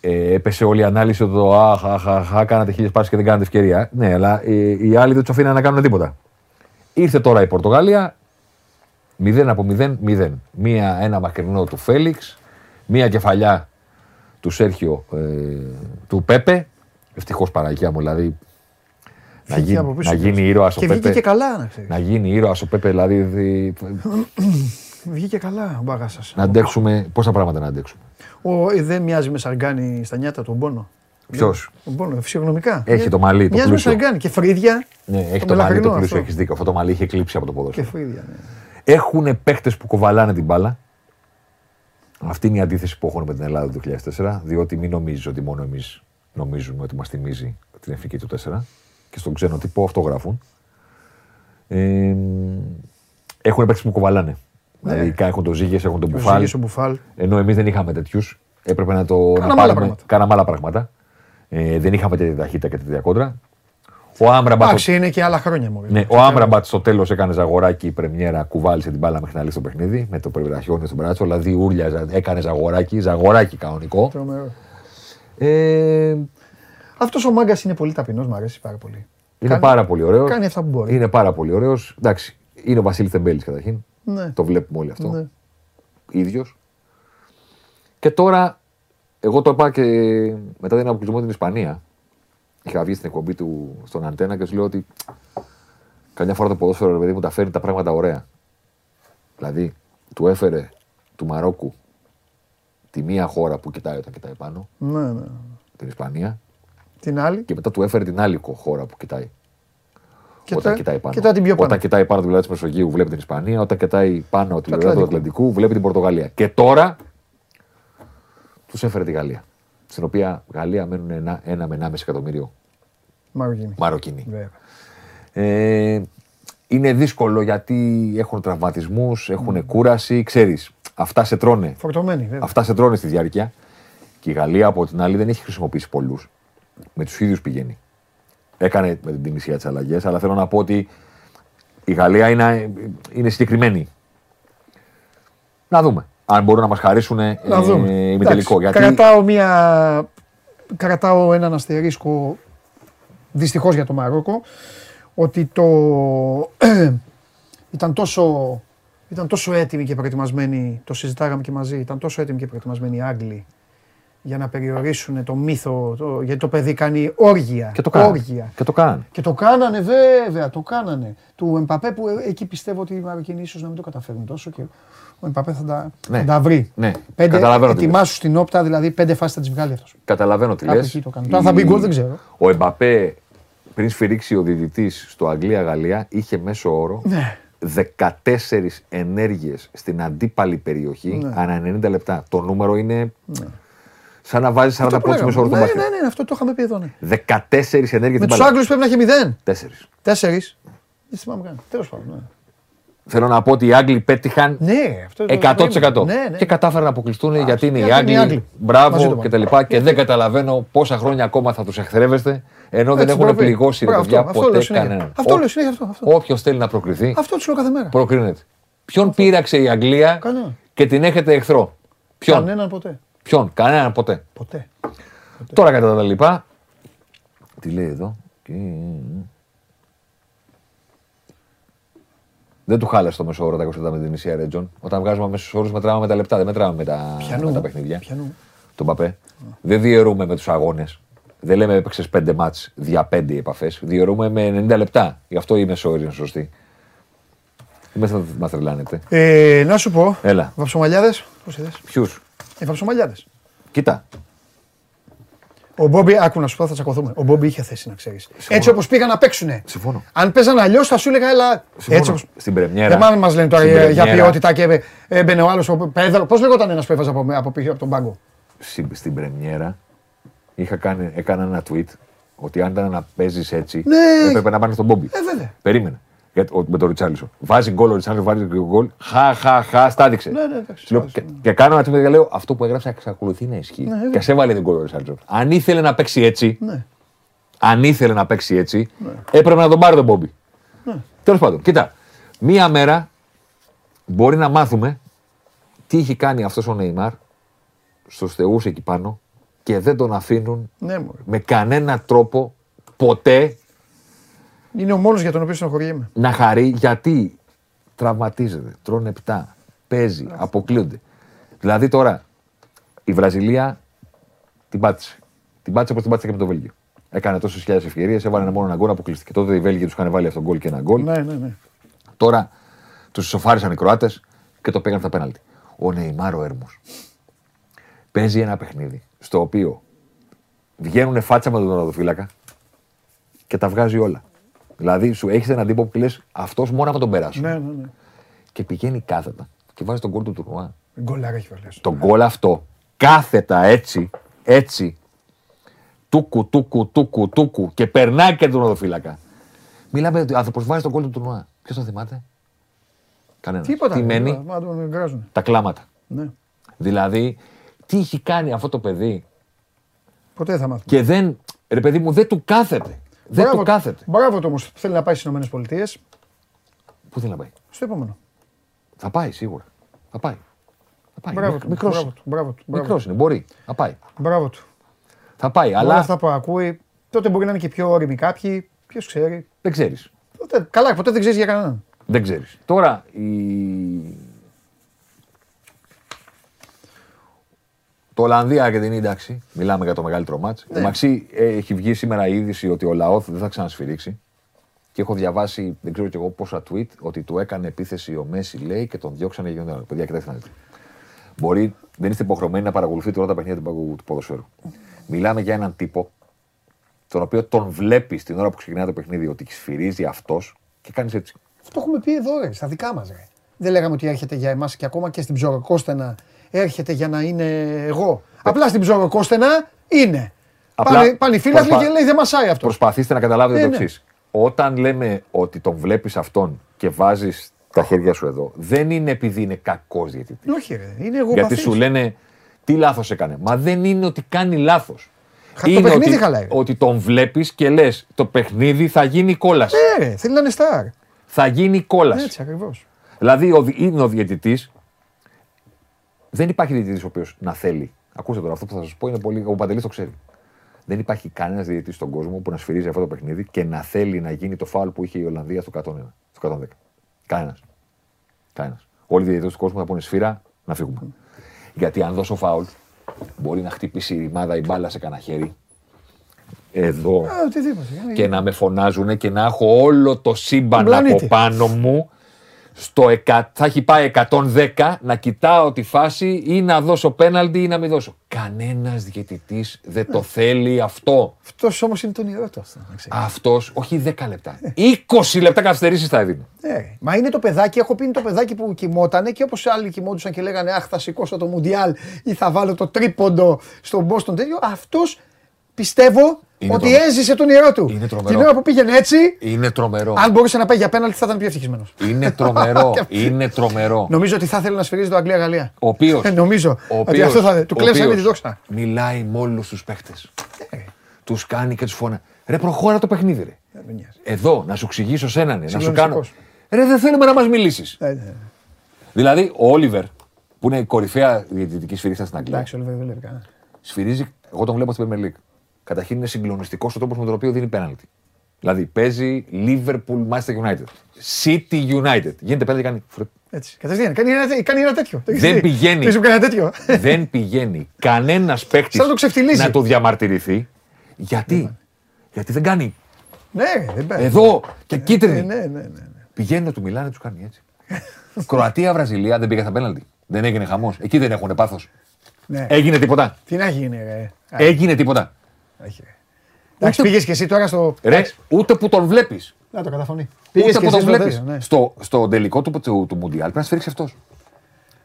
ε, έπεσε όλη η ανάλυση ότι το αχ, αχ, αχ, αχ, κάνατε χίλιες πάσει και δεν κάνατε ευκαιρία. Ναι, αλλά ε, οι άλλοι δεν τους αφήναν να κάνουν τίποτα. Ήρθε τώρα η Πορτογαλία, 0 από 0, 0. Μία, ένα μακρινό του Φέληξ, μία κεφαλιά του Σέρχιο ε, του Πέπε. Ευτυχώς παραγία μου, δηλαδή. Να Φύγει γίνει, από πίσω να του. γίνει ήρωας ο Και βγήκε Πέπε. και καλά, να ξέρεις. Να γίνει ήρωας ο Πέπε, δηλαδή. δι- [CLEARS THROAT] Βγήκε καλά ο μπάγας σας. να αντέξουμε. Πόσα πράγματα να αντέξουμε. Ο, ε, δεν μοιάζει με σαργκάνι στα νιάτα του Μπόνο. Ποιος; Ο Μπόνο, φυσιογνωμικά. Έχει το μαλλί, το Μοιάζει με πλούσιο. σαργκάνι και φρύδια. Ναι, έχει Το το μαλλί το μελαχρινό πλούσιο, αυτό. έχεις δίκιο. Αυτό το μαλλί είχε κλείψει από το Και ποδόσφαιρο. φρύδια, ναι. Έχουν παίχτε που κουβαλάνε την μπάλα. Αυτή είναι η αντίθεση που έχουν με την Ελλάδα το 2004. Διότι μην νομίζεις ότι μόνο εμείς νομίζουμε ότι μας θυμίζει την εθνική του 4. Και στον ξένο τύπο αυτό γράφουν. Ε, έχουν παίχτε που κουβαλάνε. Δηλαδή έχουν τον Ζήγες, έχουν τον Ο Μπουφάλ. Ζήγης, ο Μπουφάλ. Ενώ εμείς δεν είχαμε τέτοιους. Έπρεπε να το να άλλα πάρουμε. πράγματα. Κάναμε άλλα πράγματα. Ε, δεν είχαμε τέτοια ταχύτητα και τέτοια κόντρα. Ο Άμραμπατ. Εντάξει, είναι και άλλα χρόνια μου. Ναι, ο Άμραμπατ στο τέλος έκανες ζαγοράκι πρεμιέρα, κουβάλισε την μπάλα μέχρι να λύσει το παιχνίδι με το περιβραχιόνιο στον μπράτσο. Δηλαδή ούρλιαζε, έκανες ζαγοράκι, ζαγοράκι κανονικό. Τρομερό. Ε, Αυτός ο μάγκας είναι πολύ ταπεινός, μου αρέσει πάρα πολύ. είναι Κάνει- πάρα πολύ ωραίος. Κάνει αυτά που μπορεί. Είναι πάρα πολύ ωραίος. Εντάξει, είναι ο Βασίλη Θεμπέλη καταρχήν. Ναι. Το βλέπουμε όλοι αυτό. Ναι. ίδιος. Και τώρα, εγώ το είπα και μετά την αποκλεισμό την Ισπανία. Είχα βγει στην εκπομπή του στον Αντένα και του λέω ότι καμιά φορά το ποδόσφαιρο ρε παιδί μου τα φέρνει τα πράγματα ωραία. Δηλαδή, του έφερε του Μαρόκου τη μία χώρα που κοιτάει όταν κοιτάει πάνω, Ναι, ναι. την Ισπανία, Την άλλη. και μετά του έφερε την άλλη χώρα που κοιτάει. Και όταν τώρα- κοιτάει πάνω. και τώρα την πιο πάνω. Όταν κοιτάει πάνω τη πλευρά της Μεσογείου, βλέπει την Ισπανία. Όταν κοιτάει πάνω τη πλευρά του Ατλαντικού. Ατλαντικού, βλέπει την Πορτογαλία. Και τώρα τους έφερε τη Γαλλία. Στην οποία Γαλλία μένουν ένα, ένα με 1,5 εκατομμύριο Μαροκίνη. Μαροκινοί. Βέβαια. Ε, είναι δύσκολο γιατί έχουν τραυματισμούς, έχουν Ναι. κούραση. Ξέρεις, αυτά σε τρώνε. Φορτωμένη, βέβαια. Αυτά σε τρώνε στη διάρκεια. Και η Γαλλία από την άλλη δεν έχει χρησιμοποιήσει πολλούς. Με τους ίδιους πηγαίνει. Έκανε με την Τινησία τις αλλαγές, αλλά θέλω να πω ότι η Γαλλία είναι, είναι συγκεκριμένη. Να δούμε. Αν μπορούν να μας χαρίσουν ε, Να δούμε. ημιτελικό. Εντάξει, Γιατί Κρατάω, μια... κρατάω έναν αστερίσκο δυστυχώς για το Μαρόκο ότι το... [CLEARS THROAT] ήταν, τόσο... ήταν τόσο έτοιμοι και προετοιμασμένοι, το συζητάγαμε και μαζί, ήταν τόσο έτοιμοι και προετοιμασμένοι οι Άγγλοι για να περιορίσουν το μύθο, το... γιατί το παιδί κάνει όργια. και το κάνανε. όργια. Και το κάνανε. Και το κάνανε βέβαια, το κάνανε. Του Εμπαπέ που ε, εκεί πιστεύω ότι οι Μαροκινοί ίσως να μην το καταφέρουν τόσο και ο Εμπαπέ θα τα, Ναι. θα τα βρει. Ναι, Πέντε, καταλαβαίνω τι λες. ετοιμάσου στην όπτα, δηλαδή πέντε φάσεις θα τις βγάλει αυτός. Καταλαβαίνω τι Κάπου λες. εκεί το κάνω. Τώρα θα μπει γκολ, δεν ξέρω. Ο Εμπαπέ πριν σφυρίξει ο διδυτή στο Αγγλία-Γαλλία είχε μέσο όρο Ναι. 14 ενέργειες στην αντίπαλη περιοχή Ναι. ανά 90 λεπτά. Το νούμερο είναι σαν να βάζεις 40 Αυτό που πόντους λέγαμε. μέσο όρο του ναι, μπάσκετ. ναι, ναι, αυτό το είχαμε πει εδώ. Ναι. 14 ενέργειες Με στην τους μπάλα. Άγγλους πρέπει να έχει μηδέν. Τέσσερις. Τέσσερις. Δεν θυμάμαι καν. Τέλος πάντων. Ναι, Θέλω να πω ότι οι Άγγλοι πέτυχαν ναι αυτό το 100%. Ναι, ναι. Και κατάφεραν να αποκλειστούν γιατί είναι οι γιατί είναι οι Άγγλοι. Άγγλοι. Μαζί Μπράβο το και πάμε. τα λοιπά. Και δεν καταλαβαίνω πόσα χρόνια ακόμα θα τους εχθρεύεστε ενώ δεν Έτσι, έχουν πρέπει. πληγώσει ρε Μπράβο, παιδιά αυτό, αυτό λέω ποτέ συνέχεια. κανέναν. Αυτό Ό- λέω συνέχεια αυτό. αυτό. Όποιος θέλει να προκριθεί, Αυτό τους λέω κάθε μέρα. προκρίνεται. Ποιον πείραξε η Αγγλία Κανένα. και την έχετε εχθρό; Ποιον; Κανέναν ποτέ. Ποιον; Κανέναν ποτέ. Ποτέ. Τώρα κατά τα λοιπά. Τι λέει εδώ. Και- Δεν του χάλασε το μέσο όρο τα 20 λεπτά με την Ισία Ρέτζον. Όταν βγάζουμε μέσου όρους, μετράμε με τα λεπτά, δεν μετράμε με τα, Πιανού. με τα παιχνίδια. Πιανού. Τον Παπέ. Δεν διαιρούμε με τους αγώνες. Δεν λέμε έπαιξες 5 μάτς δια 5 επαφές. Διαιρούμε με 90 λεπτά. Γι' αυτό η μεσόωρη είναι σωστή. Μην θα μα τρελάνετε. Ε, να σου πω. Έλα. Βαψομαλιάδες. Πώς είδες; Ποιους; Ε, βαψομαλιάδες. Κοίτα. Ο Μπόμπι, άκου να σου πω, θα τσακωθούμε. Ο Μπόμπι είχε θέση να ξέρεις. Έτσι όπως πήγαν να παίξουνε. Συμφωνώ. Αν παίζαν αλλιώς θα σου έλεγα, έλα. Συμφωνώ. Έτσι όπως... Στην πρεμιέρα. Δεν μάλλον μας λένε τώρα στην για, για πρεμιέρα- ποιότητα και έμπαι- έμπαινε ο άλλος. Ο Πέδρο. Πώς λεγόταν ένας που έβαζε από, από, πίσω από τον πάγκο; στην, στην πρεμιέρα είχα κάνει, έκανα ένα tweet ότι αν ήταν να παίζεις έτσι, Ναι. έπρεπε να πάνε στον Μπόμπι. Ε, βέβαια. Περίμενε. Για, ο, με τον Ριτσάλισο. Βάζει γκολ ο Ριτσάλισο, βάζει γκολ. Χα, χα, χα, στάδειξε. Ναι, ναι, εντάξει, Σου λέω, βάζει, και, ναι. και κάνω ένα tweet και λέω αυτό που έγραψα εξακολουθεί να ισχύει. Ναι, βέβαια. και σε έβαλε την γκολ ο Ριτσάλισο. Αν ήθελε να παίξει έτσι, Ναι. αν ήθελε να παίξει έτσι, έπρεπε να τον πάρει τον Μπόμπι. Ναι. Τέλος πάντων, κοίτα. μία μέρα μπορεί να μάθουμε τι έχει κάνει αυτός ο Νεϊμάρ στους θεούς εκεί πάνω και δεν τον αφήνουν Ναι, μωρέ. με κανένα τρόπο ποτέ Είναι ο μόνος για τον οποίο στενοχωριέμαι. να χαρεί γιατί τραυματίζεται, τρώνε επτά, παίζει, αποκλείονται. Δηλαδή τώρα η Βραζιλία την πάτησε. Την πάτησε όπως την πάτησε και με το Βέλγιο. Έκανε τόσες χιλιάδες ευκαιρίες, έβαλε ένα μόνο ένα γκολ, αποκλειστική. Τότε οι Βέλγοι τους είχαν βάλει αυτόν τον γκολ και ένα γκολ. Ναι, ναι, ναι. Τώρα τους ισοφάρισαν οι Κροάτες και το πήγαν στα πέναλτι. Ο Νεϊμάρ ο Έρμος παίζει ένα παιχνίδι στο οποίο βγαίνουν φάτσα με τον τερματοφύλακα και τα βγάζει όλα. Δηλαδή σου έχεις έναν τύπο που λες αυτός μόνο να τον περάσει. ναι, ναι, ναι. Και πηγαίνει κάθετα και βάζει τον γκολ του τουρνουά. Γκολάρα έχει βάλει. Το γκολ αυτό κάθετα έτσι, έτσι, τούκου, τούκου, τούκου, τούκου και περνάει και τον τερματοφύλακα. Μιλάμε ότι ο άνθρωπο βάζει τον γκολ του τουρνουά. Ποιος το θυμάται, Κανένας. Τίποτα. Τι μένει, τίποτα, Μα τον γκράζουν. τα κλάματα. Ναι. Δηλαδή, τι έχει κάνει αυτό το παιδί Ποτέ δεν θα μάθουμε. και δεν, ρε παιδί μου, δεν του κάθεται. Δεν Μπράβο- του κάθεται. Μπράβο του όμως που θέλει να πάει στις ΗΠΑ. Πού θέλει να πάει; Στο επόμενο. Θα πάει σίγουρα. Θα πάει. Θα πάει. Μπράβο του. Μικρός, Μπράβο του. Μπράβο του. μπράβο μικρός του. είναι, μπορεί. Θα πάει. Μπράβο του. Θα πάει, Όλα αλλά αυτά που ακούει, τότε μπορεί να είναι και πιο όριμοι κάποιοι. Ποιος ξέρει. δεν ξέρεις. Τότε, καλά, ποτέ δεν ξέρεις για κανέναν. Δεν ξέρεις. Τώρα, η... Το Ολλανδία-Αργεντινή, εντάξει, μιλάμε για το μεγαλύτερο μάτς. Ναι. Η Μαξί ε, έχει βγει σήμερα η είδηση ότι ο Λαόθ δεν θα ξανασφυρίξει. Και έχω διαβάσει, δεν ξέρω κι εγώ πόσα tweet, ότι του έκανε επίθεση ο Μέση, λέει, και τον διώξανε για τον Παιδιά, κοιτάξτε να δείτε. Μπορεί, δεν είστε υποχρεωμένοι να παρακολουθείτε όλα τα παιχνίδια του παγκο- του ποδοσφαίρου. Μιλάμε για έναν τύπο, τον οποίο τον βλέπει την ώρα που ξεκινάει το παιχνίδι ότι σφυρίζει αυτός και κάνεις έτσι. Αυτό έχουμε πει εδώ, ρε, στα δικά μας. Δεν λέγαμε ότι έρχεται για εμάς και ακόμα και στην ψωροκόστενα έρχεται για να είναι εγώ. Απλά στην ψωροκόστενα είναι. Απλά Πάνε, πάνε οι φίλαθλοι προσπα- και λέει δεν μασάει αυτό. Προσπαθήστε να καταλάβετε Ε, το ναι. εξής. Όταν λέμε ότι τον βλέπεις αυτόν και βάζεις τα χέρια σου εδώ, δεν είναι επειδή είναι κακός διαιτητής. Όχι, ρε, είναι εγώ Γιατί σου λένε τι λάθος έκανε. Μα δεν είναι ότι κάνει λάθος. Χα- το παιχνίδι ότι, χαλάει. ότι τον βλέπεις και λες: Το παιχνίδι θα γίνει κόλαση. Ναι, ρε, θέλει να είναι στάρ. Θα γίνει κόλαση. Έτσι ακριβώς. Δηλαδή ο, δι- είναι ο διαιτητής. Δεν υπάρχει διαιτητής ο οποίος να θέλει. Ακούστε τώρα, αυτό που θα σας πω είναι πολύ. Ο Παντελής το ξέρει. Δεν υπάρχει κανένας διαιτητής στον κόσμο που να σφυρίζει αυτό το παιχνίδι και να θέλει να γίνει το φάουλ που είχε η Ολλανδία στο 101, στο 110. Κανένας. Κανένας. Όλοι οι διαιτητές του κόσμου θα πούνε σφύρα να φύγουμε. Γιατί αν δώσω φάουλ, μπορεί να χτυπήσει η ρημάδα η μπάλα σε κανένα χέρι. Εδώ Α, οτιδήποτε. και να με φωνάζουν και να έχω όλο το σύμπαν Τον πλανήτη. από πάνω μου. Στο εκα... Θα έχει πάει 110 να κοιτάω τη φάση ή να δώσω πέναλτι ή να μην δώσω. Κανένας διαιτητής δεν Ναι. το θέλει αυτό. Αυτός όμως είναι το όνειρό του αυτό. να ξέρεις. Αυτός, όχι 10 λεπτά. 20 λεπτά καθυστερήσεις θα έδινε. Ναι, ρε. Μα είναι το παιδάκι, έχω πει είναι το παιδάκι που κοιμότανε και όπως άλλοι κοιμόντουσαν και λέγανε Αχ, θα σηκώσω το Μουντιάλ ή θα βάλω το τρίποντο στον Boston τέτοιο. Αυτός πιστεύω Είναι ότι τρομερό. έζησε τον όνειρό του. Είναι τρομερό. Την ώρα που πήγαινε έτσι, Είναι τρομερό. αν μπορούσε να πάει για πέναλτι θα ήταν πιο ευτυχισμένος. Είναι τρομερό. [LAUGHS] είναι τρομερό. Νομίζω ότι θα ήθελε να σφυρίζει το Αγγλία-Γαλλία. Ο οποίος; Ε, [LAUGHS] νομίζω ότι αυτό θα. Του κλέψανε τη δόξα. Μιλάει με όλους τους παίχτες. Τους κάνει και τους φώνα. Ρε, προχώρα το παιχνίδι, ρε. Ε, δεν νοιάζει. Εδώ, να σου εξηγήσω σένα, ναι, να σου κάνω. Συγκλονιστικός. Ρε, δεν θέλουμε να μας μιλήσεις. Ε, ναι. Δηλαδή, ο Όλιβερ, που είναι η κορυφαία διαιτητική σφυρίχτα στην Αγγλία, Εντάξει, όλοι δεν βλέπει κανένα. σφυρίζει. Εγώ τον βλέπω στην Premier League. Καταρχήν είναι συγκλονιστικός ο τρόπος με τον οποίο δίνει πέναλτι. Δηλαδή, παίζει Liverpool Manchester United. City United. Γίνεται πέναλτι και κάνει. φρουτ. Έτσι. Κατευθείαν. Κάνει ένα, κάνει ένα τέτοιο. Το έχεις Δεν δει. πηγαίνει. Το έχεις κάνει ένα τέτοιο. [LAUGHS] δεν πηγαίνει κανένας παίκτης Σαν να το ξεφτιλίζει. να το διαμαρτυρηθεί. Γιατί, γιατί δεν κάνει ναι, ρε, δεν πάει. εδώ και κίτρινη. Ε, ναι, ναι, ναι. ναι. Πηγαίνει να του μιλάνε, τους κάνει έτσι. Κροατία-Βραζιλία δεν πήγε στα πέναλτι. Δεν έγινε χαμός. Εκεί δεν έχουν πάθος. ναι. Έγινε τίποτα. Τι να γίνει, ρε. Α, Έγινε τίποτα. Όχι, ρε. Εντάξει, πήγες και εσύ τώρα στο. Ρε, Εντάξει, ούτε που τον βλέπεις. Να το καταφωνεί. Πήγες Ούτε και που εσύ τον στο βλέπεις. τέτοιο. ναι. Στο, στο τελικό του, του, του Μουντιάλ πρέπει να σφυρίξει αυτός.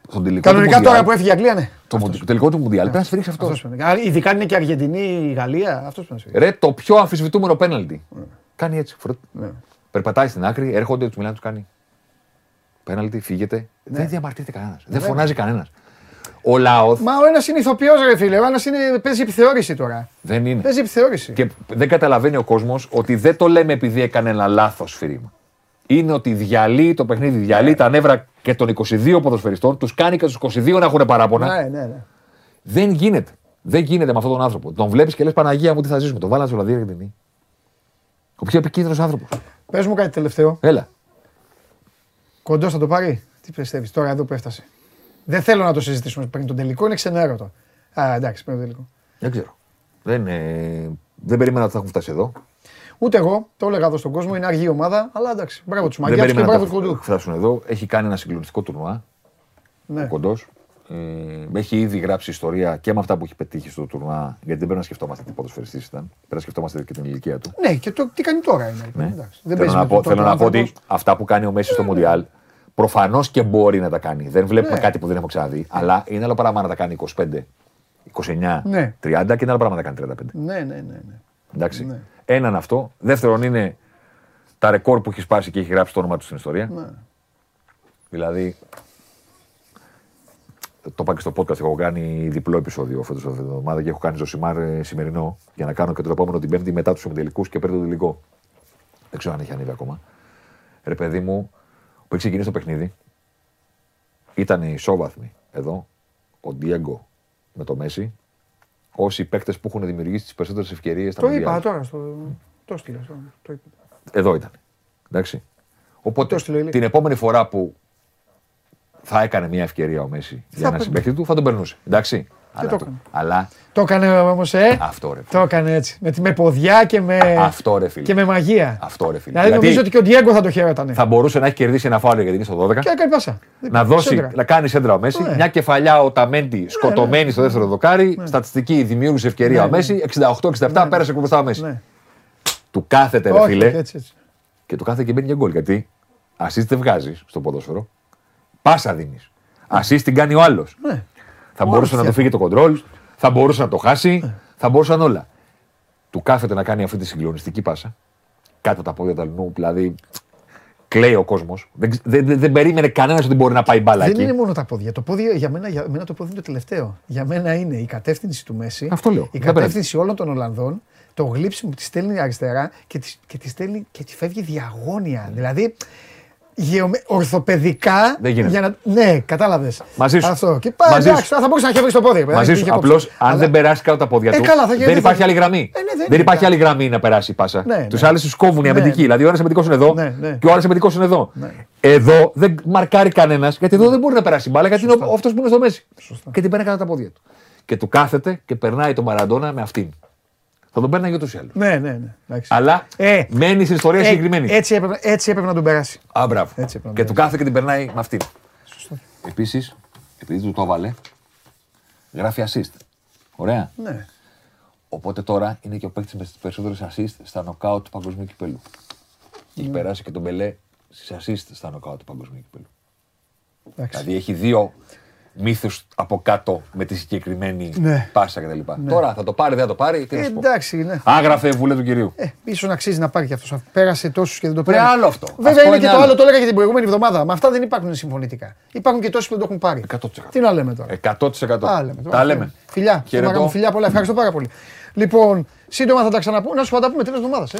Στον τελικό Κανονικά του τώρα Μουντιάλ, που έφυγε η Αγγλία, ναι. το μου- το τελικό του Μουντιάλ πρέπει να σφυρίξει αυτός. Αυτός πρέπει να- Α, Ειδικά αν είναι και Αργεντινή, η Γαλλία. Αυτός πρέπει να σου Ρε, το πιο αμφισβητούμενο πέναλτι. Κάνει έτσι. φρουτ. Ναι. Περπατάει στην άκρη, έρχονται, του μιλάνε, του κάνει. Πέναλτι, φύγεται. Δεν διαμαρτύρεται κανένας. Δεν φωνάζει κανένας. Ο Λαόθ Μα ο ένας είναι ηθοποιός, ρε φίλε. Ο ένας είναι... παίζει επιθεώρηση τώρα. δεν είναι. Παίζει επιθεώρηση. Και δεν καταλαβαίνει ο κόσμος ότι δεν το λέμε επειδή έκανε ένα λάθος σφυρίμα. είναι ότι διαλύει το παιχνίδι, διαλύει τα νεύρα και των 22 ποδοσφαιριστών, τους κάνει και τους 22 να έχουν παράπονα. Ναι, ναι, ναι. Δεν γίνεται. Δεν γίνεται με αυτόν τον άνθρωπο. Τον βλέπεις και λες Παναγία μου τι θα ζήσουμε. Τον βάλα στο για την Ο πιο επικίνδυνος άνθρωπος. Πες μου κάτι τελευταίο. Έλα. Κοντός θα το πάρει; Τι πιστεύεις τώρα εδώ που έφτασε. Δεν θέλω να το συζητήσουμε πριν τον τελικό, είναι ξενέρωτο. Α, εντάξει, πριν τον τελικό. Δεν ξέρω. Δεν, ε, δεν περίμενα ότι θα έχουν φτάσει εδώ. Ούτε εγώ, το έλεγα εδώ στον κόσμο, είναι αργή ομάδα, αλλά εντάξει. Μπράβο τους Δεν μαγιάς και περίμενα μπράβο ότι τους θα κοντού. φτάσουν εδώ. Έχει κάνει ένα συγκλονιστικό τουρνουά. Ναι. Ο κοντός. Ε, έχει ήδη γράψει ιστορία και με αυτά που έχει πετύχει στο τουρνουά. Γιατί δεν πρέπει να σκεφτόμαστε τι ποδοσφαιριστής ήταν. Πρέπει να σκεφτόμαστε και την ηλικία του. Ναι, και το, τι κάνει τώρα είναι. Ναι. Εντάξει. Δεν Θέλω παίζει να με πω, τον θέλω να πω άνθρωπος. ότι αυτά που κάνει ο Μέσης στο Μουντιάλ προφανώς και μπορεί να τα κάνει. Δεν βλέπουμε Ναι. κάτι που δεν έχουμε ξαναδεί. Αλλά είναι άλλο πράγμα να τα κάνει 25, 29, Ναι. 30 και είναι άλλο πράγμα να τα κάνει 35. Ναι, ναι, ναι. ναι. Εντάξει. Ναι. Έναν αυτό. Δεύτερον είναι τα ρεκόρ που έχει σπάσει και έχει γράψει το όνομα του στην ιστορία. Ναι. Δηλαδή. Το είπα και στο podcast. Έχω κάνει διπλό επεισόδιο φέτος αυτή την εβδομάδα και έχω κάνει Ζωσιμάρ ε, σημερινό για να κάνω και το επόμενο την Πέμπτη μετά τους ομιτελικού και πριν το τελικό. Δεν ξέρω αν έχει ανέβει ακόμα. Ρε παιδί μου, που έχει ξεκινήσει το παιχνίδι, ήταν ισόβαθμοι εδώ ο Ντιέγκο με το Μέση, όσοι οι παίκτες που έχουν δημιουργήσει τις περισσότερες ευκαιρίες στα Το Μουντιάλ. είπα τώρα. Στο... Το στείλα. στο- Το είπα. Εδώ ήταν. Εντάξει. Οπότε Το στείλω, Ηλία. την επόμενη φορά που θα έκανε μια ευκαιρία ο Μέση για ένα παίρνει. συμπαίκτη του, θα τον περνούσε. Εντάξει. Αλλά, το το- έκανε. αλλά Το έκανε όμως, ε. αυτό ρε Το φίλε. έκανε έτσι. Με, με ποδιά και με, Αυτό ρε φίλε. και με μαγεία. Αυτό ρε φίλε. Δηλαδή Γιατί νομίζω ότι και ο Ντιέγκο θα το χαιρότανε. θα μπορούσε να έχει κερδίσει ένα φάουλ γιατί είναι στο 12. Και έκανε πάσα. να δώσει, Σέντρα. να κάνει σέντρα ο Μέση. Ναι. Μια κεφαλιά ο Ταμέντι σκοτωμένη στο δεύτερο δοκάρι. Στατιστική δημιούργησε ευκαιρία Ναι, ο Μέση. 68-67 πέρασε μπροστά ο Μέση. Ναι. Του κάθεται ρε Όχι, φίλε. έτσι, έτσι. και του κάθεται και μπαίνει και γκολ. Γιατί assist δεν βγάζεις στο ποδόσφαιρο. Πάσα δίνεις. Assist την κάνει ο άλλος. Ναι. Θα Ο μπορούσε άλλος να του φύγει το κοντρόλ, θα μπορούσε να το χάσει, Ναι. θα μπορούσαν όλα. Του κάθεται να κάνει αυτή τη συγκλονιστική πάσα. Κάτω από τα πόδια του αλλού, δηλαδή κλαίει ο κόσμος. Δεν, ξ- δεν, δεν, δεν περίμενε κανένας ότι μπορεί να πάει μπάλα Δεν εκεί. είναι μόνο τα πόδια. Το πόδι, για, μένα, για μένα το πόδι είναι το τελευταίο. Για μένα είναι η κατεύθυνση του Μέση. Αυτό λέω. Η Δεν κατεύθυνση όλων των Ολλανδών. Το γλύψιμο που τη στέλνει αριστερά και τη, και τη στέλνει και τη φεύγει διαγώνια. Δηλαδή γεωμε... ορθοπαιδικά. Δεν γίνεται. Για να... Ναι, κατάλαβες. Μαζί σου. Αυτό. Και πάει, Μαζί εντάξει, σου. θα μπορούσε να έχει βρει το πόδι. ρε παιδάκι, Μαζί είχε σου. κόψει. Απλώς, αν Αλλά- δεν περάσει κάτω από τα πόδια Ε, του, καλά, θα γίνει- δεν υπάρχει δεν- άλλη γραμμή. Ε, ναι, δεν δεν υπάρχει είναι. άλλη γραμμή να περάσει η πάσα. Ναι, Τους ναι. άλλους τους κόβουν οι Ναι, αμυντικοί. ναι. Δηλαδή, ο ένας αμυντικός είναι εδώ Ναι, ναι. και ο άλλος αμυντικός είναι εδώ. Εδώ δεν μαρκάρει κανένας γιατί εδώ δεν μπορεί να περάσει η μπάλα γιατί είναι αυτός που είναι στο μέση. Και την παίρνει κάτω από τα πόδια του. Και του κάθεται και περνάει τον Μαραντόνα με αυτήν. Θα τον παίρνει ούτως ή άλλω. Ναι, ναι, ναι. εντάξει. Αλλά Ε, μένει στην ιστορία Ε, συγκεκριμένη. έτσι, έπρεπε, έτσι έπρεπε να τον περάσει. Α, μπράβο. Έτσι έπρεπε να Και το του κάθεται και την περνάει με αυτήν. Επίσης, επειδή του το έβαλε, γράφει assist. Ωραία. Ναι. Οπότε τώρα είναι και ο παίκτης με τις περισσότερες assist στα νοκάουτ του παγκοσμίου κυπέλου. Και έχει περάσει και τον Μπελέ στις assist στα νοκάουτ του παγκοσμίου κυπέλου. Εντάξει. Δηλαδή έχει δύο μύθους από κάτω με τη συγκεκριμένη Ναι. πάσα κτλ. Τώρα θα το πάρει, δεν θα το πάρει. Τι να Ε, σου πω. εντάξει, ναι. Άγραφε βουλέ του κυρίου. Ε, ίσως να αξίζει να πάρει και αυτός. Πέρασε τόσους και δεν το Βρε, πήρε. άλλο αυτό. Βέβαια Αυτό είναι είναι και το άλλο. άλλο, το έλεγα και την προηγούμενη εβδομάδα. Με αυτά δεν υπάρχουν συμφωνητικά. Υπάρχουν και τόσοι που δεν το έχουν πάρει. 100%. Τι να λέμε τώρα; 100%. Τα λέμε. τώρα. Τα λέμε. Φιλιά. Χαιρετώ. Χαιρετώ. Μου, φιλιά πολλά. Ευχαριστώ πάρα πολύ. Λοιπόν, σύντομα θα τα ξαναπούμε. Να σου τα πούμε τέλο εβδομάδα. Ε.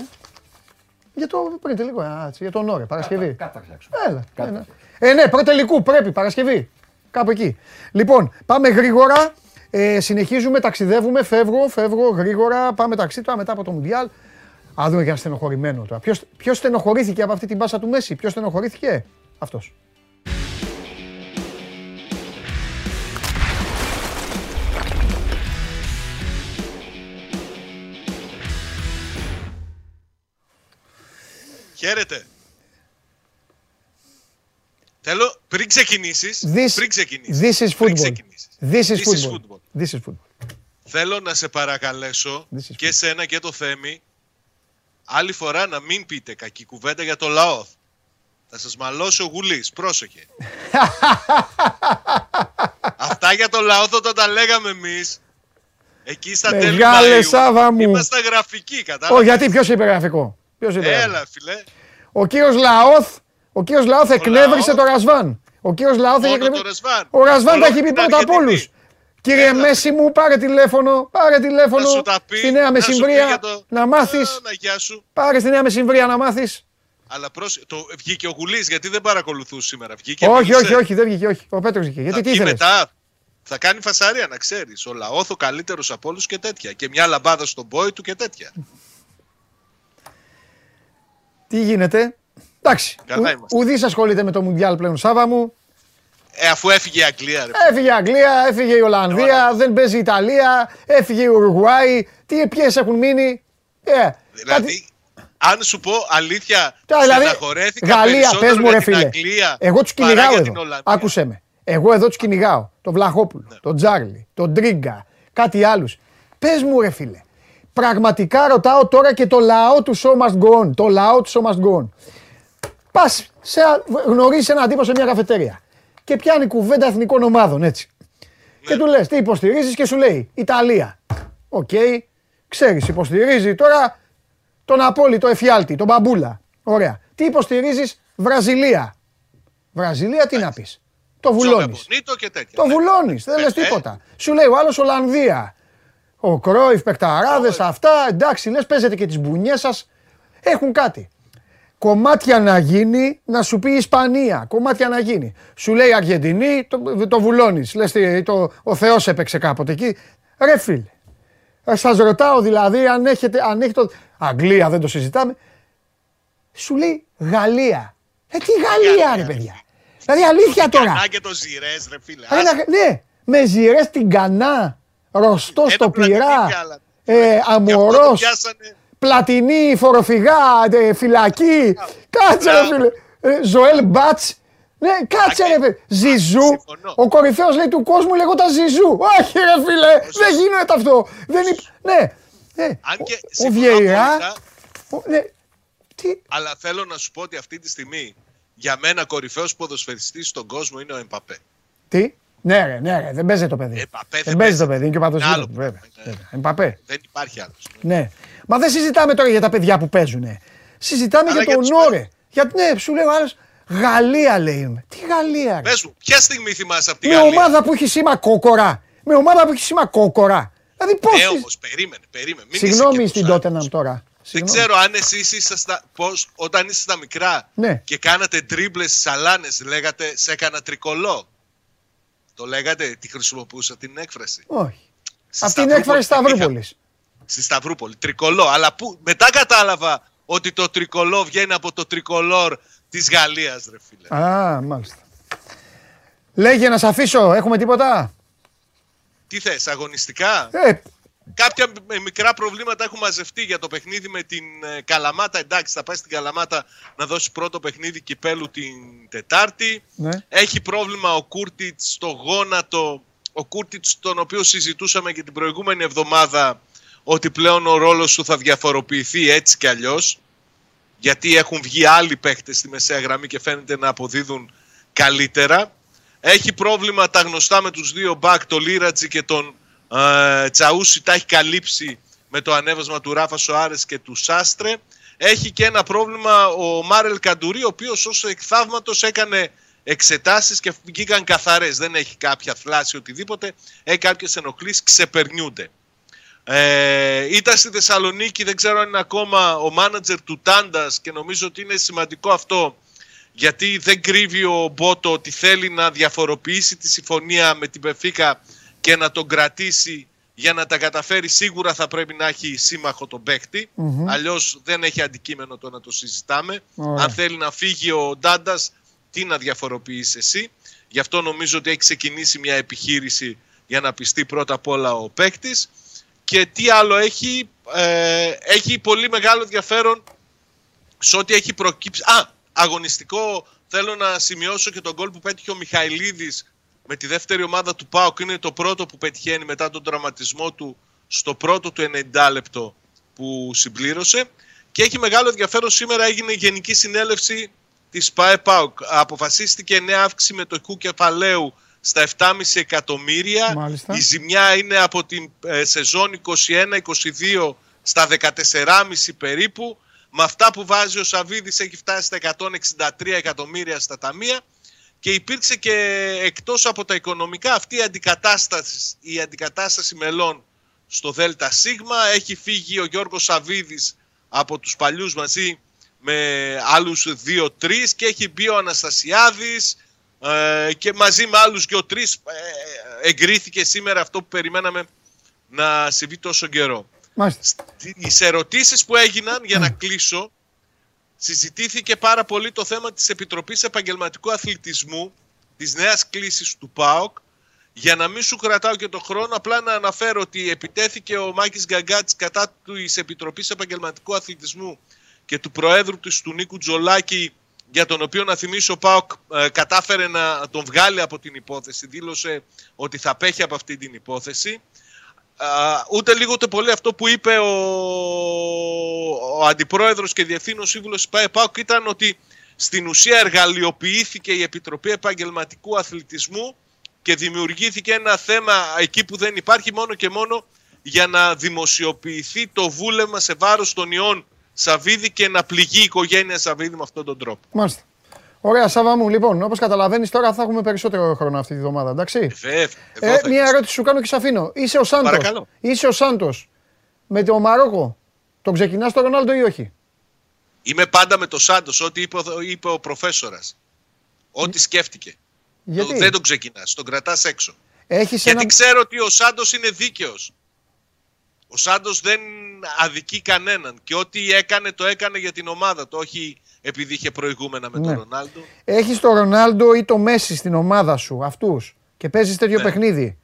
Για το πριν τελικό, α, έτσι, για τον Ωρε, Παρασκευή. Κάτι θα φτιάξουμε. Έλα. Κάτι Ε, θα ναι. Ε, ναι, πρωτελικού πρέπει, Παρασκευή. Κάπου εκεί. Λοιπόν, πάμε γρήγορα. Ε, συνεχίζουμε, ταξιδεύουμε, φεύγω, φεύγω γρήγορα. Πάμε ταξίδι τώρα μετά από το Μουντιάλ. Α δούμε και ένα στενοχωρημένο τώρα. Ποιος, ποιος στενοχωρήθηκε από αυτή την πάσα του Μέση, ποιος στενοχωρήθηκε, αυτός. Χαίρετε. Θέλω, πριν ξεκινήσεις, This, πριν ξεκινήσεις, this is πριν football. ξεκινήσεις. This is This is football. football. This is football. Θέλω να σε παρακαλέσω This is και σένα και το Θέμη άλλη φορά να μην πείτε κακή κουβέντα για το λαό. Θα σας μαλώσει ο Γουλής, πρόσεχε. [LAUGHS] Αυτά για το λαό όταν τα λέγαμε εμείς. Εκεί στα τέλη Μεγάλε Μαΐου, Σάβα μου. Είμαστε γραφικοί, Ω, κατάλαβες. γιατί, ποιος είπε γραφικό; Ποιος είπε γραφικό; Έλα, φιλέ. Ο κύριος Λαόθ, ο κύριος Λαόθ εκνεύρισε Λαόθ. το Ρασβάν. Ο κύριος Λαόθ Μόνο έχει το εκνευρίσει. Ρασβάν. Ο Ρασβάν τα έχει Ολόκληρη πει την πρώτα από Αργεντινή. όλους. Κύριε Έλα, Μέση μου, πάρε τηλέφωνο, πάρε τηλέφωνο Να σου τα πει, στη Νέα να σου πει Μεσημβρία για το- να μάθεις. Α, Να γεια σου. Πάρε στη Νέα Μεσημβρία να μάθεις. Αλλά προς... το... βγήκε ο Γουλής γιατί δεν παρακολουθούσε σήμερα. Βγήκε όχι, μίλησε. όχι, όχι, δεν βγήκε, όχι. Ο Πέτρος βγήκε. Γιατί θα τι βγει ήθελες; μετά. Θα κάνει φασαρία να ξέρεις. Ο Λαόθ ο καλύτερος από όλους και τέτοια. Και μια λαμπάδα στον πόη του και τέτοια. Τι γίνεται; Εντάξει. Καλά ου- είμαστε. Ουδής ασχολείται με το Μουντιάλ πλέον Σάβα μου. Ε, αφού έφυγε η Αγγλία, ρε. Έφυγε η Αγγλία, έφυγε η Ολλανδία, δεν παίζει η Ιταλία, έφυγε η Ουρουγουάη. Τι ποιες έχουν μείνει; Ε, κάτι- Δηλαδή, αν σου πω αλήθεια, Τώρα, δηλαδή, στεναχωρέθηκα Γαλλία, περισσότερο πες μου για ρε την φίλε. Αγγλία Εγώ τους παρά κυνηγάω για εδώ. την Ολλανδία. Άκουσέ με. Εγώ εδώ τους κυνηγάω. Τον Βλαχόπουλο, Ναι. τον Τζάρλι, τον Τρίγκα, κάτι άλλους. Πες μου ρε φίλε. Πραγματικά ρωτάω τώρα και το λαό του Show Must Go On. Το λαό του Show Must Go On. Πας, σε, γνωρίζεις έναν τύπο σε μια καφετέρια και πιάνει κουβέντα εθνικών ομάδων έτσι. Ναι. Και του λες τι υποστηρίζεις και σου λέει Ιταλία. Οκ. Ξέρεις υποστηρίζει τώρα τον απόλυτο εφιάλτη, τον μπαμπούλα. Ωραία. Τι υποστηρίζεις Βραζιλία. Βραζιλία τι να πεις. Το βουλώνεις. Joga bonito και τέτοια. Το ναι. βουλώνεις, δεν Ε, λες ε, τίποτα. Σου λέει ο άλλος Ολλανδία. Ο Κρόιφ, παικταράδες, αυτά, εντάξει, λες παίζετε και τις μπουνιές σας. Έχουν κάτι. Κομμάτια να γίνει, να σου πει Ισπανία. Κομμάτια να γίνει. Σου λέει Αργεντινή, το, το βουλώνεις. Λες τι, το, ο Θεός έπαιξε κάποτε εκεί. Ρε φίλε. Ε, Σας ρωτάω δηλαδή αν έχετε, αν έχετε το... Αγγλία δεν το συζητάμε. Σου λέει Γαλλία. Ε, τι Γαλλία ρε παιδιά. Δηλαδή αλήθεια τώρα. Κανά και το ζηρές, ρε φίλε. Ρε, Άσε. να- ναι, με ζυρές στην Κανά, Ροστό Ένα στο πλατινί Πυρά, κι άλλα. ε, Γι' αυτό το Αμορός, πιάσανε. Πλατινή, φοροφυγά, ε, φυλακή. Κάτσε ρε Μπράβο. φίλε. Ε, Ζωέλ Μπάτς. Ναι, κάτσε ρε φίλε. Ζιζού. Συμφωνώ. Ο κορυφαίος λέει του κόσμου λεγόταν Ζιζού. Όχι ρε φίλε, δεν γίνεται αυτό. Δεν υπ... Ναι. ναι. Αν και Ο- Ο συμφωνώ Βιεϊρά. απόλυτα, ο- Ναι. Τι; Αλλά θέλω να σου πω ότι αυτή τη στιγμή για μένα κορυφαίος ποδοσφαιριστής στον κόσμο είναι ο Εμπαπέ. Τι; Ναι ρε, ναι ρε, δεν παίζει το παιδί. Εμπαπέ δεν δεν παίζει το παίζει. παιδί, είναι και ο Είναι παντός άλλο βέβαια. πράγμα, είναι. βέβαια. Εμπαπέ. Δεν υπάρχει άλλος. Ναι. Μα δεν συζητάμε τώρα για τα παιδιά που παίζουν. Συζητάμε Αλλά για για τον τους Όρε. Για, ναι, σου λέει ο άλλος Γαλλία λέει. Τι Γαλλία, ρε. Πες μου, ποια στιγμή θυμάσαι από τη Με Γαλλία; ομάδα που έχει σήμα κόκορα. Με ομάδα που έχει σήμα κόκορα. Δηλαδή πώς. Ναι, όμως, περίμενε, περίμενε. Μην είσαι Συγγνώμη και στην τόσο τότε άτιμος. τώρα. Δεν Συγγνώμη. ξέρω αν εσείς ήσασταν, πώς, όταν ήσασταν μικρά Ναι. και κάνατε τρίμπλες στις σαλάνες, λέγατε σε έκανα τρικολό. Το λέγατε, τη χρησιμοποιούσα την έκφραση. Όχι. Στη Αυτή είναι έκφραση Σταυρούπολη την Σταυρούπολης. είχα. Στη Σταυρούπολη. Τρικολό. Αλλά που, μετά κατάλαβα ότι το τρικολό βγαίνει από το τρικολόρ της Γαλλίας, ρε φίλε. Α, μάλιστα. Λέγε να σε αφήσω, έχουμε τίποτα; Τι θες, αγωνιστικά; Ε, Κάποια με μικρά προβλήματα έχουν μαζευτεί για το παιχνίδι με την ε, Καλαμάτα. Εντάξει, θα πάει στην Καλαμάτα να δώσει πρώτο παιχνίδι κυπέλου την Τετάρτη. ναι. Έχει πρόβλημα ο Κούρτιτς στο γόνατο. Ο Κούρτιτς, τον οποίο συζητούσαμε και την προηγούμενη εβδομάδα, ότι πλέον ο ρόλος σου θα διαφοροποιηθεί έτσι κι αλλιώς. Γιατί έχουν βγει άλλοι παίχτες στη μεσαία γραμμή και φαίνεται να αποδίδουν καλύτερα. Έχει πρόβλημα τα γνωστά με τους δύο μπακ, τον Λίρατζι και τον ε, Τσαούσι. Τα έχει καλύψει με το ανέβασμα του Ράφα Σοάρες και του Σάστρε. Έχει και ένα πρόβλημα ο Μάρελ Καντουρί, ο οποίος ως εκθαύματος έκανε εξετάσεις και βγήκαν καθαρές. Δεν έχει κάποια θλάση οτιδήποτε. Έχει κάποιες ενοχλήσεις, ξεπερνιούνται. Ε, ήταν στη Θεσσαλονίκη, δεν ξέρω αν είναι ακόμα ο μάνατζερ του Τάντας και νομίζω ότι είναι σημαντικό αυτό γιατί δεν κρύβει ο Μπότο ότι θέλει να διαφοροποιήσει τη συμφωνία με την Πεφίκα και να τον κρατήσει για να τα καταφέρει σίγουρα θα πρέπει να έχει σύμμαχο τον παίχτη αλλιώς δεν έχει αντικείμενο το να το συζητάμε Ωραία. αν θέλει να φύγει ο Ντάντας τι να διαφοροποιήσει εσύ γι' αυτό νομίζω ότι έχει ξεκινήσει μια επιχείρηση για να πιστεί πρώτα απ' όλα ο παίκτης. και τι άλλο έχει ε, έχει πολύ μεγάλο ενδιαφέρον σε ό,τι έχει προκύψει. Α, αγωνιστικό θέλω να σημειώσω και τον γκολ που πέτυχε ο Μιχαηλίδης με τη δεύτερη ομάδα του ΠΑΟΚ. Είναι το πρώτο που πετυχαίνει μετά τον τραυματισμό του στο πρώτο του 90 λεπτό που συμπλήρωσε. Και έχει μεγάλο ενδιαφέρον σήμερα έγινε η Γενική Συνέλευση της ΠΑΕ ΠΑΟΚ. Αποφασίστηκε νέα αύξηση μετοχικού κεφαλαίου στα 7,5 εκατομμύρια. Μάλιστα. Η ζημιά είναι από την ε, σεζόν 21-22 στα 14,5 περίπου. Με αυτά που βάζει ο Σαββίδης έχει φτάσει στα 163 εκατομμύρια στα ταμεία και υπήρξε και εκτός από τα οικονομικά αυτή η αντικατάσταση, η αντικατάσταση μελών στο ΔΣ. Έχει φύγει ο Γιώργος Σαββίδης από τους παλιούς μαζί με άλλους δύο-τρεις και έχει μπει ο Αναστασιάδης ε, και μαζί με άλλους δύο-τρεις ε, εγκρίθηκε σήμερα αυτό που περιμέναμε να συμβεί τόσο καιρό. Μάλιστα. Στις ερωτήσεις που έγιναν, για να κλείσω, συζητήθηκε πάρα πολύ το θέμα της Επιτροπής Επαγγελματικού Αθλητισμού, της νέας κλίσης του ΠΑΟΚ, για να μην σου κρατάω και το χρόνο, απλά να αναφέρω ότι επιτέθηκε ο Μάκης Γκαγκάτης κατά της Επιτροπής Επαγγελματικού Αθλητισμού και του Προέδρου της του Νίκου Τζολάκη, για τον οποίο να θυμίσω ο ΠΑΟΚ ε, κατάφερε να τον βγάλει από την υπόθεση, δήλωσε ότι θα πέχει από αυτή την υπόθεση. Α, ούτε λίγο ούτε πολύ αυτό που είπε ο, ο Αντιπρόεδρος και Διευθύνων Σύμβουλος της ΠΑΟΚ ήταν ότι στην ουσία εργαλειοποιήθηκε η Επιτροπή Επαγγελματικού Αθλητισμού και δημιουργήθηκε ένα θέμα εκεί που δεν υπάρχει μόνο και μόνο για να δημοσιοποιηθεί το βούλευμα σε βάρος των ιών Σαββίδη και να πληγεί η οικογένεια Σαββίδη με αυτόν τον τρόπο. Μάλιστα. Ωραία, Σάβα μου. Λοιπόν, όπως καταλαβαίνεις, τώρα θα έχουμε περισσότερο χρόνο αυτή τη βδομάδα, εντάξει; Βέβαια, εδώ Ε, θα μία έχεις. ερώτηση σου κάνω και σε αφήνω. Είσαι ο Σάντος. Παρακαλώ. Είσαι ο Σάντος με το Μαρόκο. Τον ξεκινάς το Ρονάλντο ή όχι; Είμαι πάντα με το Σάντος, ό,τι είπε, ο- είπε ο προφέσορας. Ό,τι σκέφτηκε. Γιατί; Το- δεν τον ξεκινάς, τον κρατάς έξω. έχεις Γιατί ένα... ξέρω ότι ο Σάντος είναι δίκαιος. Ο Σάντος δεν αδικεί κανέναν και ό,τι έκανε το έκανε για την ομάδα του, όχι επειδή είχε προηγούμενα με Ναι. τον Ρονάλντο. έχεις το Ρονάλντο ή το Μέση στην ομάδα σου, αυτούς, και παίζεις τέτοιο Ναι. παιχνίδι.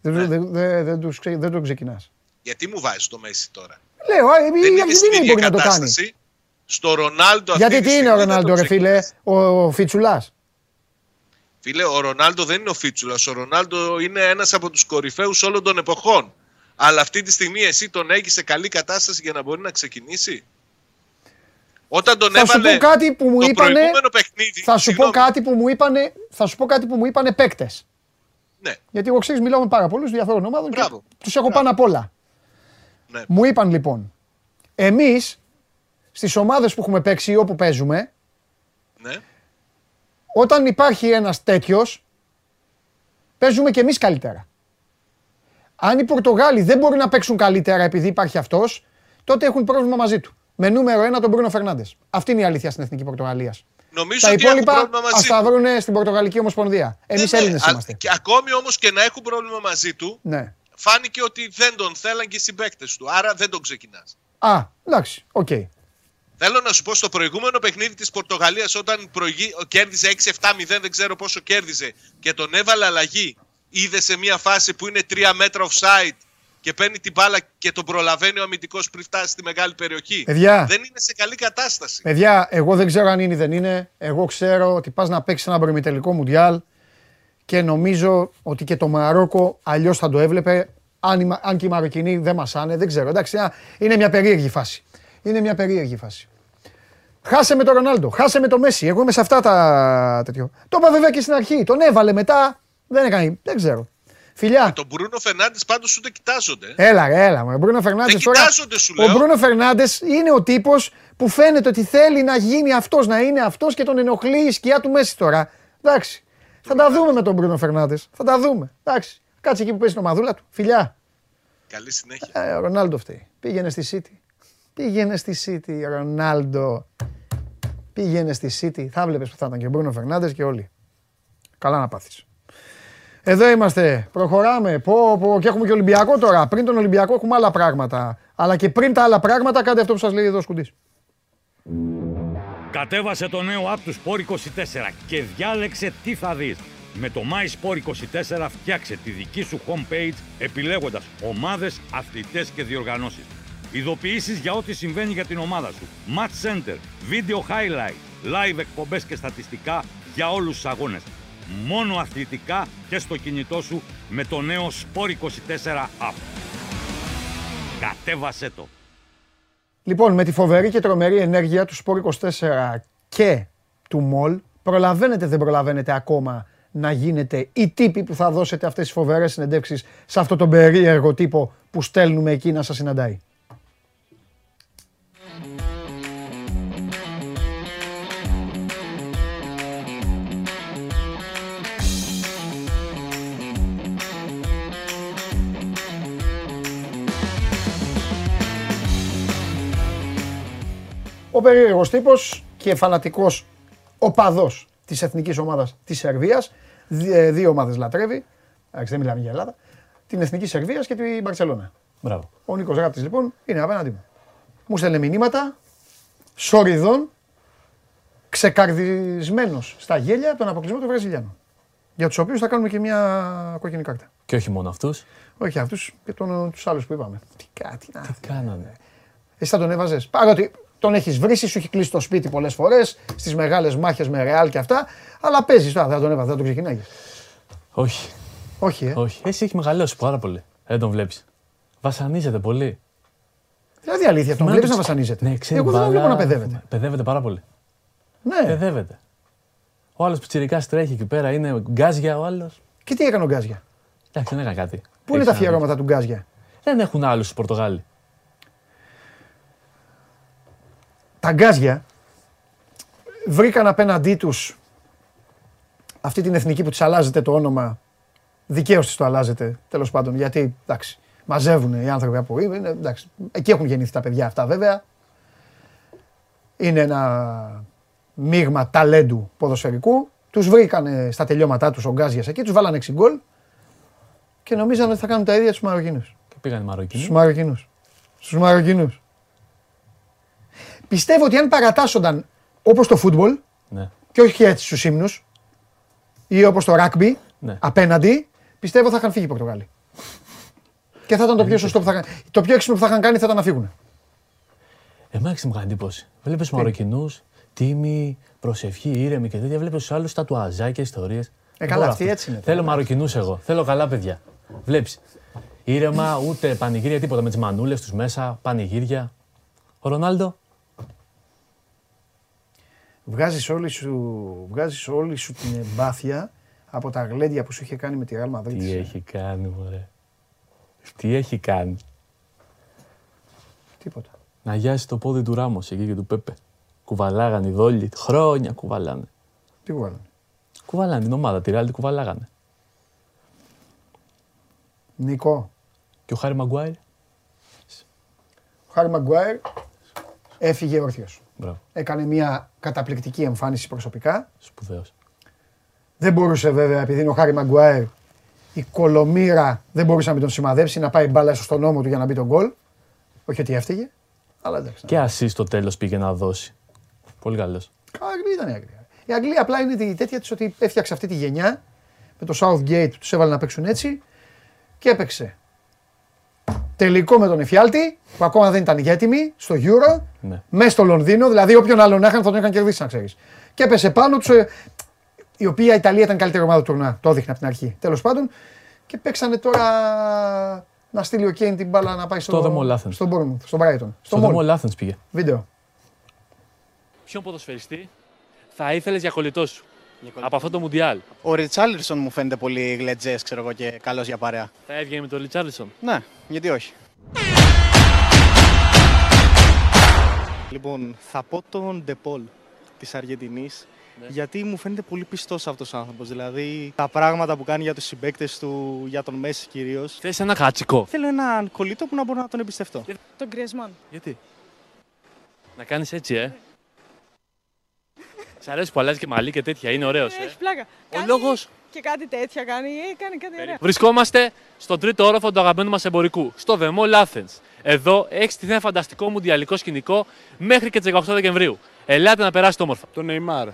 Δεν, Ναι. δεν, δεν, δεν, τους ξε- δεν τον ξεκινάς. Γιατί μου βάζεις το Μέση τώρα; Λέω, α, η δεν είναι στην Αργεντινή ίδια μπορεί να το κάνει. κατάσταση. Στο Ρονάλντο αυτή Γιατί τη τι είναι στιγμή ο δεν Ρονάλντο, τον ρε φίλε, ξεκινάς. ο, ο Φιτσουλάς; Φίλε, ο Ρονάλντο δεν είναι ο Φίτσουλας. Ο Ρονάλντο είναι ένας από τους κορυφαίους όλων των εποχών. Αλλά αυτή τη στιγμή εσύ τον έχεις σε καλή κατάσταση για να μπορεί να ξεκινήσει; Όταν τον Θα σου έβαλε πω κάτι που μου το είπανε, προηγούμενο παιχνίδι. θα σου πω συγγνώμη, κάτι που μου είπανε, θα σου πω κάτι που μου είπανε παίκτες. Ναι, Γιατί εγώ ξέρεις μιλάω με πάρα πολλούς διαφόρων ομάδων και Μπράβο. τους έχω πάνω απ' όλα. ναι. Μου είπαν λοιπόν, εμείς στις ομάδες που έχουμε παίξει ή όπου παίζουμε, ναι. όταν υπάρχει ένας τέτοιος, παίζουμε και εμείς καλύτερα. Αν οι Πορτογάλοι δεν μπορούν να παίξουν καλύτερα επειδή υπάρχει αυτός, τότε έχουν πρόβλημα μαζί του. Με νούμερο ένα τον Μπρούνο Φερνάντες. Αυτή είναι η αλήθεια στην Εθνική Πορτογαλίας. Νομίζω Τα ότι έχουν υπόλοιπα πρόβλημα ας μαζί τα του. βρούνε στην Πορτογαλική Ομοσπονδία. Εμείς Ναι, ναι, Έλληνες α- είμαστε. Και ακόμη όμως και να έχουν πρόβλημα μαζί του, Ναι. φάνηκε ότι δεν τον θέλαν και οι συμπαίκτες του. Άρα δεν τον ξεκινάς. Α, εντάξει, οκ. Θέλω να σου πω στο προηγούμενο παιχνίδι της Πορτογαλίας όταν προηγεί, κέρδιζε 6-7-0, δεν ξέρω πόσο κέρδιζε και τον έβαλε αλλαγή. Είδε σε μια φάση που είναι 3 μέτρα offside και παίρνει την μπάλα και τον προλαβαίνει ο αμυντικός πριν φτάσει στη μεγάλη περιοχή. Παιδιά. Δεν είναι σε καλή κατάσταση. Παιδιά, εγώ δεν ξέρω αν είναι ή δεν είναι. Εγώ ξέρω ότι πας να παίξεις ένα προημιτελικό μουντιάλ και νομίζω ότι και το Μαρόκο αλλιώς θα το έβλεπε. Αν, η Μα- αν και οι Μαροκινοί δεν μασάνε, δεν ξέρω. Εντάξει, α, είναι μια περίεργη φάση. Είναι μια περίεργη φάση. Χάσε με τον Ρονάλντο, χάσε με το Μέση. Εγώ είμαι σε αυτά τα τέτοιο. Το είπα βέβαια και στην αρχή. Τον έβαλε μετά. Δεν έκανε. Δεν ξέρω. Φιλιά. Τον Μπρούνο Φερνάντες πάντως ούτε κοιτάζονται. Έλα, ρε, έλα. Ο Μπρούνο Φερνάντες Δεν τώρα. κοιτάζονται, σου Ο λέω. Μπρούνο Φερνάντες είναι ο τύπος που φαίνεται ότι θέλει να γίνει αυτός, να είναι αυτός και τον ενοχλεί η σκιά του Μέση τώρα. Εντάξει. Θα τα δούμε με τον Μπρούνο Φερνάντες. Θα τα δούμε. Εντάξει. Κάτσε εκεί που παίζει το μαδούλα του. Φιλιά. Καλή συνέχεια. Ε, ο Ρονάλντο φταίει. Πήγαινε στη City. Πήγαινε στη City, Ρονάλντο. Πήγαινε στη City. Θα βλέπεις που θα ήταν και ο Μπρούνο Φερνάντες και όλοι. Καλά να πάθεις. Εδώ είμαστε. Προχωράμε. Πω, πω. Και έχουμε και Ολυμπιακό τώρα. Πριν τον Ολυμπιακό έχουμε άλλα πράγματα. Αλλά και πριν τα άλλα πράγματα, κάντε αυτό που σας λέει εδώ ο Σκουντής. Κατέβασε το νέο app του Sport 24 και διάλεξε τι θα δεις. Με το My Sport 24 φτιάξε τη δική σου homepage επιλέγοντας ομάδες, αθλητές και διοργανώσεις. Ειδοποιήσεις για ό,τι συμβαίνει για την ομάδα σου. Match Center, Video Highlight, Live εκπομπές και στατιστικά για όλους τους αγώνες. Μόνο αθλητικά και στο κινητό σου με το νέο Sport 24 app. Κατέβασέ το! Λοιπόν, με τη φοβερή και τρομερή ενέργεια του Σπόρ 24 και του ΜΟΛ, προλαβαίνετε δεν προλαβαίνετε ακόμα να γίνετε οι τύποι που θα δώσετε αυτές τις φοβερές συνεντεύξεις σε αυτό τον περίεργο τύπο που στέλνουμε εκεί να σας συναντάει. Ο Ο περίεργος τύπος και φανατικός οπαδός της εθνικής ομάδας της Σερβίας. Δύο ομάδες λατρεύει. Εντάξει, δεν μιλάμε για Ελλάδα. Την εθνική Σερβίας και την Μπαρσελόνα. Μπράβο. Ο Νίκος Ράπτη λοιπόν είναι απέναντί μου. Μου στέλνε μηνύματα σοριδών ξεκαρδισμένος στα γέλια τον αποκλεισμό των Βραζιλιάνων. Για τους οποίους θα κάνουμε και μια κόκκινη κάρτα. Και όχι μόνο αυτούς. Όχι αυτούς και τους άλλους που είπαμε. Τι κάτι να. Τι κάνανε. Εσύ θα τον έβαζες. Παρότι τον έχεις βρει, σου έχει κλείσει το σπίτι πολλές φορές, στις μεγάλες μάχες με ρεάλ και αυτά. Αλλά παίζεις τώρα, δεν τον έβαζε, δεν τον ξεκινάει. Όχι. Όχι, ε; όχι. Εσύ έχει μεγαλώσει πάρα πολύ. Δεν τον βλέπεις. Βασανίζεται πολύ. Δηλαδή αλήθεια, τον Μα βλέπεις το να ξε- βασανίζεται. Ναι, ξέρει Εγώ δεν τον μπάλα. βλέπω να παιδεύεται. Παιδεύεται πάρα πολύ. Ναι. Παιδεύεται. Ο άλλος πιτσιρικά τρέχει εκεί πέρα, είναι γκάζια ο άλλος. Και τι έκανε ο Γκάζια; Εντάξει, δεν έκανε κάτι. Πού είναι Έχεις τα ένα αφιερώματα του Γκάζια; δίκιο. Δεν έχουν άλλους στου Πορτογάλοι. Τα Γκάζια βρήκαν απέναντί τους αυτή την εθνική που της αλλάζεται το όνομα. Δικαίως της το αλλάζεται τέλος πάντων. Γιατί εντάξει, μαζεύουν οι άνθρωποι από είναι, εντάξει, εκεί έχουν γεννηθεί τα παιδιά αυτά βέβαια. Είναι ένα μείγμα ταλέντου ποδοσφαιρικού. Τους βρήκαν στα τελειώματά τους ο Γκάζιας εκεί, τους βάλανε 6 γκολ και νομίζανε ότι θα κάνουν τα ίδια του Μαροκινούς. Και πήγαν οι Μαροκινοί. Στους Μαροκινούς. Στους Μαροκινούς. Πιστεύω ότι αν παρατάσσονταν όπως το φούτμπολ Ναι. και όχι έτσι στους ύμνους ή όπως το ράκμπι Ναι. απέναντι, πιστεύω θα είχαν φύγει οι Πορτογάλοι. Και θα ήταν το πιο σωστό που θα είχαν. Το πιο έξυπνο που θα είχαν κάνει θα ήταν να φύγουν. Εμένα μου κάνει εντύπωση. Βλέπεις Μαροκινούς, τίμοι, προσευχή, ήρεμοι και τέτοια. Βλέπεις τους άλλους τα τουαζάκια, ιστορίες. Ε, καλά, αυτοί έτσι είναι. Θέλω Μαροκινούς εγώ. Θέλω καλά παιδιά. Βλέπεις. Ήρεμα, ούτε πανηγύρια, τίποτα με τις μανούλες τους μέσα, πανηγύρια. Ο Ρονάλντο. Βγάζεις όλη σου, βγάζεις όλη σου την εμπάθεια από τα γλέντια που σου είχε κάνει με τη Real Madrid. Τι έχει κάνει, μωρέ. Τι έχει κάνει. Τίποτα. Να γιάσει το πόδι του Ράμος εκεί και του Πέπε. Κουβαλάγανε οι δόλοι. Χρόνια κουβαλάνε. Τι κουβάλανε. Κουβαλάνε την ομάδα, τη Ρεάλ την κουβαλάγανε. Νικό, Και ο Χάρη Μαγκουάιρ. ο Χάρη Μαγκουάιρ έφυγε όρθιος. Μπράβο. Έκανε μια καταπληκτική εμφάνιση προσωπικά. Σπουδαίος. Δεν μπορούσε βέβαια, επειδή είναι ο Χάρη Μαγκουάιρ, η κολομήρα δεν μπορούσε να μην τον σημαδέψει, να πάει μπάλα στον νόμο του για να μπει τον γκολ. Όχι ότι έφταιγε, αλλά εντάξει. Και ασύ στο τέλος πήγε να δώσει. Πολύ καλός. Καλά, Αγγλία ήταν η Αγγλία. Η Αγγλία απλά είναι η τέτοια της ότι έφτιαξε αυτή τη γενιά με το Southgate, τους έβαλε να παίξουν έτσι και έπαιξε. Τελικό με τον Εφιάλτη, που ακόμα δεν ήταν έτοιμοι, στο Euro, Ναι. μέσα στο Λονδίνο, δηλαδή όποιον άλλον έχαν θα τον είχαν κερδίσει, να ξέρεις. Και έπεσε πάνω τους, η οποία η Ιταλία ήταν η καλύτερη ομάδα του τουρνά. Το έδειχνε από την αρχή. Τέλος πάντων. Και παίξανε τώρα να στείλει ο Κέιν την μπάλα να πάει στο, Στο The Mall Athens. στον Bournemouth, στον Brighton. Στο, Στο Mall. Δεμόλ Athens πήγε. Βίντεο. Ποιον ποδοσφαιριστή θα ήθελες για κολλητό σου; Από αυτό το Μουντιάλ. Ο Ριτσάλισον μου φαίνεται πολύ γλετζές, ξέρω εγώ, και καλός για παρέα. Θα έβγαινε με τον Ριτσάρλισον. Ναι, γιατί όχι. Λοιπόν, θα πω τον Ντεπόλ της Αργεντινής. Γιατί μου φαίνεται πολύ πιστός αυτός ο άνθρωπος. Δηλαδή, τα πράγματα που κάνει για τους συμπαίκτες του, για τον Μέση κυρίως. Θες ένα κατσικό. Θέλω έναν κολλητό που να μπορώ να τον εμπιστευτώ. Τον Γκρέσμαν. Γιατί; Να κάνεις έτσι, ε. Σ' αρέσει που αλλάζει και μαλλί και τέτοια, είναι ωραίος. Έχει Ε. πλάκα. Ο Κάνει λόγος; Και κάτι τέτοια κάνει. Ε, κάνει κάτι ωραία. Βρισκόμαστε στον τρίτο όροφο του αγαπημένου μας εμπορικού, στο The Mall Athens. Εδώ έχεις τη ένα φανταστικό μουντιαλικό σκηνικό μέχρι και τις 18 Δεκεμβρίου. Ελάτε να περάσετε όμορφα. Το Neymar.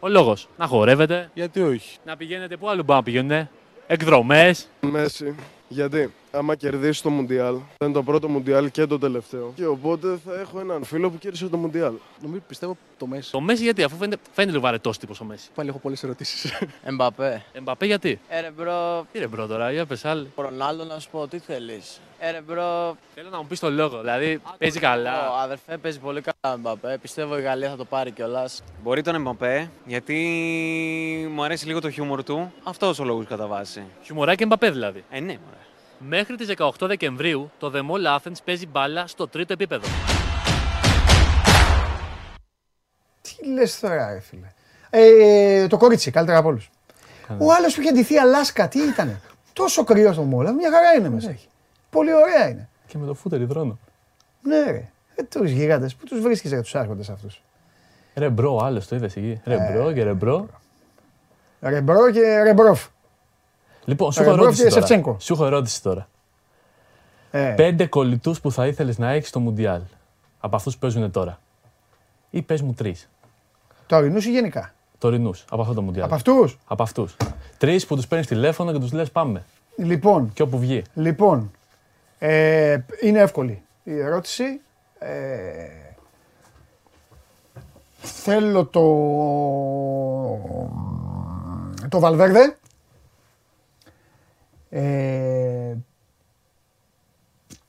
Ο λόγος. Να χορεύετε, Γιατί όχι; να πηγαίνετε πού άλλο μπορεί να πηγαίνετε. Εκδρομές. Μέσι. Γιατί; Άμα κερδίσει το Μουντιάλ, θα είναι το πρώτο Μουντιάλ και το τελευταίο. Και οπότε θα έχω έναν φίλο που κέρδισε το Μουντιάλ. Νομίζω πιστεύω το Μέσι. Το Μέσι γιατί, αφού φαίνεται, φαίνεται λίγο βαρετός τύπος ο Μέσι. Πάλι έχω πολλές ερωτήσεις. [LAUGHS] Εμπαπέ. Εμπαπέ γιατί; Ρε bro, Τι ρε bro τώρα, για πες άλλη. Ρονάλντο να σου πω, τι θέλεις. Ρε bro, Θέλω να μου πεις το λόγο. Δηλαδή παίζει καλά. ο αδερφέ παίζει πολύ καλά με Εμπαπέ. Πιστεύω η Γαλλία θα το πάρει κιόλας. Μπορεί τον Εμπαπέ, γιατί μου αρέσει λίγο το χιούμορ του. Αυτός ο λόγος κατά βάση. Χιουμοράκι Εμπαπέ δηλαδή. Ε, ναι, μωρέ. Μέχρι τις 18 Δεκεμβρίου το The Mall Athens παίζει μπάλα στο τρίτο επίπεδο. Τι λες τώρα, ρε φίλε. Ε, το κορίτσι, καλύτερα από όλους. Ο άλλος που είχε ντυθεί Αλάσκα, τι ήταν. Τόσο κρύο στο μόλα, μια χαρά είναι μέσα. Έχει. Πολύ ωραία είναι. Και με το φούτερ υδρώνω. Ναι, ρε. Ε, τους γιγάντες, πού τους βρίσκεις για τους άρχοντες αυτούς; Ρε bro, άλλος το είδες εκεί. Ρε Ε. bro και ρε bro. Ρε bro και Ρεμπρόφ. Λοιπόν, σου έχω Ρεμπρόφ ερώτηση και τώρα. Σεφτσένκο. Σου έχω ερώτηση τώρα. Ε, Πέντε κολλητούς που θα ήθελες να έχεις στο Μουντιάλ. Από αυτούς που παίζουν τώρα. Ή πες μου τρεις. Τωρινούς ή γενικά; Τωρινούς. Από αυτό το Μουντιάλ. Από αυτούς; Από αυτούς. Τρεις που τους παίρνεις τηλέφωνο και τους λες πάμε. Λοιπόν, Και όπου βγει. λοιπόν. Ε, είναι εύκολη η ερώτηση. Ε, θέλω το. Το Βαλβέρδε. Ε,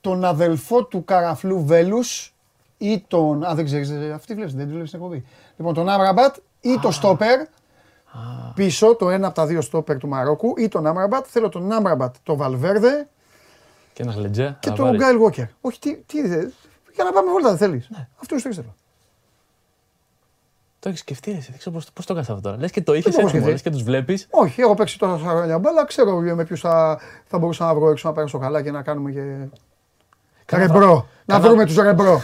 τον αδελφό του Καραφλού Βέλους ή τον. Α, δεν ξέρεις, ε, αυτή βλέπεις, δεν τη βλέπεις την εκπομπή. Λοιπόν, τον Άμραμπατ ή το Στόπερ. Πίσω, το ένα από τα δύο στόπερ του Μαρόκου ή τον Άμραμπατ. Θέλω τον Άμραμπατ, το Βαλβέρδε Και ένας γλεντζέ. και να τον βάλεις. Γκάιλ Γόκερ. Όχι, τι, τι θε- Για να πάμε βόλτα, δεν θέλεις. Ναι. Αυτό το θέλω. Το έχει σκεφτεί, εσύ. Δεν ξέρω πώ το έκανε αυτό τώρα. Λε και το είχε το έχω έτοιμο, σκεφτεί. λες και του βλέπει. Όχι, έχω παίξει τόσα χρόνια μπάλα. Ξέρω με ποιου θα, θα μπορούσα να βρω έξω να πέρασω καλά και να κάνουμε και. Κάνα ρεμπρό. βρα- Να κάνα- βρούμε του ρεμπρό.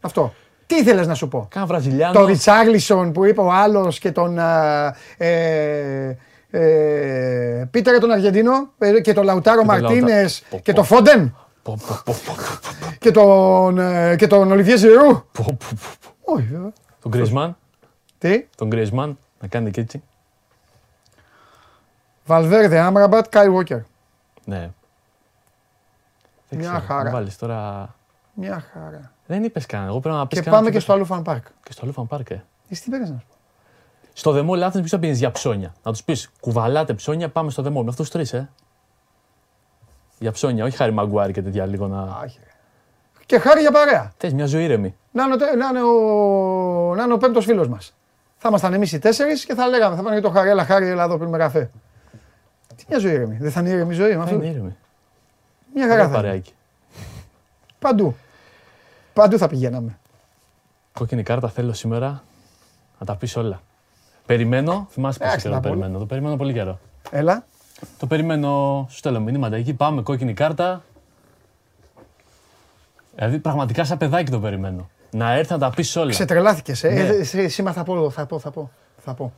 Αυτό. Τι ήθελε να σου πω. Κάνα Βραζιλιάνο. Το Ριτσάγλισον που είπε ο άλλο και τον. α, Ε, ε, Πίτερ τον Αργεντίνο ε, και τον Λαουτάρο Και τον Μαρτίνε Λαουτα- Πω, και πω. τον Φόντεν Πω, πω, πω, πω, και τον, ε, και τον Ολιβιέ Ζηρού. πω, πω, πω, πω. Όχι, βέβαια. Τον Γκρισμάν. Τι; Τον Γκρισμάν. Να κάνει και έτσι. Βαλβέρδε, Άμραμπατ, Κάι Βόκερ. Ναι. Δεν Μια ξέρω, χαρά. να βάλεις τώρα. Μια χαρά. Δεν είπες καν. Εγώ πρέπει να πεις Και πάμε και στο άλλο φαν πάρκ. Και στο άλλο φαν πάρκ, ε. Εσύ τι παίρνεις να σου πω; Στο δεμό Λάθος ποιο θα πίνεις για ψώνια. Να τους πεις κουβαλάτε ψώνια, πάμε στο δεμό. Με αυτούς του τρεις, ε. Για ψώνια, όχι χάρη μαγκουάρι και τέτοια λίγο να. Άχι, ρε. Και χάρη για παρέα. Θες μια ζωή ήρεμη. Να είναι, ο τε- να είναι ο, να είναι ο πέμπτος φίλος μας. Θα ήμασταν εμείς οι τέσσερις και θα λέγαμε, θα πάνε για το χάρη, έλα χάρη, έλα εδώ πίνουμε καφέ. Τι μια ζωή ήρεμη. Δεν θα είναι ήρεμη ζωή με Θα αυτό. είναι ήρεμη. Μια χαρά Ωραίο θα είναι. παρεάκι. Παντού. Παντού θα πηγαίναμε. Κόκκινη κάρτα θέλω σήμερα να τα πεις όλα. Περιμένω, θυμάσαι πόσο Εντάξει, καιρό τα το πω. περιμένω. Το περιμένω πολύ καιρό. Έλα. Το περιμένω, σου στέλνω μηνύματα εκεί, πάμε κόκκινη κάρτα. Δηλαδή πραγματικά σαν παιδάκι το περιμένω. Να έρθει να τα πεις όλα. Ξετρελάθηκες, ε. Ναι. ε. εσύ- Σήμερα θα πω, θα πω, θα πω. Θα πω.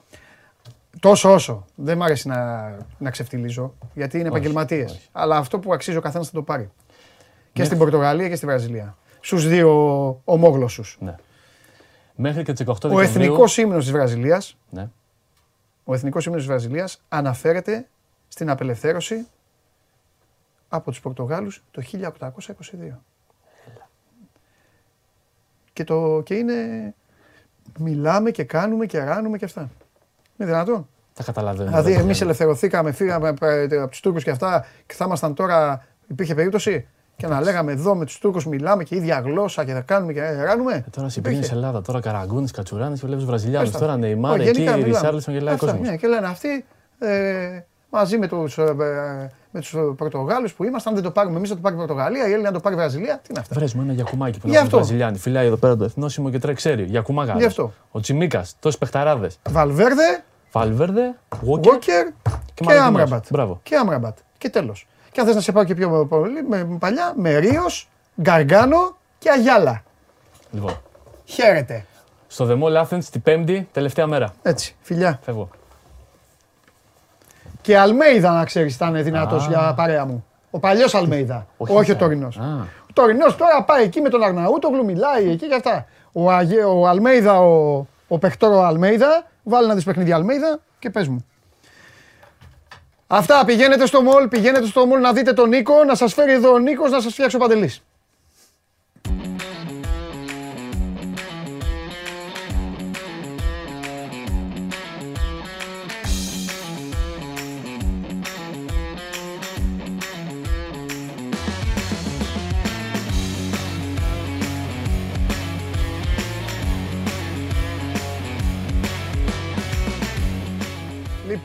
Τόσο όσο. Δεν μ' αρέσει να, να ξεφτυλίζω, γιατί είναι Όχι, επαγγελματίες. όχι. Αλλά αυτό που αξίζει ο καθένας θα το πάρει. Και Ναι. στην Πορτογαλία και στη Βραζιλία. Στους δύο ομόγλωσσους. Ναι. Μέχρι και τις 8 Ο Δεκεμβρίου. εθνικός ύμνος της Βραζιλίας, Ναι. ο εθνικός ύμνος της Βραζιλίας αναφέρεται στην απελευθέρωση από τους Πορτογάλους το 1822. Και, το, και είναι, μιλάμε και κάνουμε και ράνουμε και αυτά. Είναι δυνατόν. Τα καταλαβαίνω. Δηλαδή, δεν εμείς το ελευθερωθήκαμε, φύγαμε ε, από τους Τούρκους και αυτά και θα ήμασταν τώρα. Υπήρχε περίπτωση; Και να λέγαμε εδώ με τους Τούρκους μιλάμε και ίδια γλώσσα και θα κάνουμε και ράνουμε; Ε, Τώρα συμπίνει Υπήρχε. Ελλάδα, τώρα Καραγκούνης, Κατσουράνης και βλέπεις Βραζιλιάνους. Άστα. Τώρα Νεϊμάρ, Όχι, εκεί γενικά μιλάμε. Ρισάρλισον γελάει ο Αυτά, κόσμο. ναι, και λένε αυτοί ε, μαζί με τους ε, ε, με τους Πορτογάλους που ήμασταν, αν δεν το πάρουμε εμείς, θα το πάρει η Πορτογαλία, η Έλληνα να το πάρει η Βραζιλία. Τι είναι αυτά. Βρες μου ένα γιακουμάκι που Γι' να έχουν αυτό. Βραζιλιάνοι. Φυλάει εδώ πέρα το εθνόσημο και τρέχει ξέρει. Γιακουμά Γι' αυτό. Ο Τσιμίκας, τόσοι παιχταράδες. Βαλβέρδε, Βαλβέρδε, Γουόκερ Γόκερ και, και Μαρατινός. Άμραμπατ. Μπράβο. Και Άμραμπατ. Και τέλος. Και αν θες να σε πάω και πιο πολύ, με, παλιά, με Ρίο, Γκαργκάνο και Αγιάλα. Λοιπόν, Χαίρετε. στο The Mall Athens την Πέμπτη, τελευταία μέρα. Έτσι, φιλιά. Φεύγω. Και Αλμέιδα, να ξέρεις, ήταν δυνατός Α. για παρέα μου. Ο παλιός Αλμέιδα. Όχι, Όχι ο θα- τωρινός. Α. Ο τωρινός τώρα πάει εκεί με τον Αρναούτογλου, μιλάει εκεί και αυτά. Ο, Αγε, ο Αλμέιδα, ο, ο παιχτόρο Αλμέιδα, βάλει να δεις παιχνίδι Αλμέιδα και πες μου. Αυτά, πηγαίνετε στο μολ, πηγαίνετε στο μολ να δείτε τον Νίκο, να σας φέρει εδώ ο Νίκος να σας φτιάξει ο Παντελής.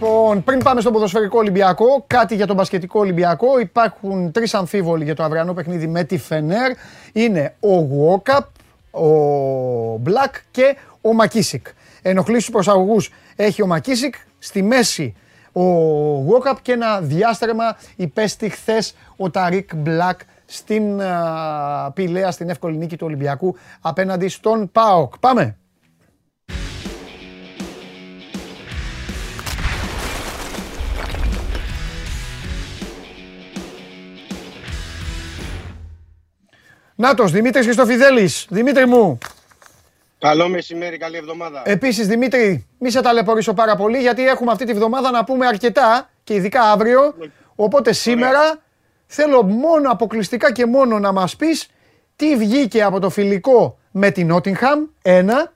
Λοιπόν, πριν πάμε στον ποδοσφαιρικό Ολυμπιακό, κάτι για τον μπασκετικό Ολυμπιακό. Υπάρχουν τρεις αμφίβολοι για το αυριανό παιχνίδι με τη Φενέρ. Είναι ο Γουόκαπ, ο Μπλακ και ο Μακίσικ. Ενοχλήσει του προσαγωγούς έχει ο Μακίσικ. Στη μέση ο Γουόκαπ και ένα διάστρεμα υπέστη χθες ο Ταρίκ Μπλακ στην α, Πηλαία, στην εύκολη νίκη του Ολυμπιακού απέναντι στον ΠΑΟΚ. Πάμε. Νάτος, Δημήτρης Χριστοφιδέλης. Δημήτρη μου, Καλό μεσημέρι, καλή εβδομάδα. Επίσης Δημήτρη, μη σε ταλαιπωρήσω πάρα πολύ γιατί έχουμε αυτή τη βδομάδα να πούμε αρκετά και ειδικά αύριο. Οπότε σήμερα θέλω μόνο αποκλειστικά και μόνο να μας πεις τι βγήκε από το φιλικό με την Νότιγχαμ, ένα.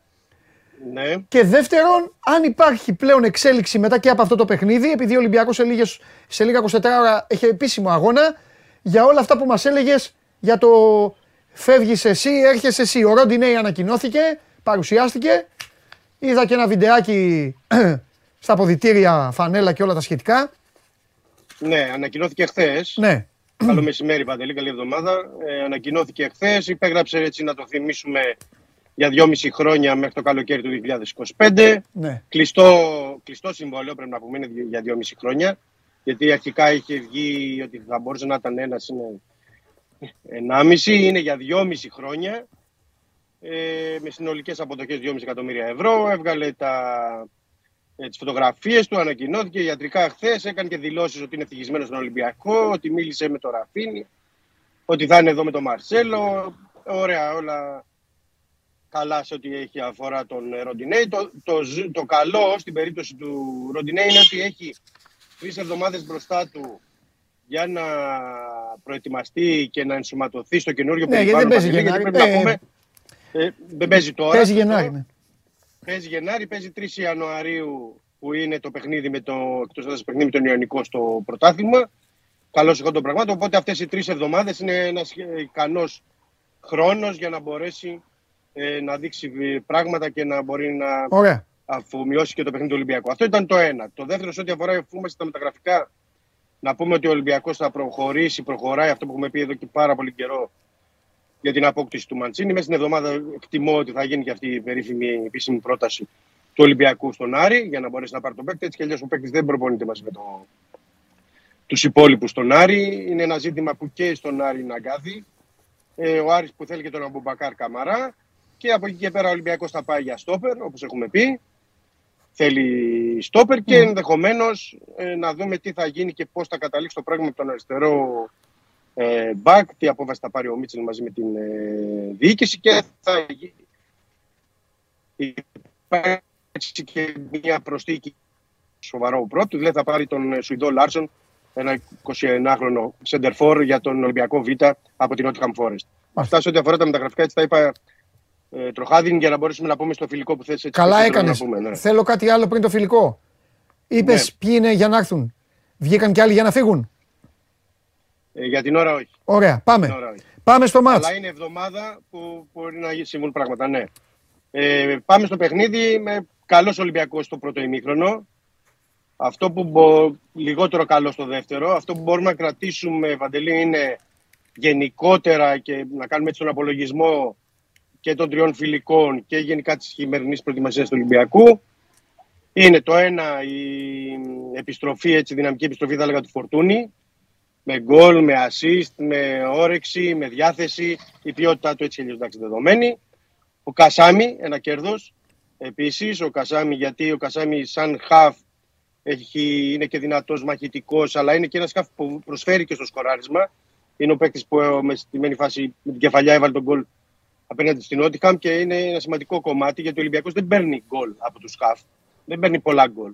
Ναι. Και δεύτερον, αν υπάρχει πλέον εξέλιξη μετά και από αυτό το παιχνίδι, επειδή ο Ολυμπιακός σε, λίγες, σε λίγα 24 ώρα έχει επίσημο αγώνα, για όλα αυτά που μας έλεγες για το φεύγεις εσύ, έρχεσαι εσύ. Ο Ροντινέι ανακοινώθηκε, παρουσιάστηκε. Είδα και ένα βιντεάκι [CLEARS THROAT] στα ποδητήρια, φανέλα και όλα τα σχετικά. Ναι, ανακοινώθηκε χθες. Ναι. Καλό μεσημέρι, Παντελή, καλή εβδομάδα. Ε, ανακοινώθηκε χθες. Υπέγραψε έτσι να το θυμίσουμε για δυόμιση χρόνια μέχρι το καλοκαίρι του 2025. Ναι. Κλειστό, κλειστό συμβόλαιο πρέπει να πούμε είναι για δυόμιση χρόνια. Γιατί αρχικά είχε βγει ότι θα μπορούσε να ήταν ένας, είναι ενάμιση. Είναι για δυόμιση χρόνια. Ε, με συνολικές αποδοχές 2,5 εκατομμύρια ευρώ. Έβγαλε τα, ε, τις φωτογραφίες του, ανακοινώθηκε ιατρικά χθες, έκανε και δηλώσεις ότι είναι ευτυχισμένος στον Ολυμπιακό, ότι μίλησε με τον Ραφίνη, ότι θα είναι εδώ με τον Μαρσέλο. Ωραία, όλα καλά σε ό,τι έχει αφορά τον Ροντινέη. Το, το, το καλό στην περίπτωση του Ροντινέη είναι ότι έχει τρεις εβδομάδες μπροστά του για να προετοιμαστεί και να ενσωματωθεί στο καινούριο Ναι, γιατί δεν παίζει Παντελή, Γενάρη. πρέπει να Ε, πούμε, ε, δεν παίζει τώρα. Παίζει Γενάρη, ναι. Παίζει Γενάρη, παίζει 3 Ιανουαρίου που είναι το παιχνίδι με το, εκτός έδρας παιχνίδι με τον Ιωνικό στο πρωτάθλημα. Καλώς εγώ των πραγμάτων. Οπότε αυτές οι τρεις εβδομάδες είναι ένας ε, ικανός χρόνος για να μπορέσει ε, να δείξει ε, πράγματα και να μπορεί να Ωραία. αφομοιώσει και το παιχνίδι του Ολυμπιακού. Αυτό ήταν το ένα. Το δεύτερο, σε ό,τι αφορά εφού είμαστε στα μεταγραφικά, να πούμε ότι ο Ολυμπιακός θα προχωρήσει, προχωράει αυτό που έχουμε πει εδώ και πάρα πολύ καιρό για την απόκτηση του Μαντσίνη. Μέσα στην εβδομάδα εκτιμώ ότι θα γίνει και αυτή η περίφημη επίσημη πρόταση του Ολυμπιακού στον Άρη για να μπορέσει να πάρει τον παίκτη. Έτσι κι αλλιώς ο παίκτης δεν προπονείται μαζί με το... τους υπόλοιπους στον Άρη. Είναι ένα ζήτημα που και στον Άρη είναι αγκάθι. Ε, ο Άρης που θέλει και τον Αμπουμπακάρ Καμαρά. Και από εκεί και πέρα ο Ολυμπιακός θα πάει για στόπερ, όπως έχουμε πει. Θέλει στόπερ και ενδεχομένως να δούμε τι θα γίνει και πώς θα καταλήξει το πράγμα με τον αριστερό ε, μπακ, τι απόφαση θα πάρει ο Μίτσελ μαζί με την ε, διοίκηση και θα υπάρξει και μια προσθήκη σοβαρό πρώτος, δηλαδή θα πάρει τον ε, Σουηδό Λάρσον, ένα 21χρονο σεντερφόρ για τον Ολυμπιακό Β από την Nottingham Forest. Αυτά σε ό,τι αφορά τα μεταγραφικά, έτσι τα είπα ε, τροχάδιν για να μπορέσουμε να πούμε στο φιλικό που θες έτσι. Καλά περισσότερο έκανες. να πούμε, ναι. Θέλω κάτι άλλο πριν το φιλικό. Είπες Ναι. ποιοι είναι για να έρθουν. Βγήκαν κι άλλοι για να φύγουν. Ε, για την ώρα όχι. Ωραία, πάμε. Για την ώρα όχι. Πάμε στο μάτς. Αλλά είναι εβδομάδα που μπορεί να συμβούν πράγματα, ναι. Ε, πάμε στο παιχνίδι με καλός Ολυμπιακός στο πρώτο ημίχρονο. Αυτό που μπο... λιγότερο καλό στο δεύτερο. Αυτό που μπορούμε να κρατήσουμε, Βαντελή, είναι γενικότερα και να κάνουμε έτσι τον απολογισμό και των τριών φιλικών και γενικά της χειμερινής προετοιμασίας του Ολυμπιακού. Είναι το ένα η επιστροφή, έτσι, δυναμική επιστροφή θα έλεγα του Φορτούνη με γκολ, με assist, με όρεξη, με διάθεση, η ποιότητά του έτσι αλλιώς εντάξει δεδομένη. Ο Κασάμι, ένα κέρδος. Επίσης, ο Κασάμι, γιατί ο Κασάμι σαν χαφ έχει, είναι και δυνατός μαχητικός, αλλά είναι και ένας χαφ που προσφέρει και στο σκοράρισμα. Είναι ο παίκτης που ε, με στημένη φάση με την κεφαλιά έβαλε τον γκολ απέναντι στην Νότιχαμ και είναι ένα σημαντικό κομμάτι γιατί ο Ολυμπιακός δεν παίρνει γκολ από τους χαφ. Δεν παίρνει πολλά γκολ.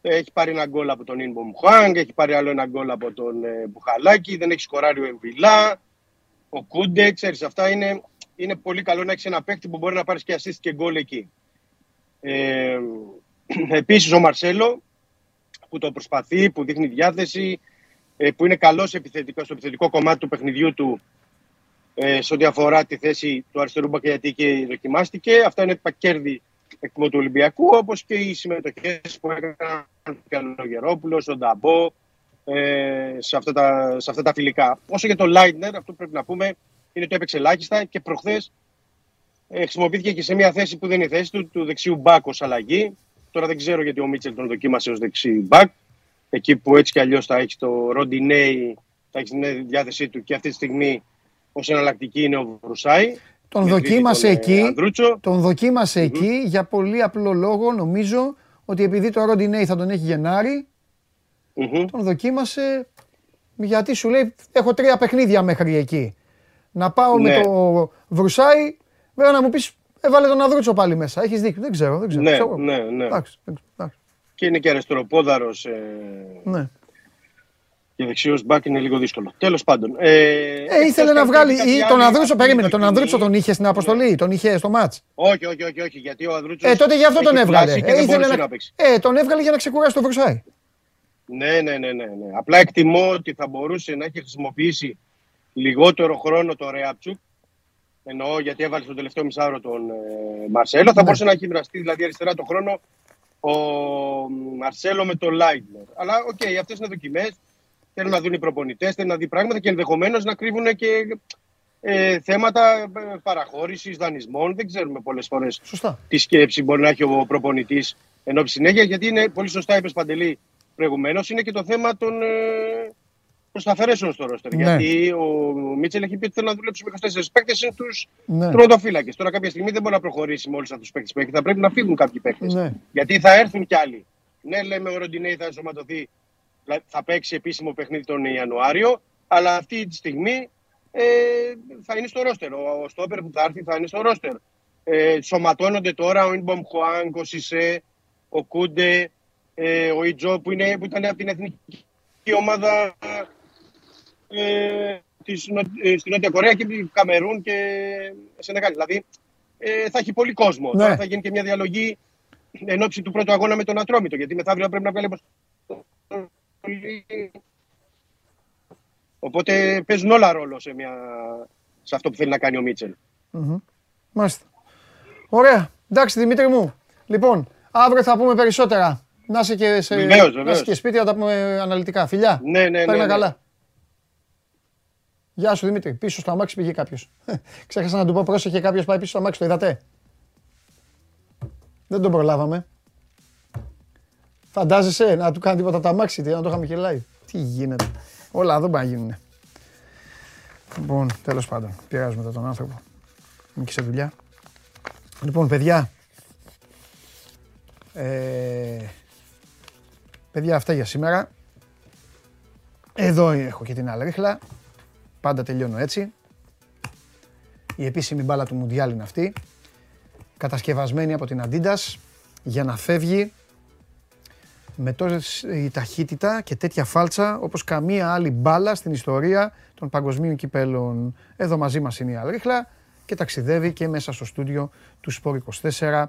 Έχει πάρει ένα γκολ από τον Ινμπομ Χουάνγκ, έχει πάρει άλλο ένα γκολ από τον ε, Μπουχαλάκη, δεν έχει σκοράρει ο Εμβιλά, ο Κούντε, ξέρεις, αυτά είναι, είναι πολύ καλό να έχεις ένα παίκτη που μπορεί να πάρεις και assist και γκολ εκεί. Ε, [CLEARS THROAT] επίσης ο Μαρσέλο που το προσπαθεί, που δείχνει διάθεση, ε, που είναι καλός επιθετικός, στο επιθετικό κομμάτι του παιχνιδιού του ε, σε ό,τι αφορά τη θέση του αριστερού μπακ γιατί και δοκιμάστηκε. Αυτά είναι τα κέρδη εκτιμώ του Ολυμπιακού, όπως και οι συμμετοχές που έκαναν και ο Γερόπουλος, ο Νταμπό, ε, σε, αυτά τα, σε αυτά τα φιλικά. Όσο για το Λάιντνερ, αυτό που πρέπει να πούμε είναι ότι έπαιξε ελάχιστα και προχθές ε, χρησιμοποιήθηκε και σε μια θέση που δεν είναι η θέση του, του δεξιού μπακ ως αλλαγή. Τώρα δεν ξέρω γιατί ο Μίτσελ τον δοκίμασε ως δεξί μπακ. Εκεί που έτσι κι αλλιώς θα έχει το Ροντινέι θα έχει στην διάθεσή του και αυτή τη στιγμή ως εναλλακτική είναι ο Βρουσάη. Τον Με τρίτη δοκίμασε τον, ε, εκεί, Ανδρούτσο. τον δοκίμασε εκεί για πολύ απλό λόγο νομίζω ότι επειδή το Ροντινέι θα τον έχει Γενάρη, τον δοκίμασε γιατί σου λέει έχω τρία παιχνίδια μέχρι εκεί. Να πάω με Ναι. το Βρουσάη, βέβαια να μου πεις έβαλε τον Ανδρούτσο πάλι μέσα. Έχεις δίκιο, δεν ξέρω, δεν ξέρω. Ναι, ξέρω. ναι, ναι. Εντάξει, εντάξει, Και είναι και αριστεροπόδαρος ε, ναι. Και δεξιό μπακ είναι λίγο δύσκολο. Τέλος πάντων. Ε, Ε, ήθελε να βγάλει, κάτι ή τον άλλο, Ανδρούτσο, αυτή περίμενε, η τον δοκιμή. Ανδρούτσο τον είχε στην αποστολή, τον είχε στο μάτς; Όχι, όχι, όχι, όχι, γιατί ο Ανδρούτσος. Ε, τότε γι' αυτό τον έβγαλε. Και Ε, δεν ήθελε μπορούσε να... να παίξει. ε, τον έβγαλε για να ξεκουράσει τον Βρουσάη. Ναι, ναι, ναι, ναι, ναι. Απλά εκτιμώ ότι θα μπορούσε να έχει χρησιμοποιήσει λιγότερο χρόνο το Ρέαμπτσιουκ. Εννοώ γιατί έβαλε στο τελευταίο μισάωρο τον ε, Μαρσέλο. Θα Ναι. μπορούσε να έχει μοιραστεί δηλαδή αριστερά το χρόνο ο Μαρσέλο με τον Λάιντνερ. Αλλά OK, okay, αυτές είναι δοκιμές. Θέλουν να δουν οι προπονητές, θέλουν να δει πράγματα και ενδεχομένως να κρύβουν και ε, θέματα ε, παραχώρησης, δανεισμών. Δεν ξέρουμε πολλές φορές Σωστά. τι σκέψη μπορεί να έχει ο προπονητής ενώ συνέχεια. Γιατί είναι πολύ σωστά, είπες Παντελή προηγουμένως, είναι και το θέμα των ε, προσταφαιρέσεων στο ρόστερ. Ναι. Γιατί ο Μίτσελ έχει πει ότι θέλει να δουλέψει με 24 παίκτες είναι τους Ναι. τροματοφύλακες. Τώρα κάποια στιγμή δεν μπορεί να προχωρήσει με όλους αυτούς τους παίκτες που έχει. Θα πρέπει να φύγουν κάποιοι παίκτες. Ναι. Γιατί θα έρθουν κι άλλοι. Ναι, λέμε ο Ροντινέη θα ενσωματωθεί, δηλαδή θα παίξει επίσημο παιχνίδι τον Ιανουάριο, αλλά αυτή τη στιγμή ε, θα είναι στο ρόστερ. Ο, ο στόπερ που θα έρθει θα είναι στο ρόστερ. Ε, σωματώνονται τώρα ο Ινμπομ Χουάνκ, ο Σισε, ο Κούντε, ε, ο Ιτζο που, είναι, που ήταν από την εθνική ομάδα ε, της, Νο- ε, στη Νότια Κορέα και Καμερούν και Σενεγάλη. Δηλαδή ε, θα έχει πολύ κόσμο. Ναι. Τώρα θα γίνει και μια διαλογή εν ώψη του πρώτου αγώνα με τον Ατρόμητο. Γιατί μεθαύριο πρέπει να βγάλει αποστολή. Οπότε παίζουν όλα ρόλο σε, μια... σε αυτό που θέλει να κάνει ο Μίτσελ. Μμμ. Μάλιστα. Ωραία. Εντάξει, Δημήτρη μου. Λοιπόν, αύριο θα πούμε περισσότερα. Να είσαι και, σε... Βεβαίως, να είσαι βεβαίως. και σπίτι, θα τα πούμε αναλυτικά. Φιλιά. Ναι, ναι, Παίρνα ναι, ναι. καλά. Γεια σου Δημήτρη. Πίσω στο αμάξι πήγε κάποιος. [LAUGHS] Ξέχασα να του πω πρόσεχε κάποιος πάει πίσω στο αμάξι. Το είδατε; Δεν τον προλάβαμε. Φαντάζεσαι να του κάνει τίποτα το αμάξι, να το είχαμε και live. Τι γίνεται. Όλα εδώ μπορεί να γίνουν. Λοιπόν, τέλος πάντων, πειράζουμε μετά τον άνθρωπο. Είναι και σε δουλειά. Λοιπόν, παιδιά. Ε, παιδιά, αυτά για σήμερα. Εδώ έχω και την άλλη ρίχλα. Πάντα τελειώνω έτσι. Η επίσημη μπάλα του Μουντιάλ είναι αυτή. Κατασκευασμένη από την Adidas για να φεύγει με τόση ταχύτητα και τέτοια φάλτσα όπως καμία άλλη μπάλα στην ιστορία των παγκοσμίων κυπέλων. Εδώ μαζί μας είναι η Αλρίχλα και ταξιδεύει και μέσα στο στούντιο του Sport 24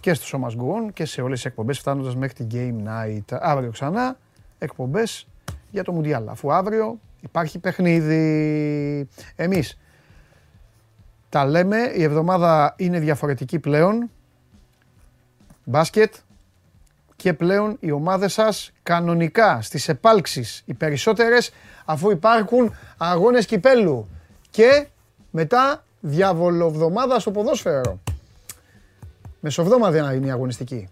και στο Show Must Go On και σε όλες τις εκπομπές φτάνοντας μέχρι την Game Night. Αύριο ξανά εκπομπές για το Μουντιάλ, αφού αύριο υπάρχει παιχνίδι. Εμείς τα λέμε, η εβδομάδα είναι διαφορετική πλέον. Μπάσκετ, και πλέον οι ομάδες σας κανονικά στις επάλξεις οι περισσότερες αφού υπάρχουν αγώνες κυπέλου και μετά διαβολοβδομάδα στο ποδόσφαιρο. Μεσοβδόμαδα είναι η αγωνιστική.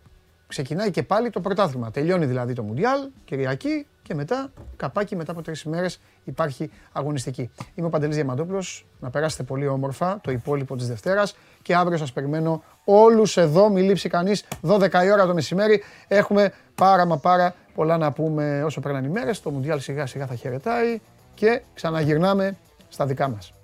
Ξεκινάει και πάλι το πρωτάθλημα. Τελειώνει δηλαδή το Μουντιάλ, Κυριακή και μετά, καπάκι μετά από τρεις ημέρες υπάρχει αγωνιστική. Είμαι ο Παντελής Διαμαντόπουλος, να περάσετε πολύ όμορφα το υπόλοιπο της Δευτέρας και αύριο σας περιμένω όλους εδώ, μη λείψει κανείς, 12 η ώρα το μεσημέρι. Έχουμε πάρα μα πάρα πολλά να πούμε όσο περνάνε οι μέρες. Το Μουντιάλ σιγά σιγά θα χαιρετάει και ξαναγυρνάμε στα δικά μας. Φιλιά.